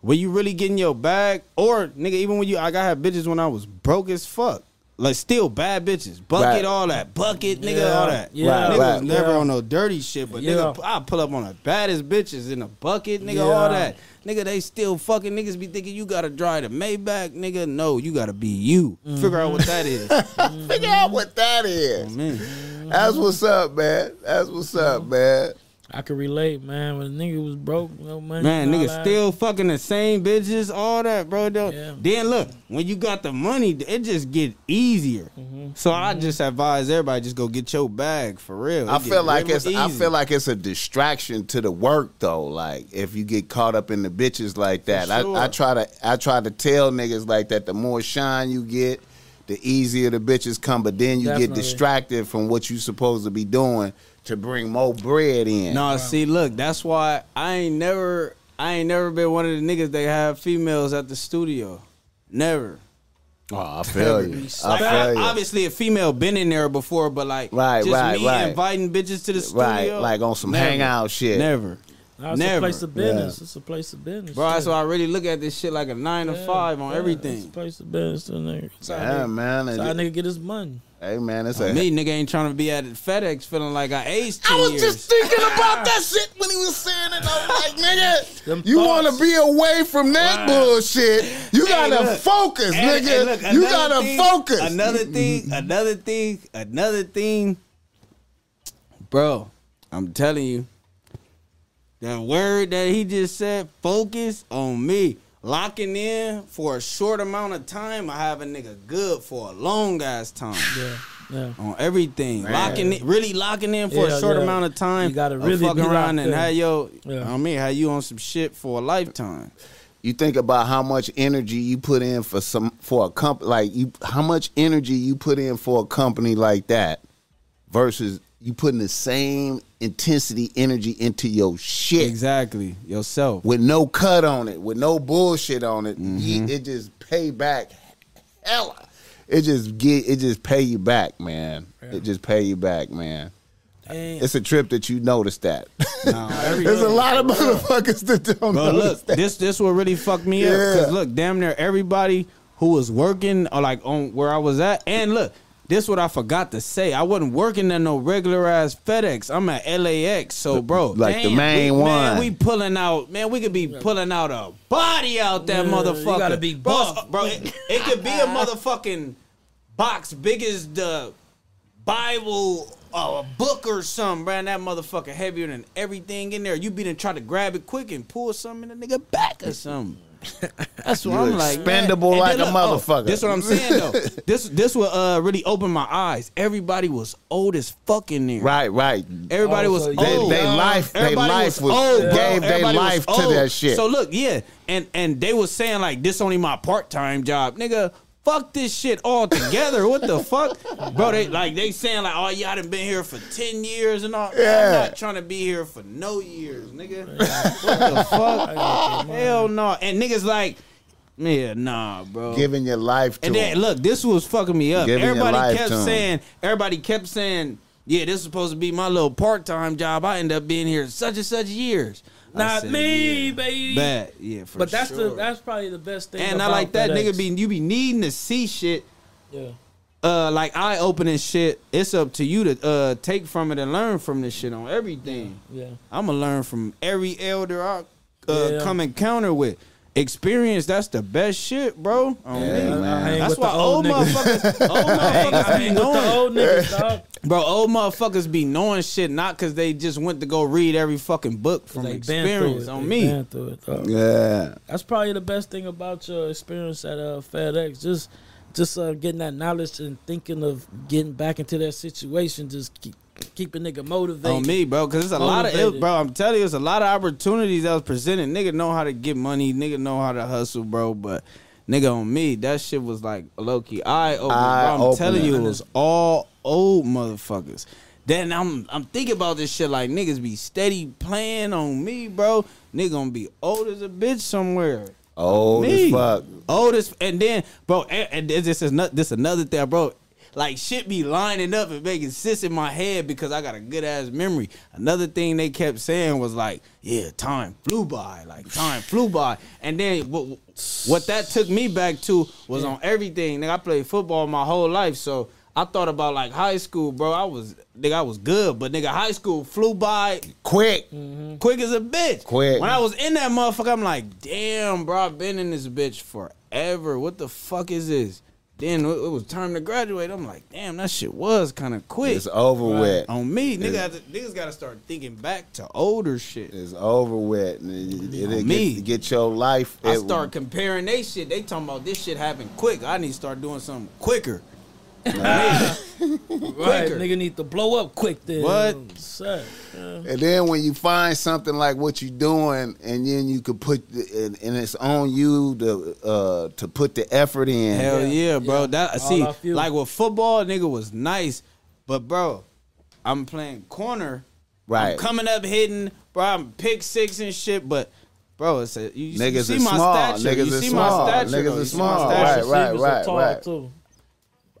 when you really get in your bag, or nigga, even when you I got had bitches when I was broke as fuck. Like still bad bitches. Bucket Right. all that. Bucket, nigga, Yeah, all that. yeah, nigga right, was never yeah. on no dirty shit, but Yeah. nigga, I pull up on the baddest bitches in a bucket, nigga, Yeah. all that. Nigga, they still fucking niggas be thinking you gotta drive the Maybach, nigga. No, you gotta be you. Mm-hmm. Figure out what that is. Figure out what that is. Man. That's what's up, man. That's what's up, man. I can relate, man. When a nigga was broke, no money. Man, nigga that. still fucking the same bitches, all that, bro. Yeah. Then look, when you got the money, it just get easier. Mm-hmm. So I just advise everybody just go get your bag for real. I It get feel like real it's I feel like it's a distraction to the work though. Like if you get caught up in the bitches like that, sure. I, I try to I try to tell niggas like that. The more shine you get, the easier the bitches come. But then you get distracted from what you supposed to be doing to bring more bread in. No, see, look, that's why I ain't never, I ain't never been one of the niggas that have females at the studio. Never. oh, I feel you. I Respect. feel you. Obviously, a female been in there before, but like, Right, just right, me right. inviting bitches to the studio, Right, like on some Never. hangout shit. Never. Nah, it's Never. a place of business. It's a place of business. Bro, that's shit. why I really look at this shit like a nine to five on yeah, It's a everything. place of business, too, nigga. It's Yeah, nigga- man. it's how And- nigga get his money. Hey, man, it's a. Me, nigga, ain't trying to be at FedEx feeling like I aged two I was years. just thinking about that shit when he was saying it. I was like, nigga, Them you want to be away from that Right. bullshit. You Hey, gotta look. focus, And- nigga. and look, you gotta thing- focus. Another thing, mm-hmm. another thing, another thing, bro. I'm telling you, that word that he just said, focus on me. Locking in for a short amount of time, I have a nigga good for a long ass time Yeah, yeah. on everything. Man. Locking in, really locking in for Yeah, a short yeah. amount of time. You gotta of really fucking around locked and in. have yo, Yeah. I mean, have you on some shit for a lifetime. you think about how much energy you put in for some for a company like you how much energy you put in for a company like that versus you putting the same intensity energy into your shit Exactly, yourself. with no cut on it, with no bullshit on it. Mm-hmm. it just pay back hella. It just get it just pay you back, man. It just pay you back, man. Damn. It's a trip that you noticed that. Every- There's a lot of motherfuckers that don't But look, that. this this what really fucked me up. Yeah. Cause look, damn near everybody who was working or like on where I was at, and look, this what I forgot to say. I wasn't working at no regular ass FedEx. I'm at LAX. So bro, Like the main we, one. Man, we pulling out. Man, we could be pulling out a body out that Yeah, you motherfucker. gotta be bro, buff. bro. It, it could be a motherfucking box big as the Bible uh, a book or something, bro. And that motherfucker heavier than everything in there. You be done try to grab it quick and pull something in the nigga back or something. That's what You I'm like. man. expendable And like then a look, oh, motherfucker. this what I'm saying though. this this will uh really open my eyes. Everybody was old as fucking there. Right, right. Everybody Oh, was so old. They, they Oh, life, they Everybody life was, old, bro. gave their Everybody was life to old. that shit. So look, yeah, and and they was saying like this only my part time job, nigga. Fuck this shit all together. what the fuck, bro? They like they saying like, oh yeah, I done been here for ten years and all. Yeah. I'm not trying to be here for no years, nigga. what the fuck? Hell no. And niggas like, yeah, nah, bro. Giving your life to And then them. look, this was fucking me up. Giving your everybody life kept to 'em. saying, everybody kept saying, yeah, this is supposed to be my little part time job. I end up being here such and such years. Not said, me, yeah. baby. Bad, yeah, for sure. But that's sure. the that's probably the best thing. and I like that FedEx. nigga be you be needing to see shit. Yeah. Uh, like eye opening shit. It's up to you to uh take from it and learn from this shit on everything. Yeah. I'm gonna learn from every elder I uh, Yeah. come encounter with. Experience, that's the best shit, bro. On Yeah, me. man. That's why old old niggas. motherfuckers, old motherfuckers be hang with the knowing, old niggas, dog. bro. Old motherfuckers be knowing shit not because they just went to go read every fucking book from They been through experience on me. it. Yeah. That's probably the best thing about your experience at uh, FedEx. Just, just uh, getting that knowledge and thinking of getting back into that situation. Just keep, keep a nigga motivated. On me, bro, because it's a lot of Motivated. it, bro. I'm telling you, it's a lot of opportunities that was presented. Nigga know how to get money. Nigga know how to hustle, bro. But nigga on me, that shit was like low key eye opening. I'm Eye-opening. telling you, it was all old motherfuckers. Then I'm I'm thinking about this shit like niggas be steady playing on me, bro. Nigga gonna be old as a bitch somewhere. Old Me. as fuck. Oldest, and then, bro, and, and this is not this another thing, bro. Like shit be lining up and making sense in my head because I got a good ass memory. Another thing they kept saying was like, "Yeah, time flew by, like time flew by." And then what, what that took me back to was on everything. Nigga, I played football my whole life, so I thought about like high school, bro. I was nigga, I was good, but nigga, high school flew by Quick. Mm-hmm. quick as a bitch. Quick. When I was in that motherfucker, I'm like, damn, bro, I've been in this bitch forever. What the fuck is this? Then it it was time to graduate. I'm like, damn, that shit was kind of quick. It's over with. On me, nigga, to- niggas got to start thinking back to older shit. It's over with. It, it, it Me. get, get your life. I start comparing they shit. They talking about this shit happened quick. I need to start doing something quicker. Right, nigga need to blow up quick then. What? Son, yeah. And then when you find something like what you're doing, and then you could put, the, and, and it's on you to uh, to put the effort in. Hell yeah, Yeah, bro. yeah. That All see, like with football, nigga was nice, but bro, I'm playing corner. Right. I'm coming up hitting, bro. I'm pick six and shit, but bro, it's a you, you Niggas see my small. stature. Niggas you see small. my stature. Niggas though. You is see my small. Right, right, Receivers are right, tall, right.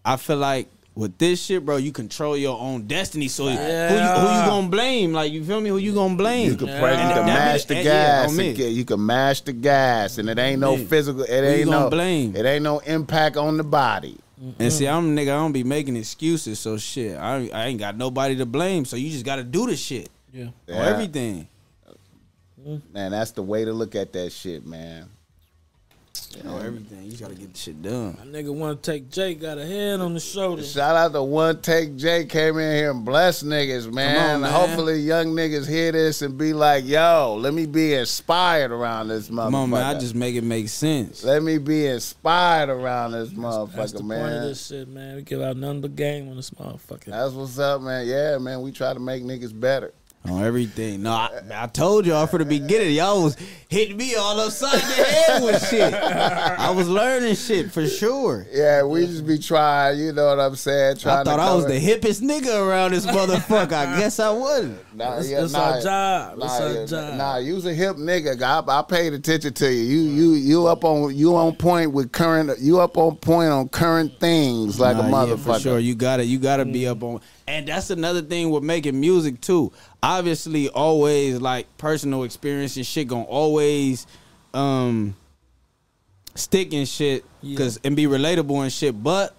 Too. I feel like with this shit, bro, you control your own destiny. So who, you, who you gonna blame? Like you feel me? Who you gonna blame? You can Yeah. pray, you can mash the and yeah, gas. and get- you can mash the gas, and it ain't no Me. physical. It Who ain't gonna no blame? It ain't no impact on the body. And see, I'm a nigga. I don't be making excuses. So shit, I I ain't got nobody to blame. So you just got to do the shit Yeah. Yeah. everything. Man, that's the way to look at that shit, man. On everything. You got to get the shit done. My nigga 1TakeJay, got a head on the shoulder. Shout out to 1TakeJay came in here and blessed niggas, man. on, man. Hopefully, young niggas hear this and be like, "Yo, let me be inspired around this motherfucker." Come on, man. I just make it make sense. let me be inspired around this That's motherfucker, the man. point of this shit, man. We give out none but game on this motherfucker. That's what's up, man. Yeah, man. We try to make niggas better. On everything. No, I, I told y'all from the beginning, y'all was hitting me all upside the head with shit. I was learning shit for sure. Yeah, we just be trying. You know what I'm saying? Trying I thought to I was the hippest nigga around this motherfucker. I guess I wasn't. Nah, That's, yeah, that's nah, our job. That's Nah, our yeah, job. nah, you's a hip nigga. I, I paid attention to you. You you you up on you on point with current. You up on point on current things like a Nah, yeah, motherfucker. for sure. You got to You got to be up on. And that's another thing with making music too. Obviously, always like personal experience and shit gonna always um stick and shit cause and be relatable and shit. But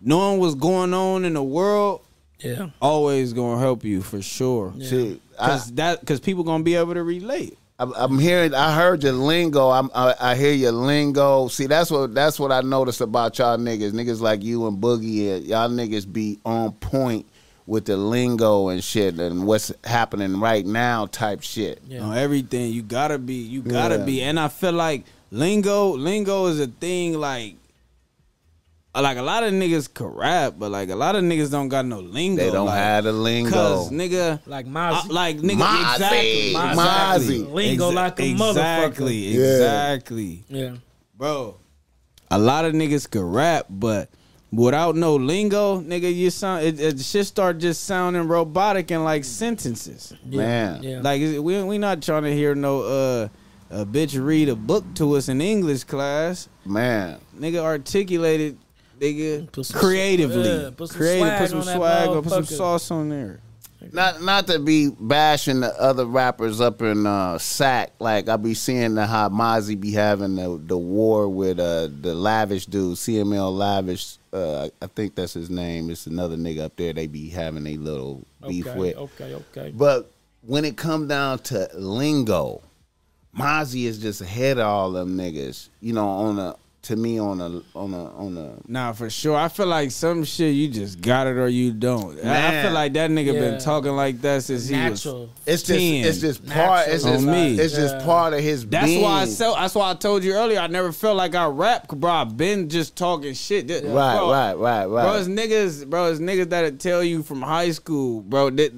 knowing what's going on in the world Yeah. always gonna help you for sure. Yeah. Shit, I, Cause that cause people gonna be able to relate. I'm, I'm hearing. I heard your lingo. I'm, I, I hear your lingo. See, that's what that's what I noticed about y'all niggas. Niggas like you and Boogie. Y'all niggas be on point with the lingo and shit and what's happening right now type shit. Yeah. on everything. You gotta be, you gotta Yeah. be, and I feel like lingo, lingo is a thing. Like, like a lot of niggas can rap, but like a lot of niggas don't got no lingo. They don't like, have the lingo. Cause nigga, Like I- Mozzy. Uh, like nigga, Mozzy. exactly, Mozzy. exactly, Lingo like a motherfucker. exactly, Yeah. exactly, yeah. bro. A lot of niggas can rap, but without no lingo, nigga, you sound it, it shit start just sounding robotic and like sentences. Yeah. Man. Yeah. Like we we not trying to hear no uh a bitch read a book to us in English class. Man, Nigga articulated nigga Put some- creatively. yeah, put some Creative, swag put some on that swag or put some sauce on there. not not to be bashing the other rappers up in uh, Sac. Like I be seeing the how Mozzy be having the the war with uh, the Lavish dude, CML Lavish. Uh, I think that's his name. It's another nigga up there. They be having a little beef okay, with. okay, okay. But when it come down to lingo, Mozzy is just ahead of all them niggas. You know, on a to me on a on a on a Nah, for sure. I feel like some shit you just got it or you don't. I- I feel like that nigga Yeah. been talking like that since he was. Natural. it's just 10. it's just part it's just on me. it's just part of his That's being. why I so, That's why I told you earlier. I never felt like I rap, bro. I been just talking shit. That- Right, bro, right, right, right. Bro, it's niggas, bro, it's niggas that'll tell you from high school, bro. That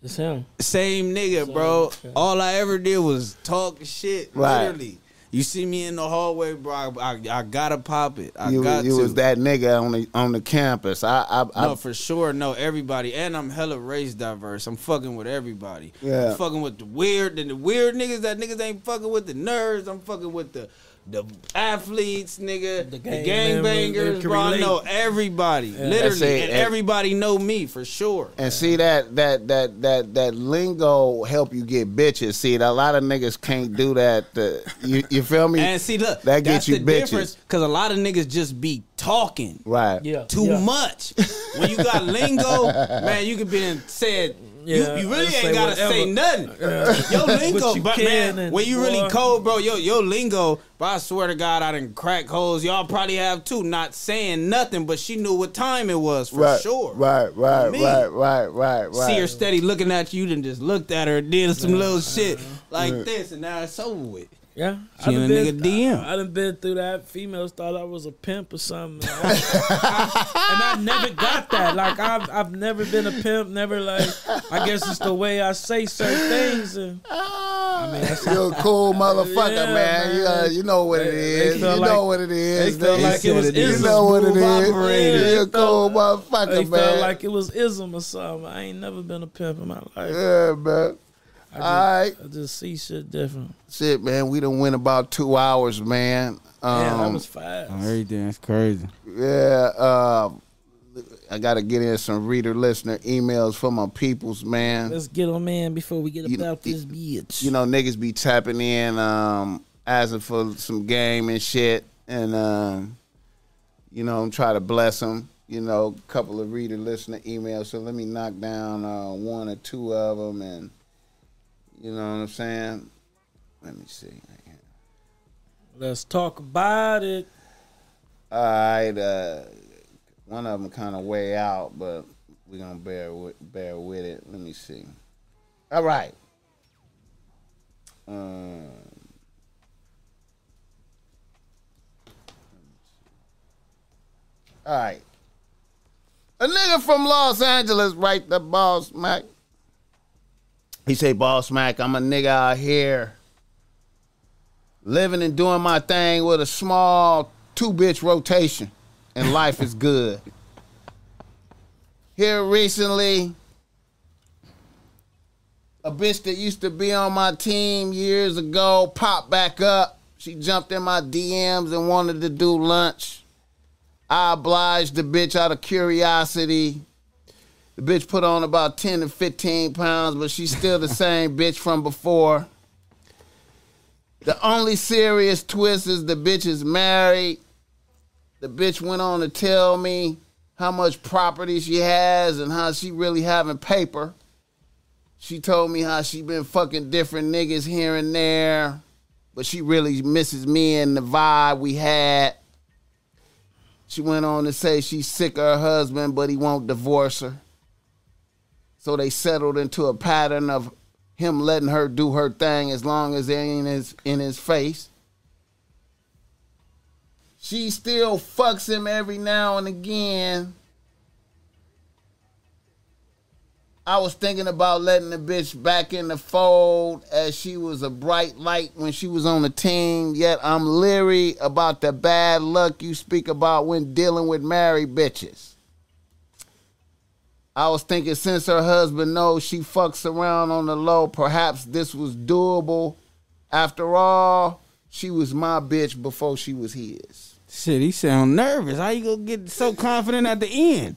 It's him. same nigga, bro. okay. All I ever did was talk shit. Right. Literally. You see me in the hallway, bro. I, I, I gotta pop it. I you, got you to. was that nigga on the on the campus. I I, I No, for sure. No, everybody. And I'm hella race diverse. I'm fucking with everybody. Yeah. I'm fucking with the weird and the weird niggas that niggas ain't fucking with the nerds. I'm fucking with the the athletes, nigga. The, The gang gang members, bangers, bro. I know everybody. That's Literally. it. And And- everybody know me for sure. and see that that that that that lingo help you get bitches. See, a lot of niggas can't do that. The, you you feel me? And see, look, That that's gets you the bitches. Because a lot of niggas just be talking. right. Yeah. too yeah. much. When you got lingo, man, you could be in said. Yeah, you, you really ain't gotta whatever. say nothing. Your lingo, But you but man, and- when you really cold, bro, yo, your lingo, but I swear to God, I didn't crack holes. Y'all probably have too, not saying nothing, but she knew what time it was for Right, sure. right, right, right, right, right, right. See her steady looking at you, then just looked at her, did some little shit like this, and now it's over with. Yeah, She done in a been- nigga DM. I, I done been through that. Females thought I was a pimp or something, and I, and I never got that. Like I've I've never been a pimp. Never like. I guess it's the way I say certain things, and I mean, that's You're a cool motherfucker, Yeah, man. You, uh, you know what it is. They- they. You felt know what it is. they felt man. like it was said it You know what it is. Smooth is. operator. You're a cool they motherfucker, They man. felt like it was ism or something. I ain't never been a pimp in my life. yeah, man. I just, right. I just see shit different. Shit, man. We done went about two hours, man. Um, Yeah, that was fast. Everything is crazy. Yeah, um, I got to get in some reader listener emails for my peoples, man. Let's get on man before we get You- about this bitch. You know, niggas be tapping in, um, asking for some game and shit, and um, you know, I'm trying to bless them. You know, a couple of reader listener emails. So let me knock down uh, one or two of them, and you know what I'm saying. Let me see. Let's talk about it. All right, uh, one of them kind of way out, but we're gonna bear with, bear with it. Let me see. All right. Um, all right. A nigga from Los Angeles, right? The boss, smack. He say, "Boss Mac, I'm a nigga out here." living and doing my thing with a small two bitch rotation, and life is good. Here recently, a bitch that used to be on my team years ago popped back up. She jumped in my DMs and wanted to do lunch. I obliged the bitch out of curiosity. The bitch put on about 10 to 15 pounds, but she's still the same bitch from before. The only serious twist is the bitch is married. The bitch went on to tell me how much property she has and how she really having paper. She told me how she been fucking different niggas here and there, but she really misses me and the vibe we had. She went on to say she's sick of her husband, but he won't divorce her. So they settled into a pattern of him letting her do her thing as long as it ain't in his, in his face. She still fucks him every now and again. I was thinking about letting the bitch back in the fold as she was a bright light when she was on the team, yet I'm leery about the bad luck you speak about when dealing with married bitches. I was thinking since her husband knows she fucks around on the low, perhaps this was doable. After all, she was my bitch before she was his. Shit, he sound nervous. How you gonna get so confident at the end?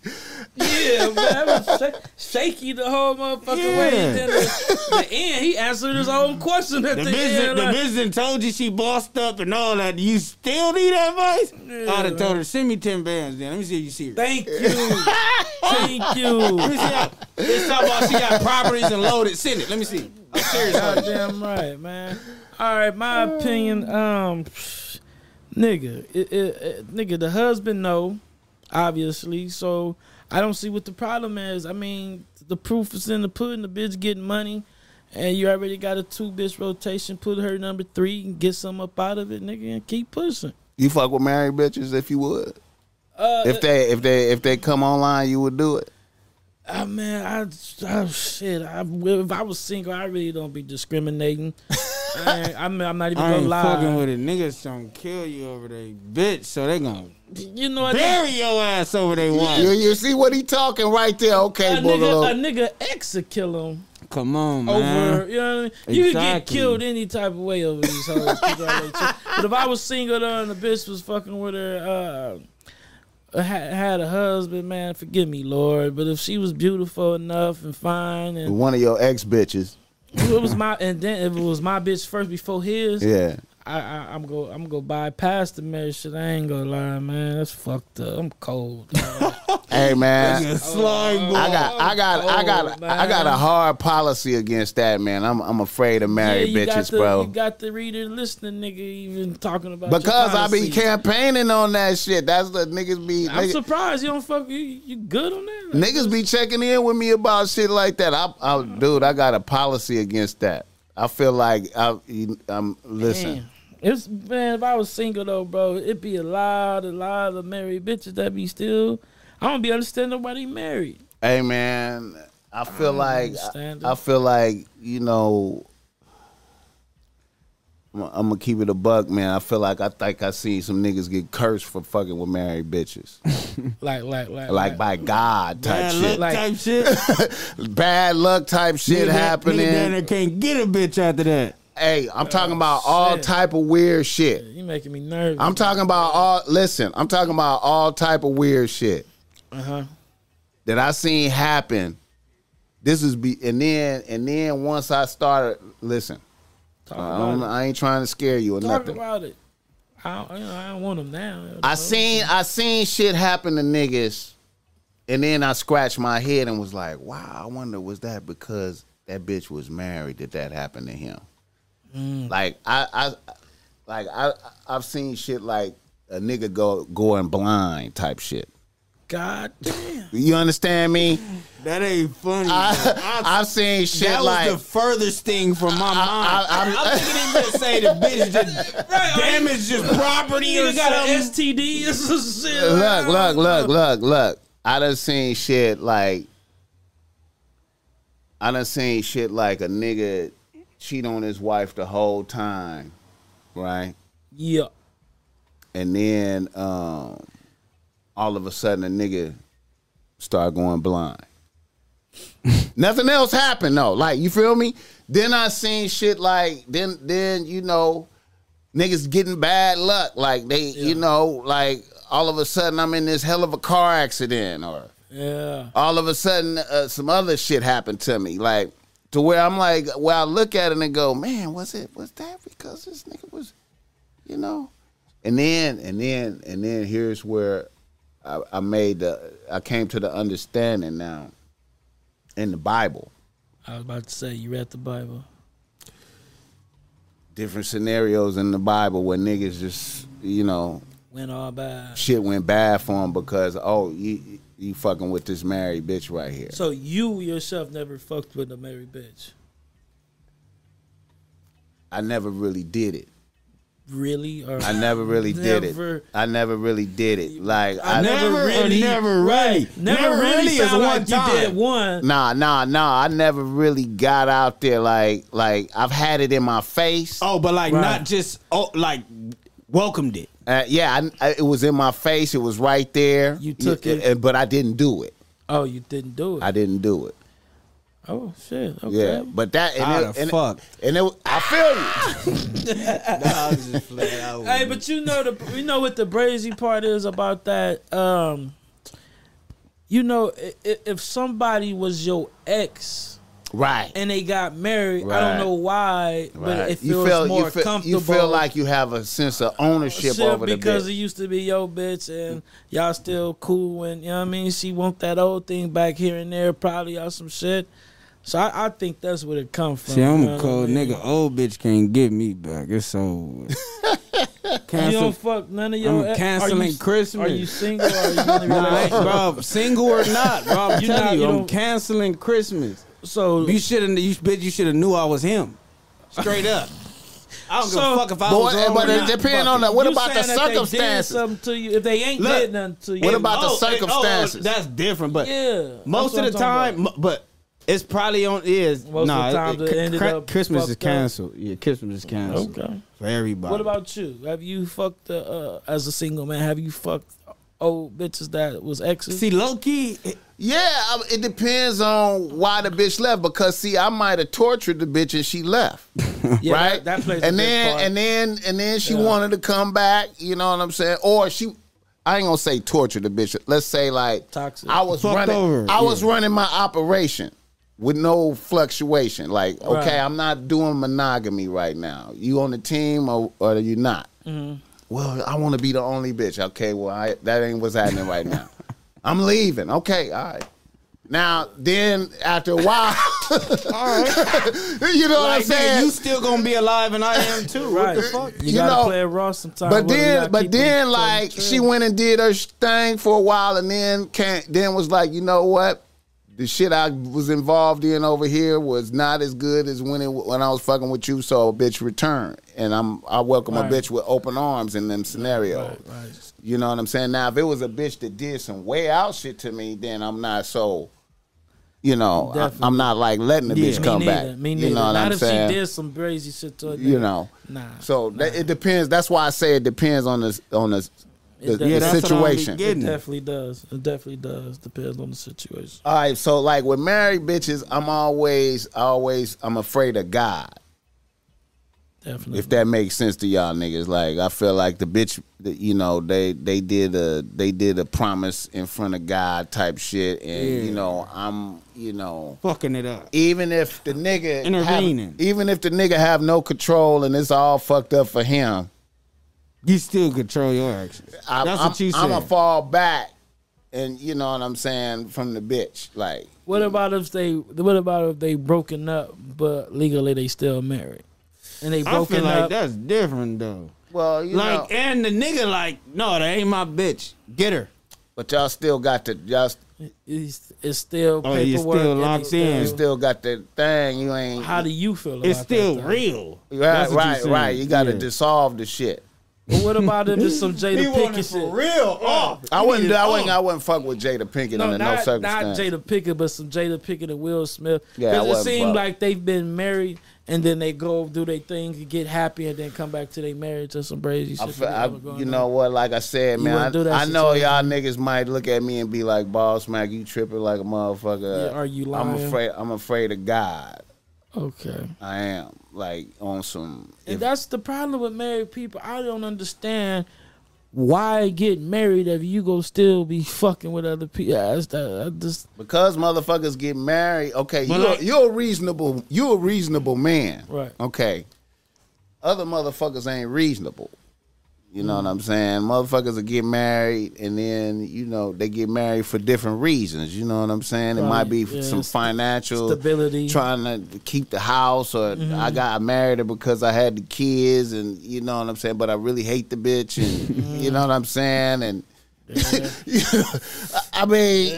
Yeah, man, I was sh- shaky the whole motherfucking Yeah. way. Then the, the end, he answered his own question at The the, business, end. the like, business told you she bossed up and all that. You still need advice? Yeah, I'd have told her, send me 10 bands then. Let me see if you see her. Thank you, thank you. Let me see how, it's talking about she got properties and loaded. Send it. Let me see. I'm serious. Goddamn right, man. All right, my opinion, um, nigga, it, it, it- nigga, the husband know, obviously. So I don't see what the problem is. I mean, the proof is in the pudding. The bitch getting money, and you already got a two bitch rotation. Put her number three and get some up out of it, nigga, and keep pushing. You fuck with married bitches if you would. Uh, If they if they if they come online, you would do it. Ah man, I, oh shit. I, if I was single, I really don't be discriminating. I ain't, I'm, I'm not even I gonna ain't fucking lie. with it. Niggas gonna kill you over they bitch, so they gonna You know what? bury your ass over they You, wife. you see what he talking right there? Okay, a nigga, a nigga ex would kill him Come on, man. over. You know what I mean? You could get killed any type of way over these hoes. People are like, shit. but if I was single though, and the bitch was fucking with her, uh, had, had a husband, man, forgive me, Lord. But if she was beautiful enough and fine, and One of your ex bitches. It was my, and then if it was my bitch first before his, Yeah. I, I I'm go I'm gonna bypass the marriage shit. I ain't gonna lie, man. That's fucked up. I'm cold. dog. Hey man. Nigga, slime oh, ball. I got, I got, I got, Oh, I got a hard policy against that, man. I'm, I'm afraid of married yeah, bitches, the, bro. You got the reader listening, nigga, even talking about Because your I be campaigning on that shit. That's the niggas be. I'm nigga- surprised you don't fuck. You, you good on that? Niggas be checking in with me about shit like that. I, I, dude, I got a policy against that. I feel like I, I'm listen. Damn. It's man, if I was single though, bro, it'd be a lot, a lot of married bitches that be still. I don't be understanding nobody married. Hey man, I feel don't like I, I feel like you know. I'm, I'm gonna keep it a buck, man. I feel like I think I seen some niggas get cursed for fucking with married bitches, Like, like, like, like by God type Bad shit, luck Like- type shit. bad luck type shit Nigga that- happening. Nigga down there can't get a bitch after that. Hey, I'm talking about all type of weird shit. you making me nervous. I'm talking about all. Listen, I'm talking about all type of weird shit Uh huh. that I seen happen. This is be and then and then once I started listen, Talk I, about don't, it. I ain't trying to scare you or Talk nothing. about it. I you know, I don't want them now. I seen I seen shit happen to niggas, and then I scratched my head and was like, wow, I wonder was that because that bitch was married that that happened to him? Mm. Like I I like I I've seen shit like a nigga go going blind type shit. God damn. You understand me? That ain't funny. bro. I, I've seen shit that was the furthest thing from my mind. I- I, I- am thinking him just say the bitch just damaged his property or You got an. STD or shit. look, look, look, look, look. I done seen shit like I done seen shit like a nigga cheat on his wife the whole time, right? Yeah. And then um, all of a sudden a nigga start going blind. Nothing else happened though. Like you feel me? Then I seen shit like then then you know niggas getting bad luck. Like they you know like all of a sudden I'm in this hell of a car accident or Yeah. all of a sudden uh, some other shit happened to me like to where I'm like well I look at it and go man was it was that because this nigga was you know and then and then and then here's where I, I made the I came to the understanding now in the Bible I was about to say you read the Bible. Different scenarios in the Bible where niggas just, you know, Went all bad. shit went bad for them because oh, you you fucking with this married bitch right here. So you yourself never fucked with a married bitch. I never really did it. Really? Or I never really did it. I never really did it. Like I I, never Never uh, really, never really. Never, Never really, really is one like you did time. one. Nah, nah, nah. I never really got out there like like I've had it in my face. Oh, but like Right. not just oh like welcomed it. Uh, yeah, I, I, it was in my face. It was right there. You took Yeah, it. uh, but I didn't do it. Oh, you didn't do it. I didn't do it. oh shit. Okay. Yeah, but that and How it, the and, fuck? and it, I feel you. Hey, but you know the you know what the brazy part is about that. Um, you know, i- i- if somebody was your ex Right. and they got married, I don't know why, but right. it feels you feel more you feel, comfortable. you feel like you have a sense of ownership Shit, over the because bitch. it used to be your bitch and y'all still cool and you know what I mean. She want that old thing back here and there, probably or some shit. So I, I think that's where it come from. See, I'm a cold I mean? nigga. Old bitch can't get me back. It's over. You don't fuck none of your. I'm ex- canceling are you, Christmas. Are you single? Or are you Nah, I ain't- relationship? bro, single or not, bro. I'm You telling not- you, you I'm canceling Christmas. So You should have, you bitch, you should have knew I was him. Straight up. I don't give a fuck if I Boy, was on but it depends on Fuck the, what you about the saying that they circumstances? something to you if they ain't Look, did nothing to you. what about the Oh, and- oh, circumstances? that's different, but Yeah, most of the time, m- but it's probably on is Most of the times it- it ended Cri- up Christmas is fucked up. canceled. Yeah, Christmas is canceled Okay. for everybody. What about you? Have you fucked uh, uh, as a single man? Have you fucked old bitches that was exes? see low key? Yeah, it depends on why the bitch left. Because see, I might have tortured the bitch and she left, Yeah, right? That, that plays and big then part. and then and then she Yeah. wanted to come back. You know what I'm saying? Or she, I ain't gonna say torture the bitch. Let's say like Toxic. I was Fucked running. over, I was running my operation with no fluctuation. Like, okay, Right. I'm not doing monogamy right now. You on the team or or you not? Mm-hmm. Well, I want to be the only bitch. Okay, well, I, that ain't what's happening right now. I'm leaving. Okay, all right. Now, then after a while, you know what I'm Like, saying? nigga, you still gonna be alive, and I am too. right. What the fuck? You, You gotta know, play it raw sometimes. but whether you then, gotta but keep them then, to the like trail. she went and did her thing for a while, and then can't. Then was like, you know what? The shit I was involved in over here was not as good as when it when I was fucking with you. So a bitch return, and I'm I welcome Right. a bitch with open arms in them scenarios. Right, right. You know what I'm saying? Now, if it was a bitch that did some way out shit to me, then I'm not so. You know, I, Definitely. I'm not like letting the Yeah. bitch Me come neither. back. Me neither. You know what Not I'm if saying? she did some crazy shit to a you know. Nah. So that, it depends. That's why I say it depends on the on the, the, It the. Yeah, that's what I be situation. It definitely does. It definitely does. Depends on the situation. All right, so like with married bitches, I'm always always I'm afraid of God. Definitely. If that makes sense to y'all niggas, like I feel like the bitch, you know, they they did a they did a promise in front of God type shit, and Yeah. you know I'm you know Fucking it up. even if the nigga Intervening. have, even if the nigga have no control and it's all fucked up for him, You still control your actions. I, That's I'm, what you said. I'm gonna fall back, and you know what I'm saying from the bitch, like What about if they? What about if they broken up, but legally they still married, and they I broken feel like up? that's different though. well, you like, know, and the nigga like, no, that ain't my bitch. Get her. but y'all still got the y'all It's, it's still Oh, paperwork. you still locked it's in. you still- still got the thing. You ain't How do you feel? About It's still that, real. right, That's what you right, right. You got to Yeah. dissolve the shit. But what about if it's some Jada want Pinkett shit? real. Oh, I wouldn't, I wouldn't, all. I wouldn't fuck with Jada Pinkett No, under no not, not. Jada Pinkett, but some Jada Pinkett and Will Smith. Yeah, Because it wouldn't seemed fuck. like they've been married and then they go do their thing and get happy and then come back to their marriage or some crazy I shit. I- going you on. know what? Like I said, You man, wouldn't do that I, I know y'all niggas might look at me and be like, "Boss Mac, you tripping like a motherfucker." Yeah, are you lying? I'm afraid. I'm afraid of God. Okay. I am like on some. And if- that's the problem with married people. I don't understand why get married if you go still be fucking with other people. That's that. I just because motherfuckers get married. Okay, you're, like- you're a reasonable. You're a reasonable man. Right. Okay. Other motherfuckers ain't reasonable. You know what mm. I'm saying? Motherfuckers will get married and then, you know, they get married for different reasons. You know what I'm saying? It Right, might be yeah, some financial stability. trying to keep the house or I mm-hmm. got married because I had the kids and you know what I'm saying, but I really hate the bitch and mm. you know what I'm saying? And I mean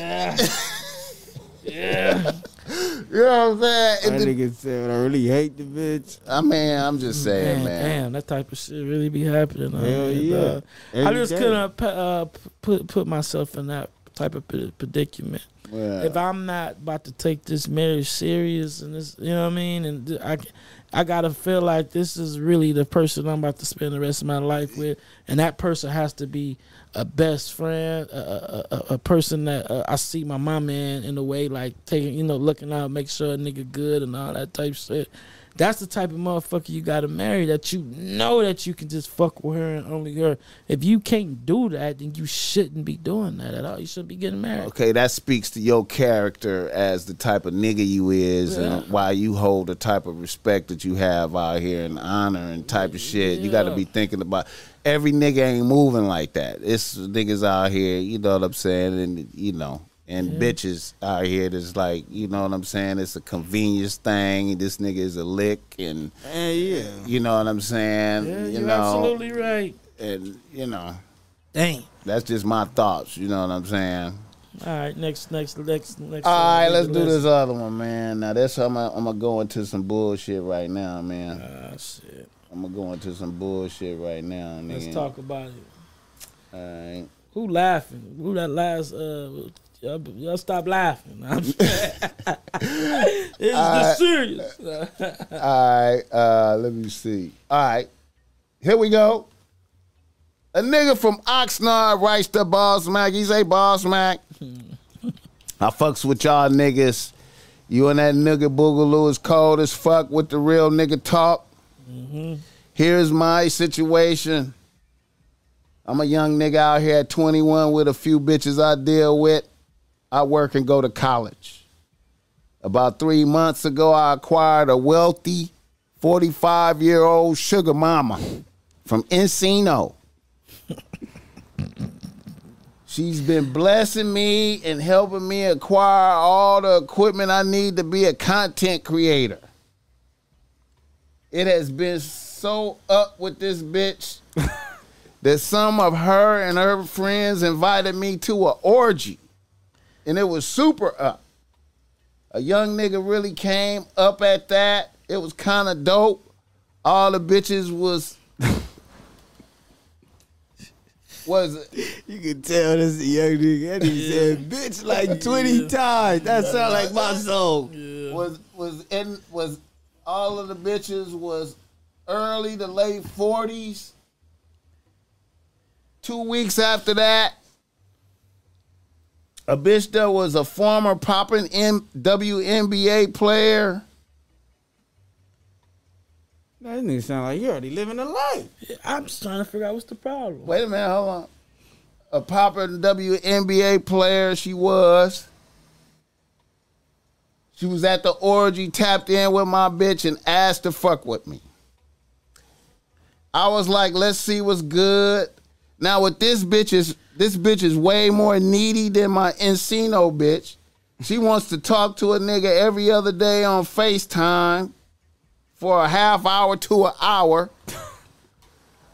Yeah. You know what I'm saying? That It nigga said, I really hate the bitch. I mean, I'm just saying, Man, man. damn, that type of shit really be happening. out Hell here, yeah. dog. I just day. couldn't uh, put put myself in that type of predicament. Yeah. If I'm not about to take this marriage serious and this, you know what I mean, and I, I gotta feel like this is really the person I'm about to spend the rest of my life with, and that person has to be a best friend, a, a, a, a person that uh, I see my mom in in a way like taking, you know, looking out, make sure a nigga good and all that type of shit. That's the type of motherfucker you gotta marry that you know that you can just fuck with her and only her. If you can't do that, then you shouldn't be doing that at all. You shouldn't be getting married. Okay, that speaks to your character as the type of nigga you is, Yeah. and why you hold the type of respect that you have out here and honor and type of shit. You got to be thinking about every nigga ain't moving like that. It's niggas out here, you know what I'm saying, and you know, and bitches out here that's like, you know what I'm saying. It's a convenience thing. This nigga is a lick, and Man, yeah. you know what I'm saying. Yeah, you you're know, absolutely right. and you know, Dang. that's just my thoughts. You know what I'm saying. All right, next, next, next, next. All right, uh, let's do let's- this other one, man. Now that's how I'm I'm gonna go into some bullshit right now, man. Ah, shit. I'm gonna go into some bullshit right now, nigga. Let's talk about it. All right. Who laughing? Who that last? Uh, y'all, y'all stop laughing. I'm it's this serious. All right. Uh, let me see. All right. Here we go. A nigga from Oxnard writes to Boss Mac. He say, Boss Mac, I fucks with y'all niggas. You and that nigga Boogaloo is cold as fuck with the real nigga talk. Here's my situation. I'm a young nigga out here at 21 with a few bitches I deal with. I work and go to college. About three months ago, I acquired a wealthy 45 year old sugar mama from Encino. She's been blessing me and helping me acquire all the equipment I need to be a content creator. It has been so up with this bitch that some of her and her friends invited me to an orgy. And it was super up. A young nigga really came up at that. It was kind of dope. All the bitches was was You can tell this young nigga. That nigga said bitch like 20 times. That sound like my soul. was was in was all of the bitches was early to late forties. Two weeks after that, a bitch that was a former popping M- WNBA player. That nigga sound like you already living a life. I'm just trying to figure out what's the problem. Wait a minute, hold on. A popping WNBA player, she was. She was at the orgy, tapped in with my bitch, and asked to fuck with me. I was like, let's see what's good. Now with this bitch is this bitch is way more needy than my Encino bitch. She wants to talk to a nigga every other day on FaceTime for a half hour to an hour.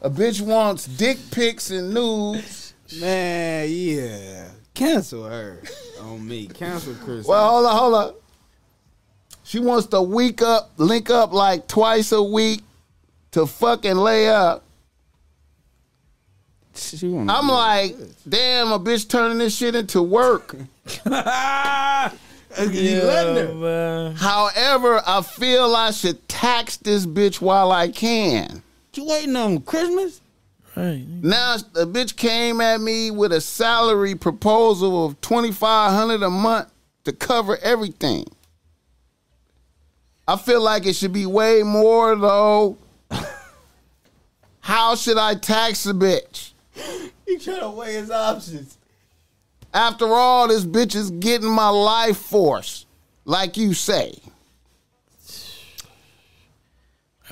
A bitch wants dick pics and nudes. Man, yeah. Cancel her on me. Cancel Chris. Well, hold on, hold on. She wants to week up, link up like twice a week to fucking lay up. I'm like, damn, a bitch turning this shit into work. That's 'cause you Yeah, letting her. man. However, I feel I should tax this bitch while I can. You waiting on Christmas? Right. Now the bitch came at me with a salary proposal of twenty five hundred a month to cover everything. I feel like it should be way more though. How should I tax a bitch? He trying to weigh his options. After all, this bitch is getting my life force, like you say.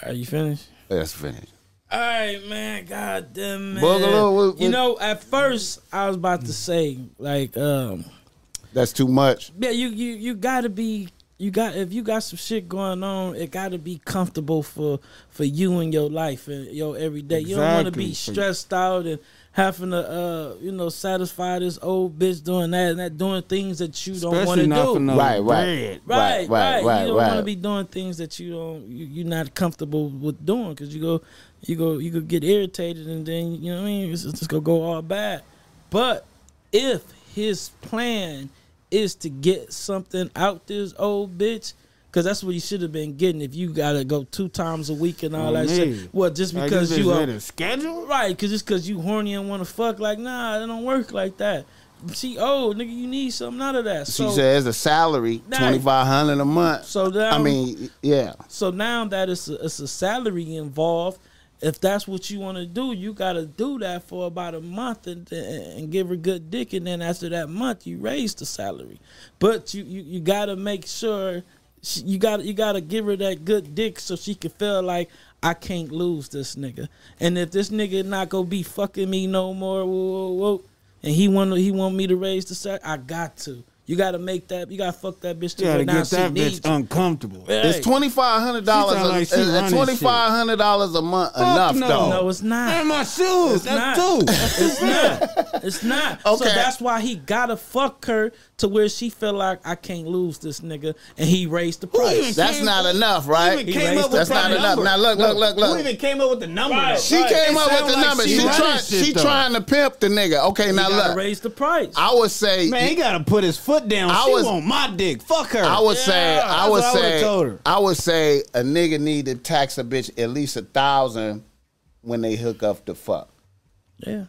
Are you finished? That's finished. All right, man. God damn man. Boogaloo, what- you know, at first I was about to say like, um, That's too much. yeah, you you you gotta be. You got if you got some shit going on, it got to be comfortable for for you and your life and your everyday. You don't want to be stressed out and having to uh you know satisfy this old bitch doing that and that doing things that you don't want to do. no Right, right. bread. Right, Right, right, right, right, You don't want to be doing things that you don't, you, you're not comfortable with doing because you go, you go, you could get irritated and then you know what I mean. It's just gonna go all bad. But if his plan is to get something out this old bitch. Cause that's what you should have been getting if you gotta go two times a week and all On that shit. Well, just because this you are a schedule. right, cause just cause you horny and want to fuck, like nah, it don't work like that. She old nigga, you need something out of that. She So, says a salary twenty five hundred a month. so now, I mean, yeah. So now that it's a, it's a salary involved, if that's what you want to do, you got to do that for about a month and, and give her good dick, and then after that month, you raise the salary. But you you, you got to make sure she, you got you got to give her that good dick so she can feel like I can't lose this nigga. And if this nigga not gonna be fucking me no more, whoa, whoa, whoa, and he want he want me to raise the salary, I got to. You got to make that. You got to fuck that bitch to You gotta now get she that needs bitch uncomfortable. Hey. It's twenty five hundred dollars. Like Twenty five hundred dollars a month enough no. though. No, it's not. Man, my shoes. It's That's not. two. It's not. It's not. So Okay. that's why he gotta fuck her to where she feel like I can't lose this nigga, and he raised the price. That's came- not enough, Who right? even He came raised up the with That's not that enough. Now look, look, look, look. Who even came up with the number? Right. She Right. came It up with the like number. she She, running trying. She though. trying to pimp the nigga. Okay, He now gotta look. raise the price. I would say. Man, he gotta put his foot down. I she was- want my dick. Fuck her. I would say. Yeah, I would what I would've say. her. I would say a nigga need to tax a bitch at least a thousand when they hook up to fuck yeah.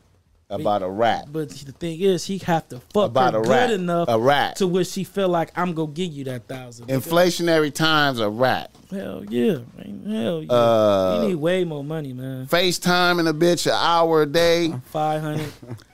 about a rat. But the thing is, he have to fuck About her a good rat. enough A rat. to where she feel like I'm gonna give you that thousand. Inflationary times a rat. Hell yeah, man. Hell yeah. Uh, you need way more money, man. FaceTime and a bitch an hour a day. Five hundred.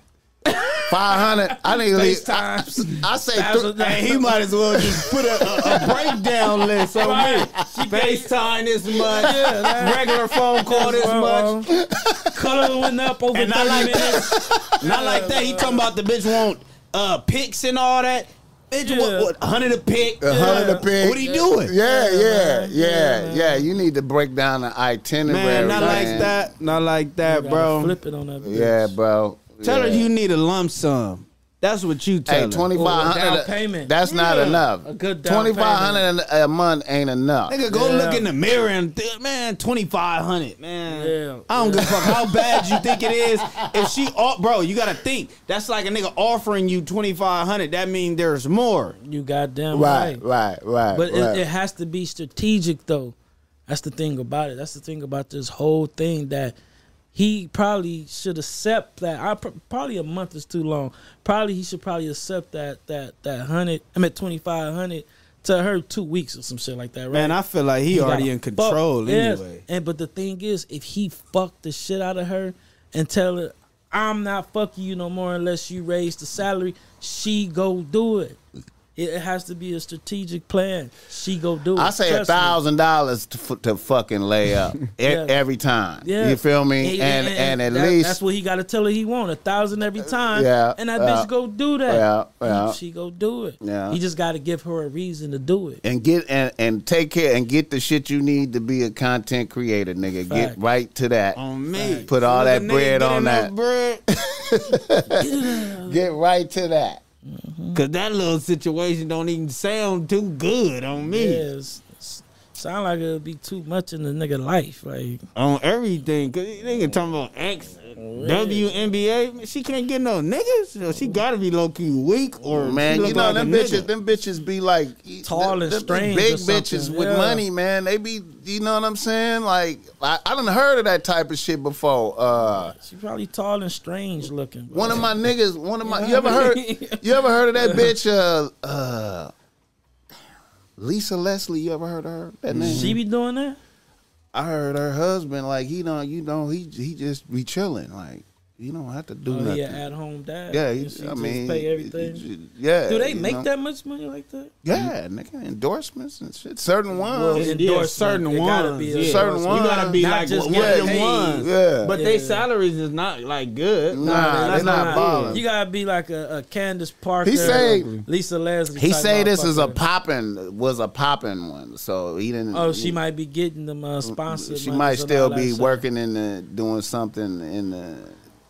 Five hundred. I need to leave. I, I say Thousand three, Hey, he might as well just put a, a, a breakdown list on Right. me. FaceTime this much, Yeah, regular phone call this much. Color went up over And not thirty like minutes. Not like that. He talking about the bitch want uh pics and all that. Bitch, Yeah. what, what, 100 a pic? a hundred a pick. What he doing? Yeah, Yeah, yeah, yeah, Yeah, yeah. You need to break down the itinerary, Man, not like that. Not like that, Gotta bro. Flip it on that. bitch. Yeah, bro. Tell her you need a lump sum. That's what you tell Hey, her. twenty Or five a payment. That's not enough. A good down twenty five hundred a month ain't enough. Nigga, go Yeah. look in the mirror and th- man, twenty five hundred, man. Yeah. I don't give a fuck how bad you think it is. If she, oh, bro, you gotta think. That's like a nigga offering you twenty five hundred. That means there's more. You goddamn Right, right. right, right. But right. it, it has to be strategic, though. That's the thing about it. That's the thing about this whole thing that he probably should accept that. I probably a month is too long. Probably he should probably accept that that that hundred. I mean twenty five hundred to her two weeks or some shit like that. Right? Man, I feel like he, He already in control fuck- yes. anyway. And but the thing is, if he fucked the shit out of her and tell her, "I'm not fucking you no more unless you raise the salary," she go do it. It it has to be a strategic plan. She go do it. I say a thousand dollars to fucking lay up Yeah. every time. Yeah. You feel me? And and, at that- least that's what he got to tell her he want a thousand every uh, time. Yeah, and that yeah. bitch go do that. Yeah, yeah. She go do it. Yeah. he just got to give her a reason to do it. and get and, and take care and get the shit you need to be a content creator, nigga. Get right to that. On me. Put all Look, that bread on that. bread. Get right to that. Cause that little situation don't even sound too good on me. Yes. Sound like it'll be too much in the nigga life. Like On everything. Cause you nigga talking about X WNBA. She can't get no niggas. So she gotta be low key weak or Man, you know like them bitches. nigga. Them bitches be like Tall them- and them strange Big or something, bitches with yeah. money, man. They be, you know what I'm saying? Like I, I done heard of that type of shit before. Uh, she probably tall and strange looking. bro. one of my niggas, one of my, You you ever heard? You ever heard of that bitch? Uh, uh, Lisa Leslie. You ever heard of her? That name? she be doing that. I heard her husband like he don't, you know, he he just be chilling like. You don't have to do Oh, nothing. yeah, at home dad. Yeah, You he, see, I just mean, pay he- everything. he- yeah. Do they make know? that much money like that? Yeah, nigga, endorsements and shit. Certain Well, ones. Yeah, endorsement, certain it ones, be yeah. Certain endorsement. You gotta be Not like just one get of them paid. ones. Yeah. But Yeah. they salaries is not like good. Nah, that's they not not- balling. You gotta be like a, a Candace Parker, He say- Lisa Leslie. He say this is a motherfucker. popping was a popping one, so he didn't. Oh, she might be getting them uh, sponsored. She might still be working in the doing something in the.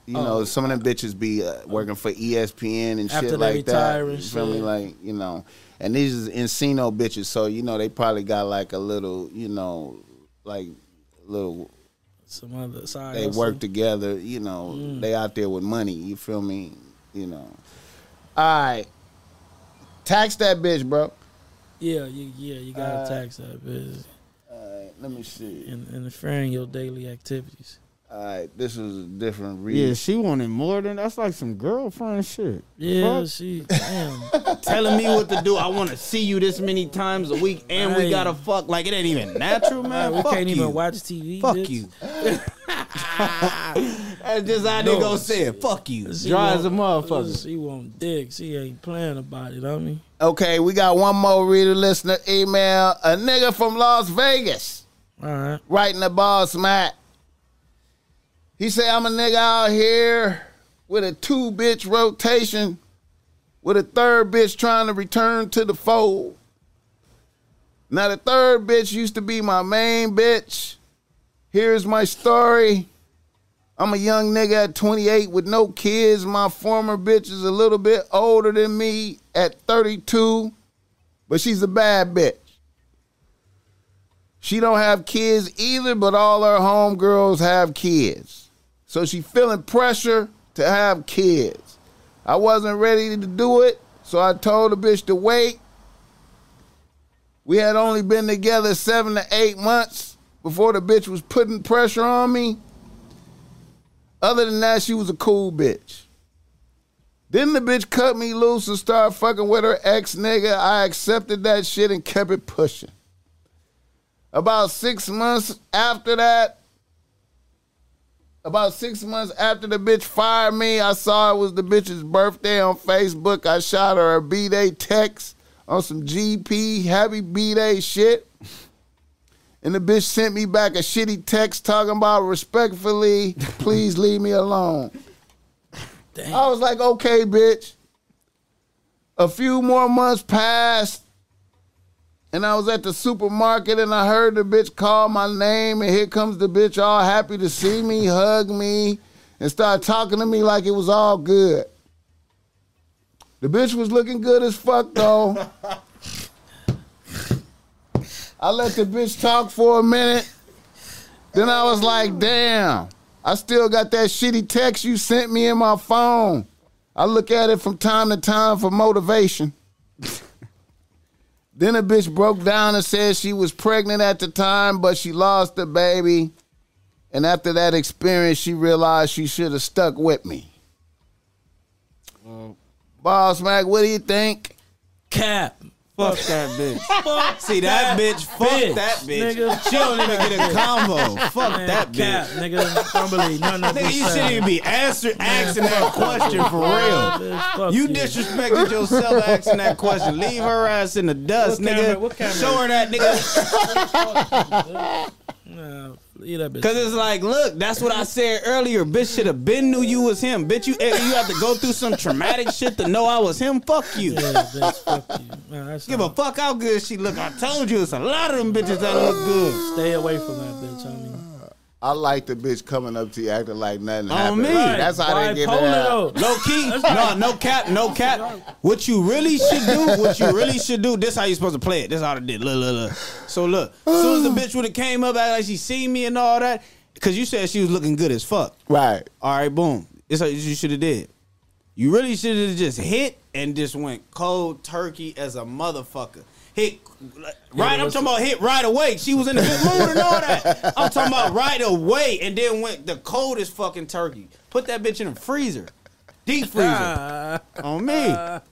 You Oh. know, some of them bitches be uh, working for ESPN and After shit like that. You feel me? Like you know, and these is Encino bitches, so you know they probably got like a little, you know, like little. Some other side. They work together. You know, Mm. they out there with money. You feel me? You know. All right, tax that bitch, bro. Yeah, you, yeah, you gotta Uh, tax that bitch All right, let me see. and interfering your daily activities. All right, this is a different read. Yeah, she wanted more than that's like some girlfriend shit. Yeah, Fuck. she damn. Telling me what to do. I want to see you this many times a week, and we gotta fuck. Like it ain't even natural, man. we Fuck can't you. even watch TV. Fuck bitch. you. That's just how they No. gonna say it. Fuck you. She Dry as a motherfucker. She want dick. She ain't playing about it. I mean, Okay, we got one more reader listener email. A nigga from Las Vegas all right. writing the Boss Mac. He said, I'm a nigga out here with a two bitch rotation with a third bitch trying to return to the fold. Now, the third bitch used to be my main bitch. Here's my story. I'm a young nigga at 28 with no kids. My former bitch is a little bit older than me at 32, but she's a bad bitch. She don't have kids either, but all her homegirls have kids. So she feeling pressure to have kids. I wasn't ready to do it, so I told the bitch to wait. We had only been together seven to eight months before the bitch was putting pressure on me. Other than that, she was a cool bitch. Then the bitch cut me loose and started fucking with her ex nigga. I accepted that shit and kept it pushing. About six months after that, about six months after the bitch fired me, I saw it was the bitch's birthday on Facebook. I shot her a B-Day text on some GP happy B-Day shit. And the bitch sent me back a shitty text talking about respectfully, please leave me alone. Damn. I was like, okay, bitch. A few more months passed, and I was at the supermarket, and I heard the bitch call my name, and here comes the bitch all happy to see me, hug me, and start talking to me like it was all good. The bitch was looking good as fuck, though. I let the bitch talk for a minute. Then I was like, damn, I still got that shitty text you sent me in my phone. I look at it from time to time for motivation. then a bitch broke down and said she was pregnant at the time, but she lost the baby. And after that experience, she realized she should have stuck with me. Boss Mac, what do you think? Cap. Fuck that bitch. Fuck See that bitch? Fuck bitch, that bitch. nigga. She don't even get a combo. Fuck Man, that cap, bitch. nigga. Don't believe none of Nigga, this. you shouldn't even be answer, asking that question for real. Bitch, You disrespected yourself asking that question. Leave her ass in the dust, What nigga. camera- what camera? Show her that, nigga. Nah, leave that bitch. Cause it's like, look, that's what I said earlier. Bitch should have been knew you was him. Bitch, you eh, you have to go through some traumatic shit to know I was him. Fuck you. Yeah, bitch, fuck you. That's Give a fuck how good she look. I told you it's a lot of them bitches that look good. Stay away from that bitch. I mean, I like the bitch coming up to you acting like nothing On happened. me. That's how they get it Bipolar, out. though. Low key, no, no cap, no cap. What you really should do, what you really should do, this how you supposed to play it. This how I did. Look, look, look. So look, as soon as the bitch would have came up, act like she seen me and all that, cause you said she was looking good as fuck. Right. All right, boom. This how you should have did. You really should have just hit and just went cold turkey as a motherfucker. Hit right. I'm talking about hit right away. She was in a good mood and all that. I'm talking about right away, and then went the coldest fucking turkey. Put that bitch in the freezer, deep freezer ah, on me. Had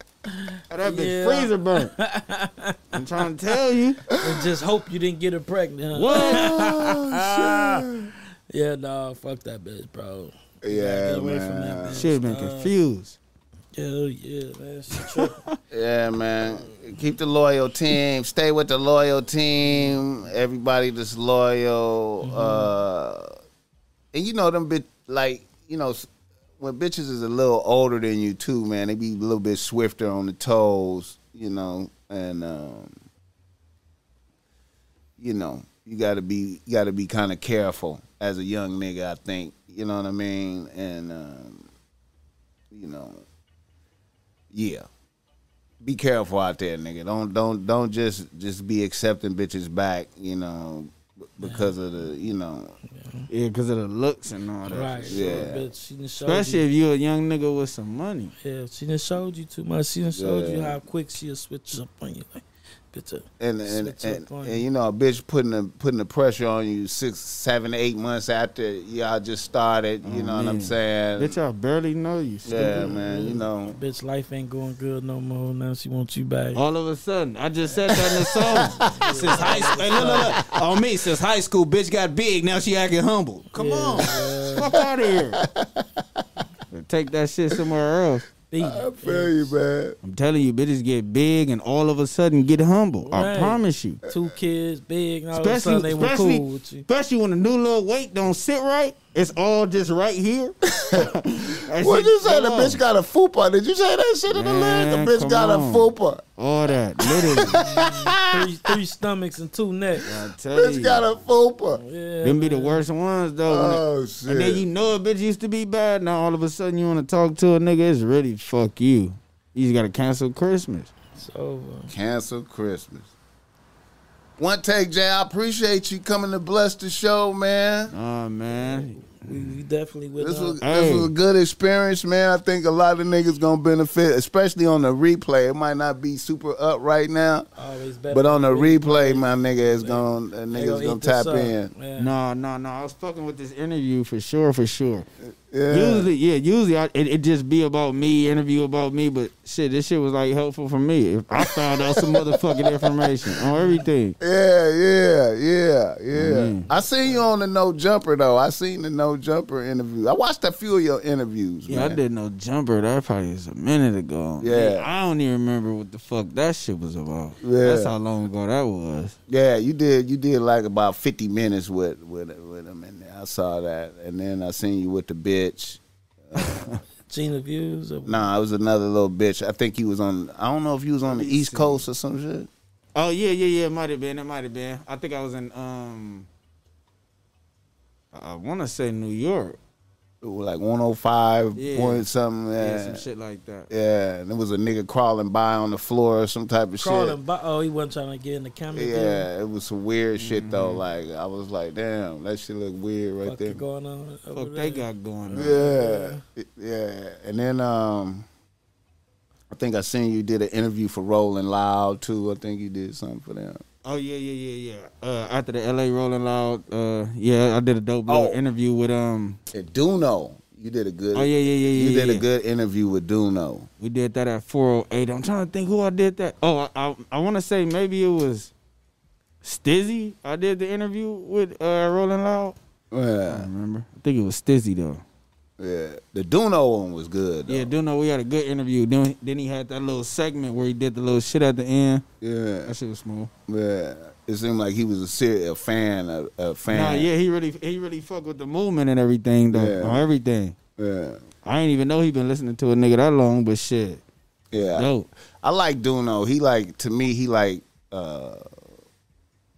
that bitch Yeah. freezer burnt. I'm trying to tell you. and just hope you didn't get her pregnant. huh? What? Ah, yeah, dog. Fuck that bitch, bro. Yeah, get away from man. that bitch. Shit been Uh, confused. Hell yeah, man. Yeah, man. Keep the loyal team. Stay with the loyal team. Everybody that's loyal. Uh, and you know them bit like you know when bitches is a little older than you too, man. They be a little bit swifter on the toes, you know, and um, you know you got to be you got to be kind of careful as a young nigga. I think you know what I mean, and um, you know, yeah be careful out there, nigga. Don't don't don't just just be accepting bitches back, you know, b- because of the, you know, Yeah, because of the looks and all that. right. Yeah. Yeah. Bitch, she done showed Especially you. if you a young nigga with some money. Yeah, she done showed you too much. She done showed you how quick she'll switch up on you. Like, bitch, uh, and and and, and you know, a bitch putting the putting the pressure on you six, seven, eight months after y'all just started. You Oh, know what I'm saying? Bitch, I barely know you. yeah, man. You know, bitch, life ain't going good no more. Now she wants you back. All of a sudden, I just said that in the song. since high school, hey, look, look, look. on me, since high school, bitch got big. Now she acting humble. Come Yeah, on, yeah. fuck out of here. Take that shit somewhere else. Beat I feel you, man. I'm telling you, bitches get big and all of a sudden get humble. I promise you. Two kids, big, and all of a Especially, sudden they were cool with you. especially when the new little weight don't sit right. It's all just right here. What shit you say? The go bitch got a fupa. Did you say that shit in the Man, lyric? The bitch come got a on. fupa. all that. Literally, three, three stomachs and two necks. I tell Bitch you. got a fupa. Yeah, Them be the worst ones though. when it- Oh shit. And then you know a bitch used to be bad. Now all of a sudden you want to talk to a nigga. It's really fuck you. You just gotta cancel Christmas. It's over. Cancel Christmas. 1TakeJay. I appreciate you coming to bless the show, man. Oh man, We, we definitely with This uh, was Hey. this was a good experience, man. I think a lot of niggas gonna benefit, especially on the replay. It might not be super up right now, always better. but on the than replay, my nigga is gonna They niggas gonna tap in. No, no, no. I was fucking with this interview for sure, for sure. Yeah. Usually, yeah, usually I, it, it just be about me, interview about me. But shit, this shit was like helpful for me. If I found out some motherfucking information on everything. Yeah, yeah, yeah, yeah. Mhm. I seen you on the No Jumper though. I seen the No Jumper interview. I watched a few of your interviews. Yeah, I did no jumper. That probably was a minute ago. Yeah. I don't even remember what the fuck that shit was about. Yeah. That's how long ago that was. Yeah, you did. You did like about fifty minutes with with with him in there. I saw that, and then I seen you with the bitch. Gina views. Or, Nah, it was another little bitch. I think he was on. I don't know if he was on the East Coast or some shit. Oh yeah, yeah, yeah. It might have been. It might have been. I think I was in. Um, I want to say New York. It was like one hundred five Yeah. point something. Yeah, Yeah, some shit like that. yeah. And there was a nigga crawling by on the floor or some type of crawling shit. by. Oh, he wasn't trying to get in the camera. Yeah, it was some weird shit though. Mm-hmm. Like I was like, damn, that shit look weird right What there. going on? over Fuck they got going on. Yeah, yeah. And then um, I think I seen you did an interview for Rolling Loud too. I think you did something for them. Oh yeah, yeah, yeah, yeah. Uh, after the L.A. Rolling Loud, uh, yeah, I did a dope little Oh. interview with um. At Duno, you did a good. Oh yeah, yeah, yeah, yeah. You did yeah. a good interview with Duno. We did that at 408. I'm trying to think who I did that. Oh, I I, I want to say maybe it was Stizzy. I did the interview with uh, Rolling Loud. Yeah, don't remember. I think it was Stizzy though. Yeah. The Duno one was good. Though. Yeah, Duno, we had a good interview. Then then he had that little segment where he did the little shit at the end. yeah, That shit was smooth. yeah. It seemed like he was a serious a fan, a, a fan. Nah, yeah, he really he really fuck with the movement and everything though. Yeah. On everything. yeah, I ain't even know he been listening to a nigga that long, but shit, yeah. dope. I like Duno. He like to me. He like uh,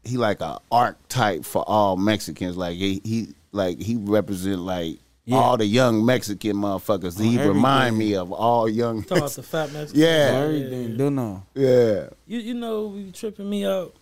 he like a archetype for all Mexicans. Like he, he like he represent like Yeah. all the young Mexican motherfuckers. He everything. remind me of all young. Talk about the fat Mexican. Yeah. everything. Do know. yeah, You you know you tripping me out.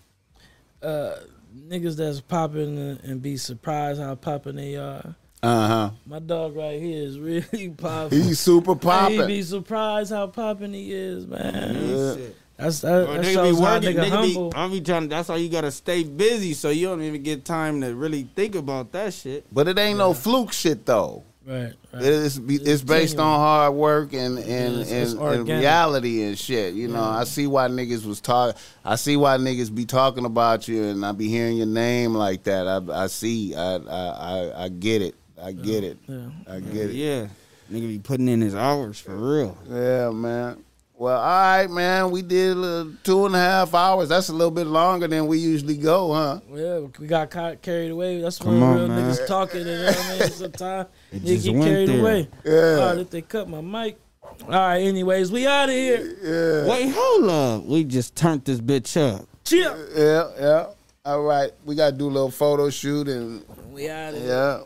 Uh, niggas that's popping and, and be surprised how popping they are. uh huh. My dog right here is really popping. He's super popping. He popping. be surprised how popping he is, man. Yeah. Shit. That's that, that nigga shows be how working. nigga Nigga humble. be, I be trying. That's how you gotta stay busy, so you don't even get time to really think about that shit. But it ain't no fluke shit though. right, right. It is. It's, It's based genuine. on hard work and and, it's- it's and, and reality and shit. You know, Yeah. I see why niggas was talk. I see why niggas be talking about you, and I be hearing your name like that. I I see. I I I, I get it. I get it. Yeah. I get it. Yeah, nigga be putting in his hours for real. Yeah, man. Well, all right, man. We did uh, two and a half hours. That's a little bit longer than we usually go, huh? Yeah, we got ca- carried away. That's Come when on, real man. niggas talking. You know what I mean? Sometimes It niggas just get carried there. away. Yeah. All right, if they cut my mic. All right, anyways, we out of here. Yeah. Wait, hold up. We just turned this bitch up. Chill. Yeah, yeah. All right. We gotta do a little photo shoot and We out of here. yeah.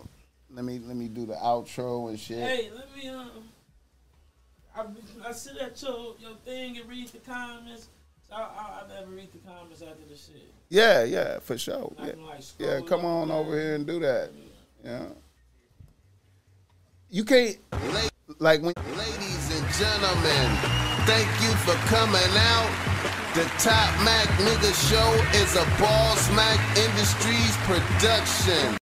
Let me let me do the outro and shit. Hey, let me um. I, I sit at your your thing and read the comments. I, I, I never read the comments after the shit. Yeah, yeah, for sure. Yeah, like, yeah come up on there. over here and do that. Yeah. You can't like when ladies and gentlemen, thank you for coming out. The Top Mac Nigga Show is a Boss Mac Industries production.